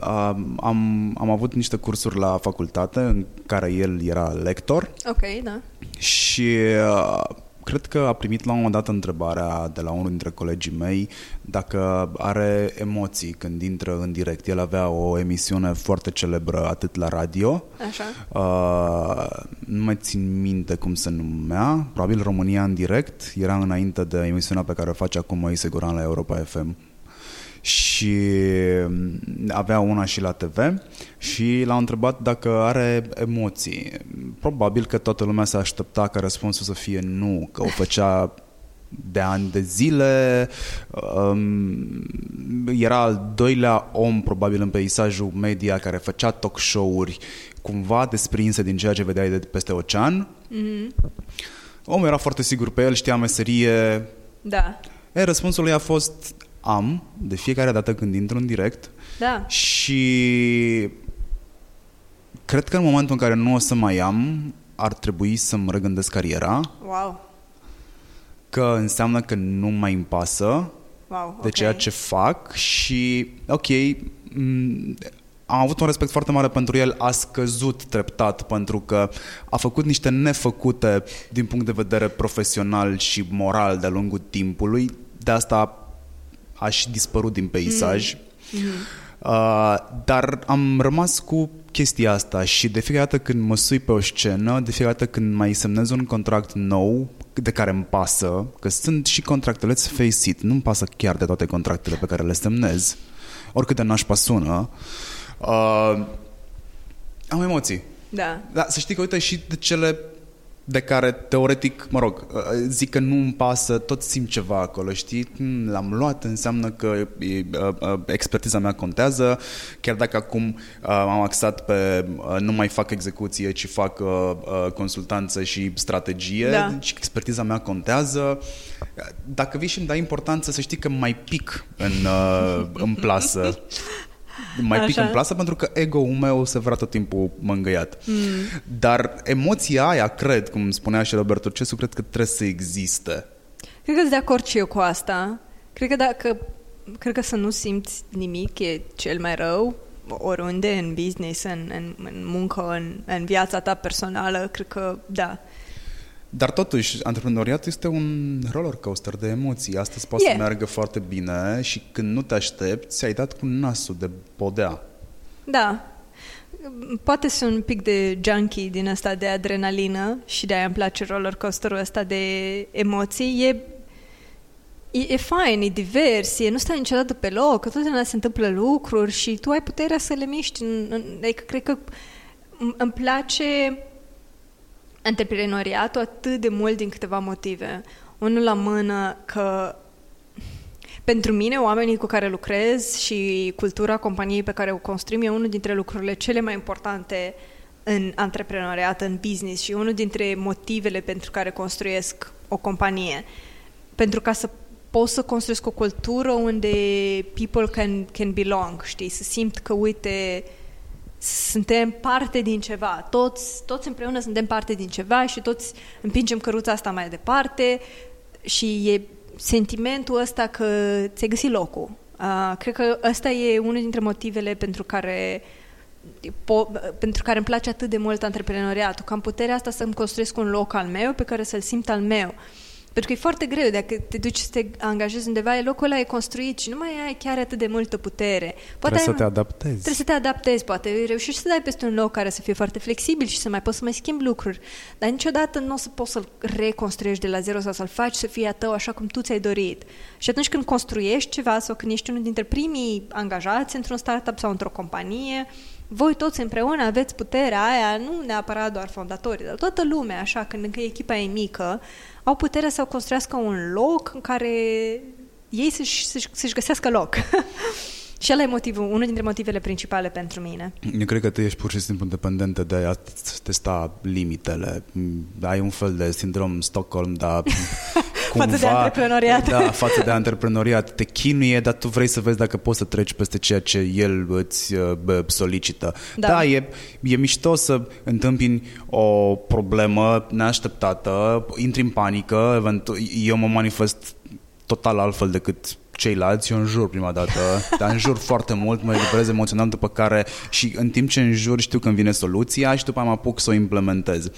[SPEAKER 2] uh, am, am avut niște cursuri la facultate în care el era lector.
[SPEAKER 1] Ok, da.
[SPEAKER 2] Și uh, cred că a primit la un moment dat întrebarea de la unul dintre colegii mei dacă are emoții când intră în direct. El avea o emisiune foarte celebră atât la radio,
[SPEAKER 1] Așa.
[SPEAKER 2] uh, nu mai țin minte cum se numea, probabil România în direct, era înainte de emisiunea pe care o face acum Moise Guran la Europa FM și mm, avea una și la TV și l-a întrebat dacă are emoții. Probabil că toată lumea se aștepta ca răspunsul să fie nu, că o făcea de ani de zile, um, era al doilea om probabil în peisajul media care făcea talk show-uri cumva desprinse din ceea ce vedeai de peste ocean. Mm-hmm. Omul era foarte sigur pe el, știa meserie.
[SPEAKER 1] Da.
[SPEAKER 2] E, răspunsul lui a fost am, de fiecare dată când intru în direct
[SPEAKER 1] Da.
[SPEAKER 2] și cred că în momentul în care nu o să mai am, ar trebui să-mi regândesc cariera,
[SPEAKER 1] Wow.
[SPEAKER 2] că înseamnă că nu mai îmi pasă
[SPEAKER 1] Wow.
[SPEAKER 2] de
[SPEAKER 1] ok.
[SPEAKER 2] ceea ce fac și, ok, m- am avut un respect foarte mare pentru el, a scăzut treptat pentru că a făcut niște nefăcute din punct de vedere profesional și moral de-a lungul timpului, de asta aș și dispărut din peisaj. Uh, dar am rămas cu chestia asta și de fiecare dată când mă sui pe o scenă, de fiecare dată când mai semnez un contract nou de care îmi pasă, că sunt și contractele, let's face it, nu-mi pasă chiar de toate contractele pe care le semnez, oricât de nașpa sună, uh, am emoții.
[SPEAKER 1] Da.
[SPEAKER 2] Da, să știi că, uite, și de cele de care, teoretic, mă rog, uh, zic că nu îmi pasă, tot simt ceva acolo, știi? Hmm, L-am luat, înseamnă că e, uh, uh, expertiza mea contează, chiar dacă acum uh, am axat pe uh, nu mai fac execuție, ci fac uh, uh, consultanță și strategie,
[SPEAKER 1] Da.
[SPEAKER 2] deci expertiza mea contează. Dacă vii și îmi dai importanță, să știi că mai pic în, uh, în plasă. <laughs> Mai pic
[SPEAKER 1] Așa.
[SPEAKER 2] în plasă pentru că ego-ul meu se vrea tot timpul mângâiat. Mm. Dar emoția aia, cred, cum spunea și Robert Turcescu, cred că trebuie să existe.
[SPEAKER 1] Cred că sunt de acord și eu cu asta. Cred că dacă cred că să nu simți nimic e cel mai rău oriunde, în business, în, în, în muncă, în, în viața ta personală, cred că da.
[SPEAKER 2] Dar totuși, antreprenoriatul este un roller coaster de emoții. Astăzi poate
[SPEAKER 1] E.
[SPEAKER 2] să meargă foarte bine și când nu te aștepți, ai dat cu nasul de podea.
[SPEAKER 1] Da. Poate sunt un pic de junkie din asta de adrenalină și de-aia îmi place roller coasterul ăsta de emoții. E, e, e fain, e divers, e, nu stai niciodată pe loc, că totdeauna se întâmplă lucruri și tu ai puterea să le miști. În, în, adică cred că îmi- îmi place antreprenoriatul atât de mult din câteva motive. Unul la mână că pentru mine, oamenii cu care lucrez și cultura companiei pe care o construim e unul dintre lucrurile cele mai importante în antreprenoriat, în business și unul dintre motivele pentru care construiesc o companie. Pentru ca să poți să construiesc o cultură unde people can, can belong, știi, să simt că, uite, suntem parte din ceva, toți, toți împreună suntem parte din ceva și toți împingem căruța asta mai departe și e sentimentul ăsta că ți-ai găsit locul. Uh, cred că ăsta e unul dintre motivele pentru care po- pentru care îmi place atât de mult antreprenoriatul, că am puterea asta să-mi construiesc un loc al meu pe care să-l simt al meu. Pentru că e foarte greu, dacă te duci să te angajezi undeva, e locul ăla e construit și nu mai ai chiar atât de multă putere.
[SPEAKER 2] Poate Trebuie
[SPEAKER 1] ai-
[SPEAKER 2] să te adaptezi.
[SPEAKER 1] Trebuie să te adaptezi, poate reușești să dai peste un loc care să fie foarte flexibil și să mai poți să mai schimbi lucruri, dar niciodată nu o să poți să-l reconstruiești de la zero sau să-l faci să fie a tău așa cum tu ți-ai dorit. Și atunci când construiești ceva sau când ești unul dintre primii angajați într-un startup sau într-o companie, voi toți împreună aveți puterea aia, nu neapărat doar fondatorii, dar toată lumea, așa, când încă echipa e mică, au puterea să construiască un loc în care ei să-și, să-și, să-și găsească loc. <laughs> și ăla e motivul, unul dintre motivele principale pentru mine.
[SPEAKER 2] Eu cred că tu ești pur și simplu dependentă de a testa limitele. Ai un fel de sindrom Stockholm, dar <laughs> cumva...
[SPEAKER 1] Față de antreprenoriat.
[SPEAKER 2] Da, față de antreprenoriat. Te chinuie, dar tu vrei să vezi dacă poți să treci peste ceea ce el îți uh, bă, solicită.
[SPEAKER 1] Da.
[SPEAKER 2] Da, e, e mișto să întâmpini o problemă neașteptată, intri în panică, eventu- eu mă manifest total altfel decât ceilalți, eu înjur prima dată, <laughs> dar înjur foarte mult, mă eliberez emoțional, după care și în timp ce înjur știu când vine soluția și după aia mă apuc să o implementez. Uh,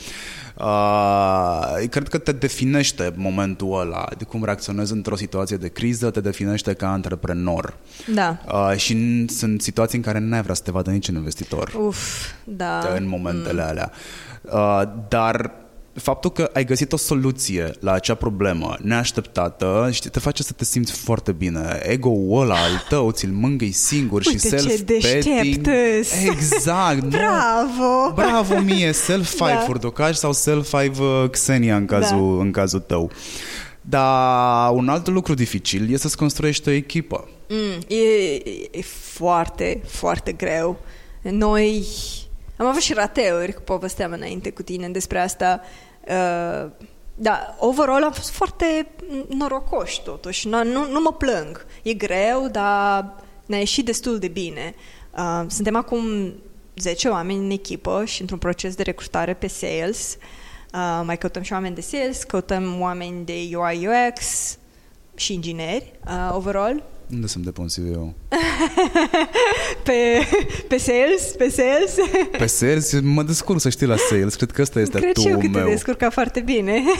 [SPEAKER 2] cred că te definește momentul ăla, de cum reacționezi într-o situație de criză, te definește ca antreprenor.
[SPEAKER 1] Da.
[SPEAKER 2] Uh, și sunt situații în care nu ai vrea să te vadă niciun investitor.
[SPEAKER 1] Uf, da.
[SPEAKER 2] În momentele mm. alea. Uh, dar faptul că ai găsit o soluție la acea problemă neașteptată știi, te face să te simți foarte bine. Ego-ul ăla al tău ți-l mângâi singur
[SPEAKER 1] Uite
[SPEAKER 2] și self-petting. Exact.
[SPEAKER 1] Bravo!
[SPEAKER 2] Nu? Bravo mie! Self-five da. furducaș sau self-five uh, Xenia în cazul, da. în cazul tău. Dar un alt lucru dificil e să-ți construiești o echipă.
[SPEAKER 1] Mm, e, e foarte, foarte greu. Noi am avut și rateuri, cu povesteam înainte cu tine despre asta. Uh, da, overall am fost foarte norocoși totuși, nu, nu, nu mă plâng. E greu, dar ne-a ieșit destul de bine. Uh, suntem acum 10 oameni în echipă și într-un proces de recrutare pe sales. Uh, mai căutăm și oameni de sales, căutăm oameni de UI UX și ingineri uh, overall.
[SPEAKER 2] Unde să-mi depun CV-ul? <laughs>
[SPEAKER 1] pe, pe sales? Pe sales?
[SPEAKER 2] pe sales? Mă descurc să știi la sales. Cred că ăsta este
[SPEAKER 1] Cred
[SPEAKER 2] și eu
[SPEAKER 1] că
[SPEAKER 2] meu.
[SPEAKER 1] te descurca foarte bine. <laughs>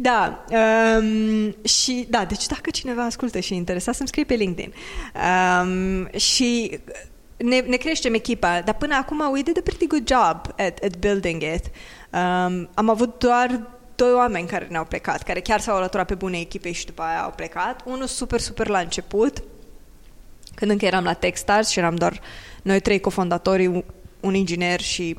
[SPEAKER 1] Da, um, și da, deci dacă cineva ascultă și e interesat să-mi scrie pe LinkedIn um, și ne, ne creștem echipa, dar până acum we did a pretty good job at, at building it. Um, am avut doar doi oameni care ne-au plecat, care chiar s-au alăturat pe bune echipei și după aia au plecat. Unul super, super la început, când încă eram la Techstars și eram doar noi trei cofondatorii, un inginer și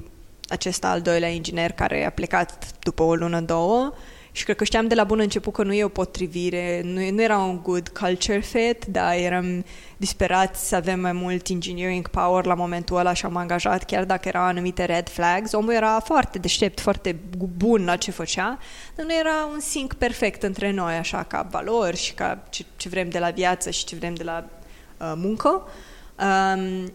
[SPEAKER 1] acesta al doilea inginer care a plecat după o lună, două. Și cred că știam de la bun început că nu e o potrivire, nu, nu era un good culture fit, dar eram disperați să avem mai mult engineering power la momentul ăla și am angajat, chiar dacă erau anumite red flags. Omul era foarte deștept, foarte bun la ce făcea, dar nu era un sync perfect între noi, așa, ca valori și ca ce, ce vrem de la viață și ce vrem de la uh, muncă. Um,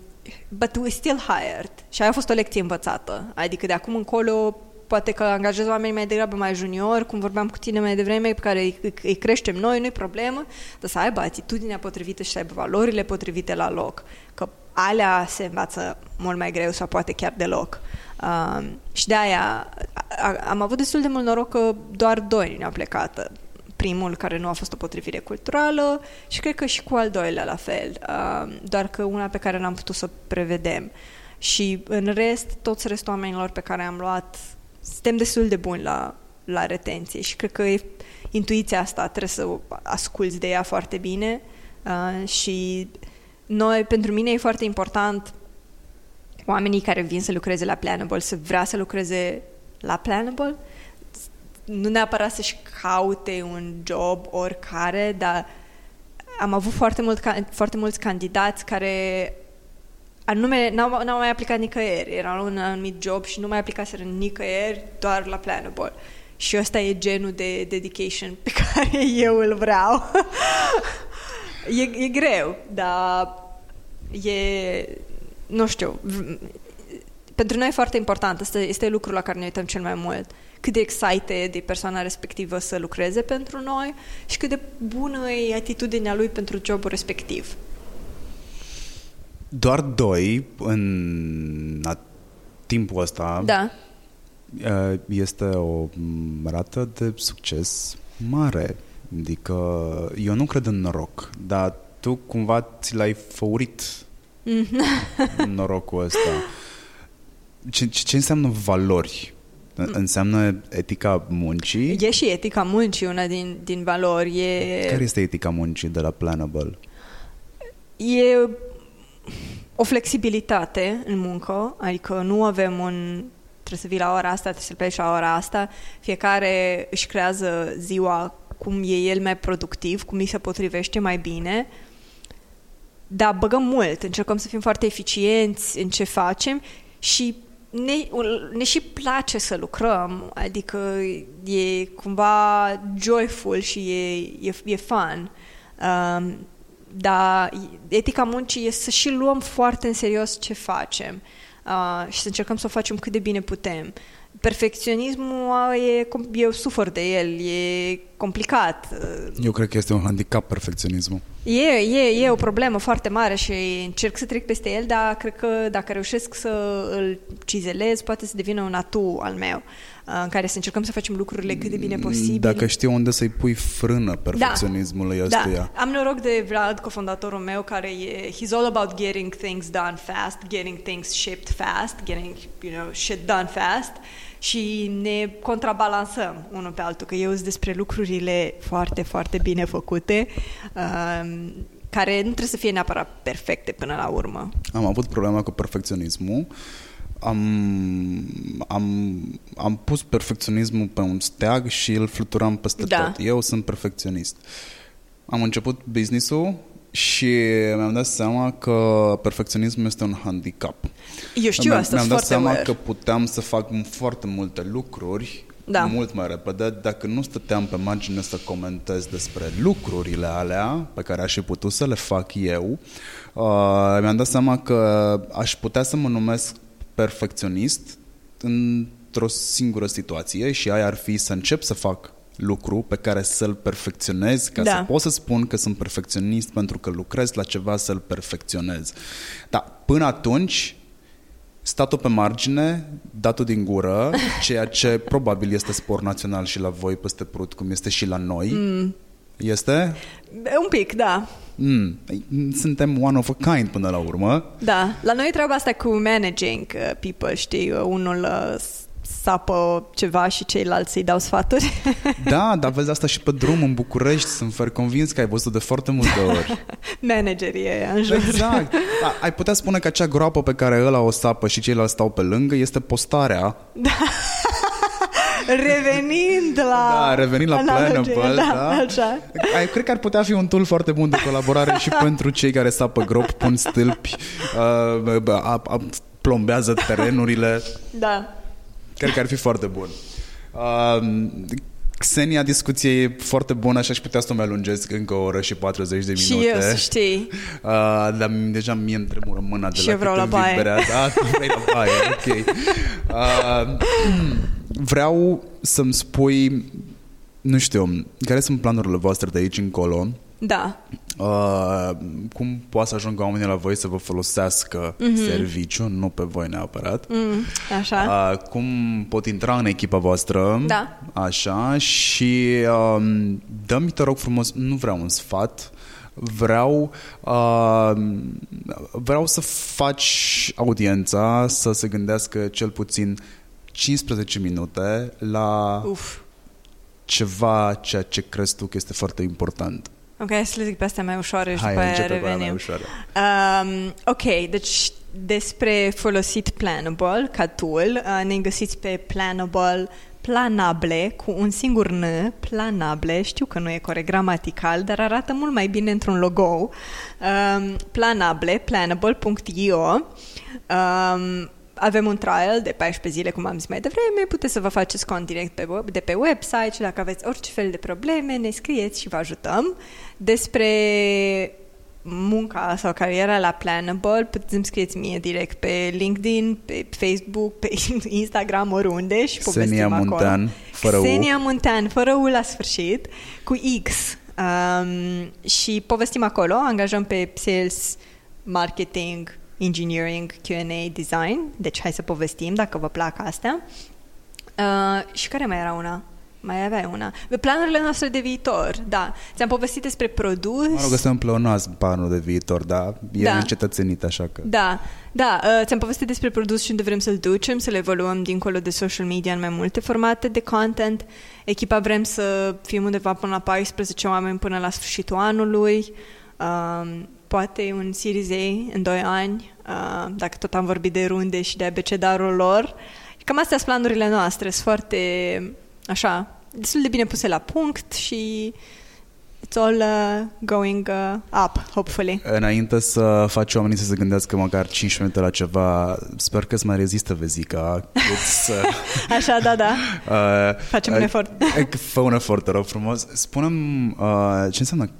[SPEAKER 1] but we still hired. Și aia a fost o lecție învățată. Adică de acum încolo poate că angajez oameni mai degrabă mai junior, cum vorbeam cu tine mai devreme, pe care îi, îi creștem noi, nu-i problemă, dar să aibă atitudinea potrivită și să aibă valorile potrivite la loc. Că alea se învață mult mai greu sau poate chiar deloc. Uh, și de aia am avut destul de mult noroc că doar doi ne-au plecat. Primul care nu a fost o potrivire culturală și cred că și cu al doilea la fel, uh, doar că una pe care n-am putut să prevedem. Și în rest, toți restul oamenilor pe care am luat suntem destul de buni la, la retenție și cred că e, intuiția asta trebuie să asculți de ea foarte bine uh, și noi, pentru mine e foarte important oamenii care vin să lucreze la Planable să vrea să lucreze la Planable nu neapărat să-și caute un job oricare, dar am avut foarte, mult, foarte mulți candidați care anume n-au, n-au mai aplicat nicăieri. Era un anumit job și nu mai aplicaseră nicăieri, doar la Planable. Și ăsta e genul de dedication pe <laughs> care eu îl vreau. <laughs> e, e greu, dar e, nu știu, pentru noi e foarte important. Asta este lucrul la care ne uităm cel mai mult. Cât de excited de persoana respectivă să lucreze pentru noi și cât de bună e atitudinea lui pentru jobul respectiv
[SPEAKER 2] doar doi în a, timpul ăsta
[SPEAKER 1] da.
[SPEAKER 2] este o rată de succes mare. Adică eu nu cred în noroc, dar tu cumva ți l-ai făurit <laughs> norocul ăsta. Ce, ce înseamnă valori? Înseamnă etica muncii?
[SPEAKER 1] E și etica muncii una din, din valori. E...
[SPEAKER 2] Care este etica muncii de la Planable?
[SPEAKER 1] E o flexibilitate în muncă, adică nu avem un trebuie să vii la ora asta, trebuie să pleci la ora asta, fiecare își creează ziua cum e el mai productiv, cum îi se potrivește mai bine, dar băgăm mult, încercăm să fim foarte eficienți în ce facem și ne, ne și place să lucrăm, adică e cumva joyful și e, e, e fun. Um, dar etica muncii este să și luăm foarte în serios ce facem uh, și să încercăm să o facem cât de bine putem. perfecționismul e, com- eu sufăr de el, e complicat.
[SPEAKER 2] Eu cred că este un handicap perfecționismul.
[SPEAKER 1] E, e, e o problemă foarte mare și încerc să trec peste el, dar cred că dacă reușesc să îl cizelez, poate să devină un atu al meu, în care să încercăm să facem lucrurile cât de bine posibil.
[SPEAKER 2] Dacă știi unde să-i pui frână perfecționismului
[SPEAKER 1] da,
[SPEAKER 2] ăstuia.
[SPEAKER 1] Da. Am noroc de Vlad, cofondatorul meu, care e, he's all about getting things done fast, getting things shipped fast, getting, you know, shit done fast și ne contrabalansăm unul pe altul, că eu sunt despre lucrurile foarte, foarte bine făcute, um, care nu trebuie să fie neapărat perfecte până la urmă.
[SPEAKER 2] Am avut problema cu perfecționismul. Am, am, am pus perfecționismul pe un steag și îl fluturam peste
[SPEAKER 1] Da.
[SPEAKER 2] tot. Eu sunt perfecționist. Am început business-ul și mi-am dat seama că perfecționismul este un handicap.
[SPEAKER 1] Eu știu
[SPEAKER 2] mi-am,
[SPEAKER 1] asta,
[SPEAKER 2] mi-am
[SPEAKER 1] sunt
[SPEAKER 2] dat
[SPEAKER 1] foarte
[SPEAKER 2] seama
[SPEAKER 1] aware.
[SPEAKER 2] că puteam să fac foarte multe lucruri
[SPEAKER 1] Da.
[SPEAKER 2] mult mai repede dacă nu stăteam pe margine să comentez despre lucrurile alea pe care aș fi putut să le fac eu. Uh, mi-am dat seama că aș putea să mă numesc perfecționist într-o singură situație și aia ar fi să încep să fac lucru pe care să-l perfecționez ca
[SPEAKER 1] Da.
[SPEAKER 2] să pot să spun că sunt perfecționist pentru că lucrez la ceva să-l perfecționez. Dar până atunci statul pe margine, datul din gură, <laughs> ceea ce probabil este spor național și la voi peste prut, cum este și la noi. Mm. Este?
[SPEAKER 1] Un pic, da.
[SPEAKER 2] Mm. Suntem one of a kind până la urmă.
[SPEAKER 1] Da, la noi e treaba asta cu managing uh, people, știi, uh, unul uh, sapă ceva și ceilalți îi dau sfaturi. <laughs>
[SPEAKER 2] Da, dar vezi asta și pe drum în București. Sunt fer convins că ai văzut de foarte multe ori. <laughs>
[SPEAKER 1] Managerii ăia în jur.
[SPEAKER 2] Exact. Da, ai putea spune că acea groapă pe care ăla o sapă și ceilalți stau pe lângă este postarea. <laughs>
[SPEAKER 1] Revenind la...
[SPEAKER 2] Da, revenind la
[SPEAKER 1] analogie,
[SPEAKER 2] Planable,
[SPEAKER 1] da,
[SPEAKER 2] da.
[SPEAKER 1] Așa.
[SPEAKER 2] Ai, cred că ar putea fi un tool foarte bun de colaborare și pentru cei care sapă grop, pun stâlpi, uh, a, a, plombează terenurile.
[SPEAKER 1] Da.
[SPEAKER 2] Cred că ar fi foarte bun. Uh, Xenia, discuție e foarte bună și aș putea să o mai lungesc încă o oră și 40 de
[SPEAKER 1] Și
[SPEAKER 2] minute.
[SPEAKER 1] eu, să știi.
[SPEAKER 2] Uh, <laughs> dar deja mie îmi tremură mâna de
[SPEAKER 1] Și
[SPEAKER 2] la
[SPEAKER 1] eu vreau
[SPEAKER 2] câte
[SPEAKER 1] la baie.
[SPEAKER 2] vibrea. Da, tu vrei la <laughs> baie, ok. Uh, <clears throat> vreau să-mi spui, nu știu, care sunt planurile voastre de aici încolo?
[SPEAKER 1] Da.
[SPEAKER 2] Uh, cum poate să ajungă oamenii la voi să vă folosească mm-hmm. serviciu, nu pe voi neapărat.
[SPEAKER 1] Mm, așa.
[SPEAKER 2] Uh, cum pot intra în echipa voastră
[SPEAKER 1] Da.
[SPEAKER 2] Așa Și um, dă-mi, te rog frumos Nu vreau un sfat Vreau uh, Vreau să faci audiența Să se gândească cel puțin 15 minute La
[SPEAKER 1] Uf.
[SPEAKER 2] ceva Ceea ce crezi tu că este foarte important
[SPEAKER 1] Ok, hai să le zic pe astea mai ușoare și
[SPEAKER 2] Hai,
[SPEAKER 1] după aia
[SPEAKER 2] începe cu aia mai
[SPEAKER 1] revenim.
[SPEAKER 2] ușoară.
[SPEAKER 1] Um, ok, deci despre folosit Planable ca tool, uh, ne găsiți pe Planable planable cu un singur N, planable, știu că nu e corect gramatical, dar arată mult mai bine într-un logo. Um, planable, planable.io um, avem un trial de 14 zile, cum am zis mai devreme, puteți să vă faceți cont direct pe, web- de pe website și dacă aveți orice fel de probleme, ne scrieți și vă ajutăm. Despre munca sau cariera la Planable, puteți să-mi scrieți mie direct pe LinkedIn, pe Facebook, pe <laughs> Instagram, oriunde și povestim
[SPEAKER 2] Xenia
[SPEAKER 1] acolo.
[SPEAKER 2] Muntean, fără U.
[SPEAKER 1] Xenia Muntean, fără U la sfârșit, cu X. Um, și povestim acolo, angajăm pe sales, marketing, engineering, Q&A, design. Deci hai să povestim dacă vă plac astea. Uh, și care mai era una? Mai aveai una. Planurile noastre de viitor, da. Ți-am povestit despre produs.
[SPEAKER 2] Mă rog, ăsta e un pleonasm planul de viitor, dar e
[SPEAKER 1] Da.
[SPEAKER 2] încetățenit, așa că...
[SPEAKER 1] Da, da, uh, ți-am povestit despre produs și unde vrem să-l ducem, să-l evoluăm dincolo de social media în mai multe formate de content. Echipa vrem să fim undeva până la 14 oameni până la sfârșitul anului. Um, poate un Series A în 2 ani, uh, dacă tot am vorbit de runde și de abecedarul lor. Cam astea sunt planurile noastre, sunt foarte, așa, destul de bine puse la punct și it's all uh, going uh, up, hopefully.
[SPEAKER 2] Înainte să faci oamenii să se gândească măcar 5 minute la ceva, sper că îți mai rezistă vezica. cât să, <laughs>
[SPEAKER 1] Așa, da, da. <laughs>
[SPEAKER 2] uh,
[SPEAKER 1] Facem un efort.
[SPEAKER 2] uh, Fă un efort, te rog frumos. Spune-mi uh, ce înseamnă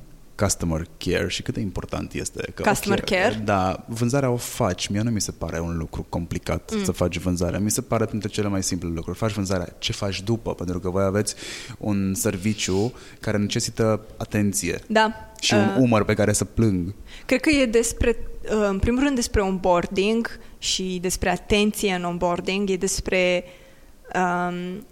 [SPEAKER 2] customer care și cât de important este. Că,
[SPEAKER 1] Customer care?
[SPEAKER 2] Da, vânzarea o faci. Mie nu mi se pare un lucru complicat mm. să faci vânzarea. Mi se pare printre cele mai simple lucruri. Faci vânzarea. Ce faci după? Pentru că voi aveți un serviciu care necesită atenție.
[SPEAKER 1] Da.
[SPEAKER 2] Și un umăr pe care să plâng.
[SPEAKER 1] Cred că e despre, uh, în primul rând, despre onboarding și despre atenție în onboarding. E despre um,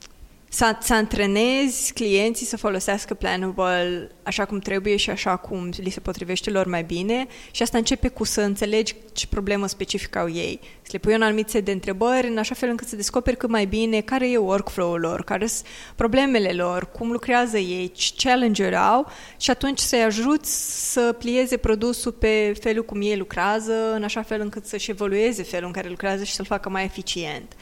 [SPEAKER 1] să, să antrenezi clienții să folosească Planable așa cum trebuie și așa cum li se potrivește lor mai bine și asta începe cu să înțelegi ce problemă specifică au ei. Să le pui un anumit set de întrebări în așa fel încât să descoperi cât mai bine care e workflow-ul lor, care sunt problemele lor, cum lucrează ei, ce challenge-uri au și atunci să-i ajuți să plieze produsul pe felul cum ei lucrează, în așa fel încât să-și evolueze felul în care lucrează și să-l facă mai eficient.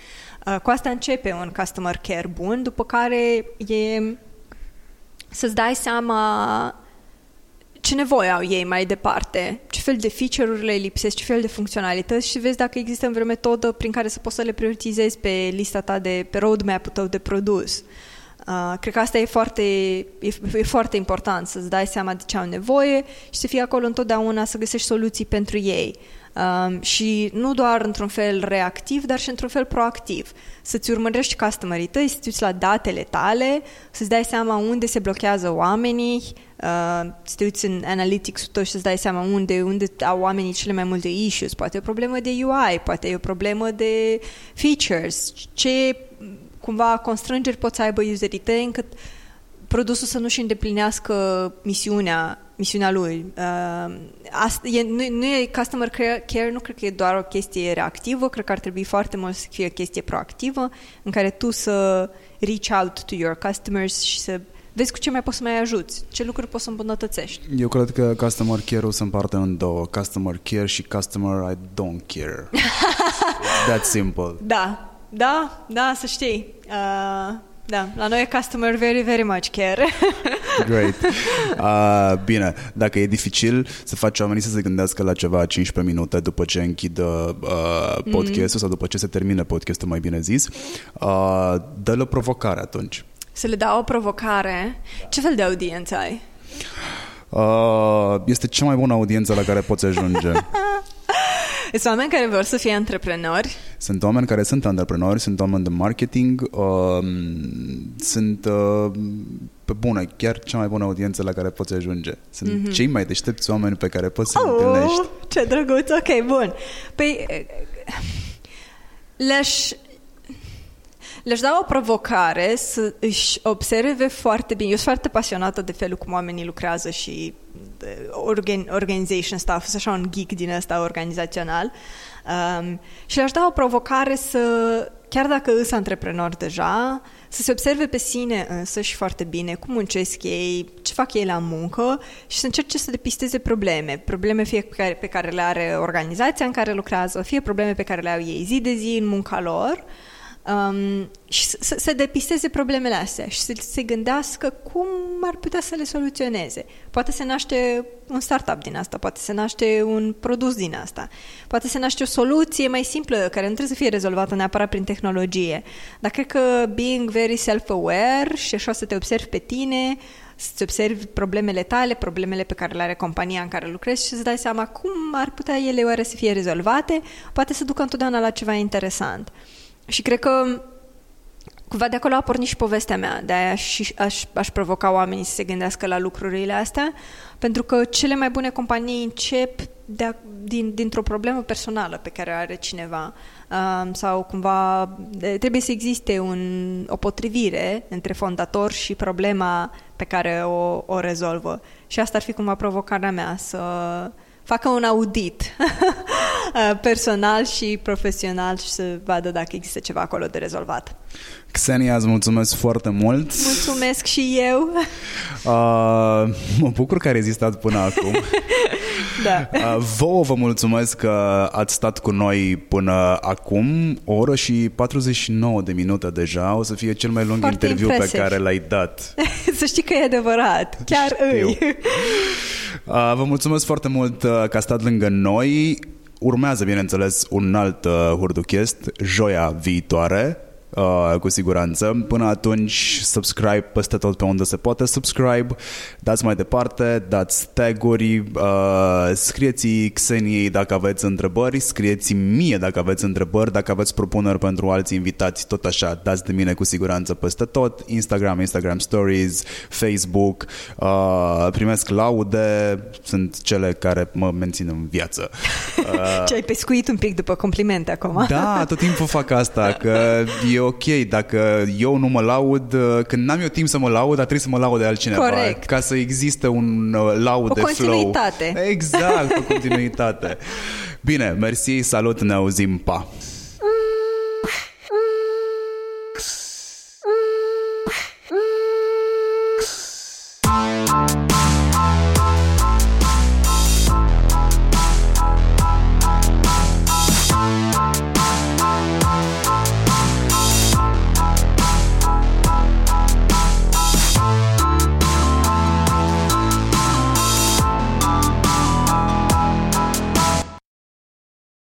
[SPEAKER 1] Uh, cu asta începe un customer care bun, după care e să-ți dai seama ce nevoie au ei mai departe, ce fel de feature-uri le lipsesc, ce fel de funcționalități și vezi dacă există vreo metodă prin care să poți să le prioritizezi pe lista ta de, pe roadmap-ul tău de produs. Uh, cred că asta e foarte, e, e foarte important, să-ți dai seama de ce au nevoie și să fii acolo întotdeauna să găsești soluții pentru ei. Um, și nu doar într-un fel reactiv, dar și într-un fel proactiv. Să-ți urmărești customerii tăi, să-ți uiți la datele tale, să-ți dai seama unde se blochează oamenii, uh, să te uiți în analytics-ul tău și să-ți dai seama unde, unde au oamenii cele mai multe issues. Poate e o problemă de UI, poate e o problemă de features, ce cumva constrângeri pot să aibă userii tăi încât produsul să nu-și îndeplinească misiunea misiunea lui. Uh, asta, e, nu, nu e customer care, nu cred că e doar o chestie reactivă, cred că ar trebui foarte mult să fie o chestie proactivă, în care tu să reach out to your customers și să vezi cu ce mai poți să mai ajuți, ce lucruri poți să îmbunătățești.
[SPEAKER 2] Eu cred că customer care-ul se împarte în două, customer care și customer I don't care. <laughs> It's that simple.
[SPEAKER 1] Da, da, da, să știi. Uh, da, la noi e customer very, very much care. <laughs>
[SPEAKER 2] Great. Uh, bine, dacă e dificil să faci oamenii să se gândească la ceva 15 minute după ce închid uh, podcastul mm. sau după ce se termine podcastul, mai bine zis, uh, dă-le o provocare atunci.
[SPEAKER 1] Să le dau o provocare? Ce fel de audiență ai?
[SPEAKER 2] Uh, este cea mai bună audiență la care poți ajunge. <laughs>
[SPEAKER 1] Sunt oameni care vor să fie antreprenori.
[SPEAKER 2] Sunt oameni care sunt antreprenori, sunt oameni de marketing, uh, sunt uh, pe bună, chiar cea mai bună audiență la care poți ajunge. Sunt mm-hmm. cei mai deștepți oameni pe care poți să-i oh, întâlnești.
[SPEAKER 1] Ce drăguț, ok, bun. Păi le-aș le-aș da o provocare să își observe foarte bine. Eu sunt foarte pasionată de felul cum oamenii lucrează și organ, organization stuff, sunt așa un geek din ăsta organizațional. Um, și le-aș da o provocare să, chiar dacă îs antreprenor deja, să se observe pe sine însă și foarte bine cum muncesc ei, ce fac ei la muncă și să încerce să depisteze probleme. Probleme fie pe care, pe care le are organizația în care lucrează, fie probleme pe care le au ei zi de zi în munca lor. Uh, um, și să, să depisteze problemele astea și să se gândească cum ar putea să le soluționeze. Poate se naște un startup din asta, poate se naște un produs din asta, poate se naște o soluție mai simplă care nu trebuie să fie rezolvată neapărat prin tehnologie. Dar cred că being very self-aware și așa să te observi pe tine, să-ți observi problemele tale, problemele pe care le are compania în care lucrezi și să dai seama cum ar putea ele oare să fie rezolvate, poate să ducă întotdeauna la ceva interesant. Și cred că cumva de acolo a pornit și povestea mea, de aia aș, aș, aș provoca oamenii să se gândească la lucrurile astea, pentru că cele mai bune companii încep de, din, dintr-o problemă personală pe care o are cineva um, sau cumva de, trebuie să existe un, o potrivire între fondator și problema pe care o, o rezolvă. Și asta ar fi cumva provocarea mea, să facă un audit <laughs> uh, personal și profesional și să vadă dacă există ceva acolo de rezolvat.
[SPEAKER 2] Xenia, îți mulțumesc foarte mult.
[SPEAKER 1] Mulțumesc și eu. <laughs>
[SPEAKER 2] Uh, mă bucur că ai rezistat până acum. <laughs>
[SPEAKER 1] da.
[SPEAKER 2] Uh, vouă vă mulțumesc că ați stat cu noi până acum. O oră și 49 de minute deja. O să fie cel mai lung foarte interviu impresiv. pe care l-ai dat. <laughs>
[SPEAKER 1] să știi că e adevărat. Chiar Știu. îi.
[SPEAKER 2] Uh, vă mulțumesc foarte mult uh, că a stat lângă noi. Urmează, bineînțeles, un alt uh, Hurduchest, joia viitoare. Uh, cu siguranță. Până atunci, subscribe peste tot pe unde se poate subscribe, dați mai departe, dați taguri, uh, scrieți Xeniei dacă aveți întrebări, scrieți mie dacă aveți întrebări, dacă aveți propuneri pentru alți invitați, tot așa, dați de mine cu siguranță peste tot, Instagram, Instagram Stories, Facebook, uh, primesc laude, sunt cele care mă mențin în viață.
[SPEAKER 1] Uh, <laughs> Ce ai pescuit un pic după complimente acum.
[SPEAKER 2] Da, tot timpul fac asta, că <laughs> e ok dacă eu nu mă laud, uh, când n-am eu timp să mă laud, dar trebuie să mă laud de altcineva.
[SPEAKER 1] Corect.
[SPEAKER 2] Ca să existe un uh, laud
[SPEAKER 1] o
[SPEAKER 2] de flow.
[SPEAKER 1] continuitate.
[SPEAKER 2] Exact, o continuitate. <laughs> Bine, mersi, salut, ne auzim, pa!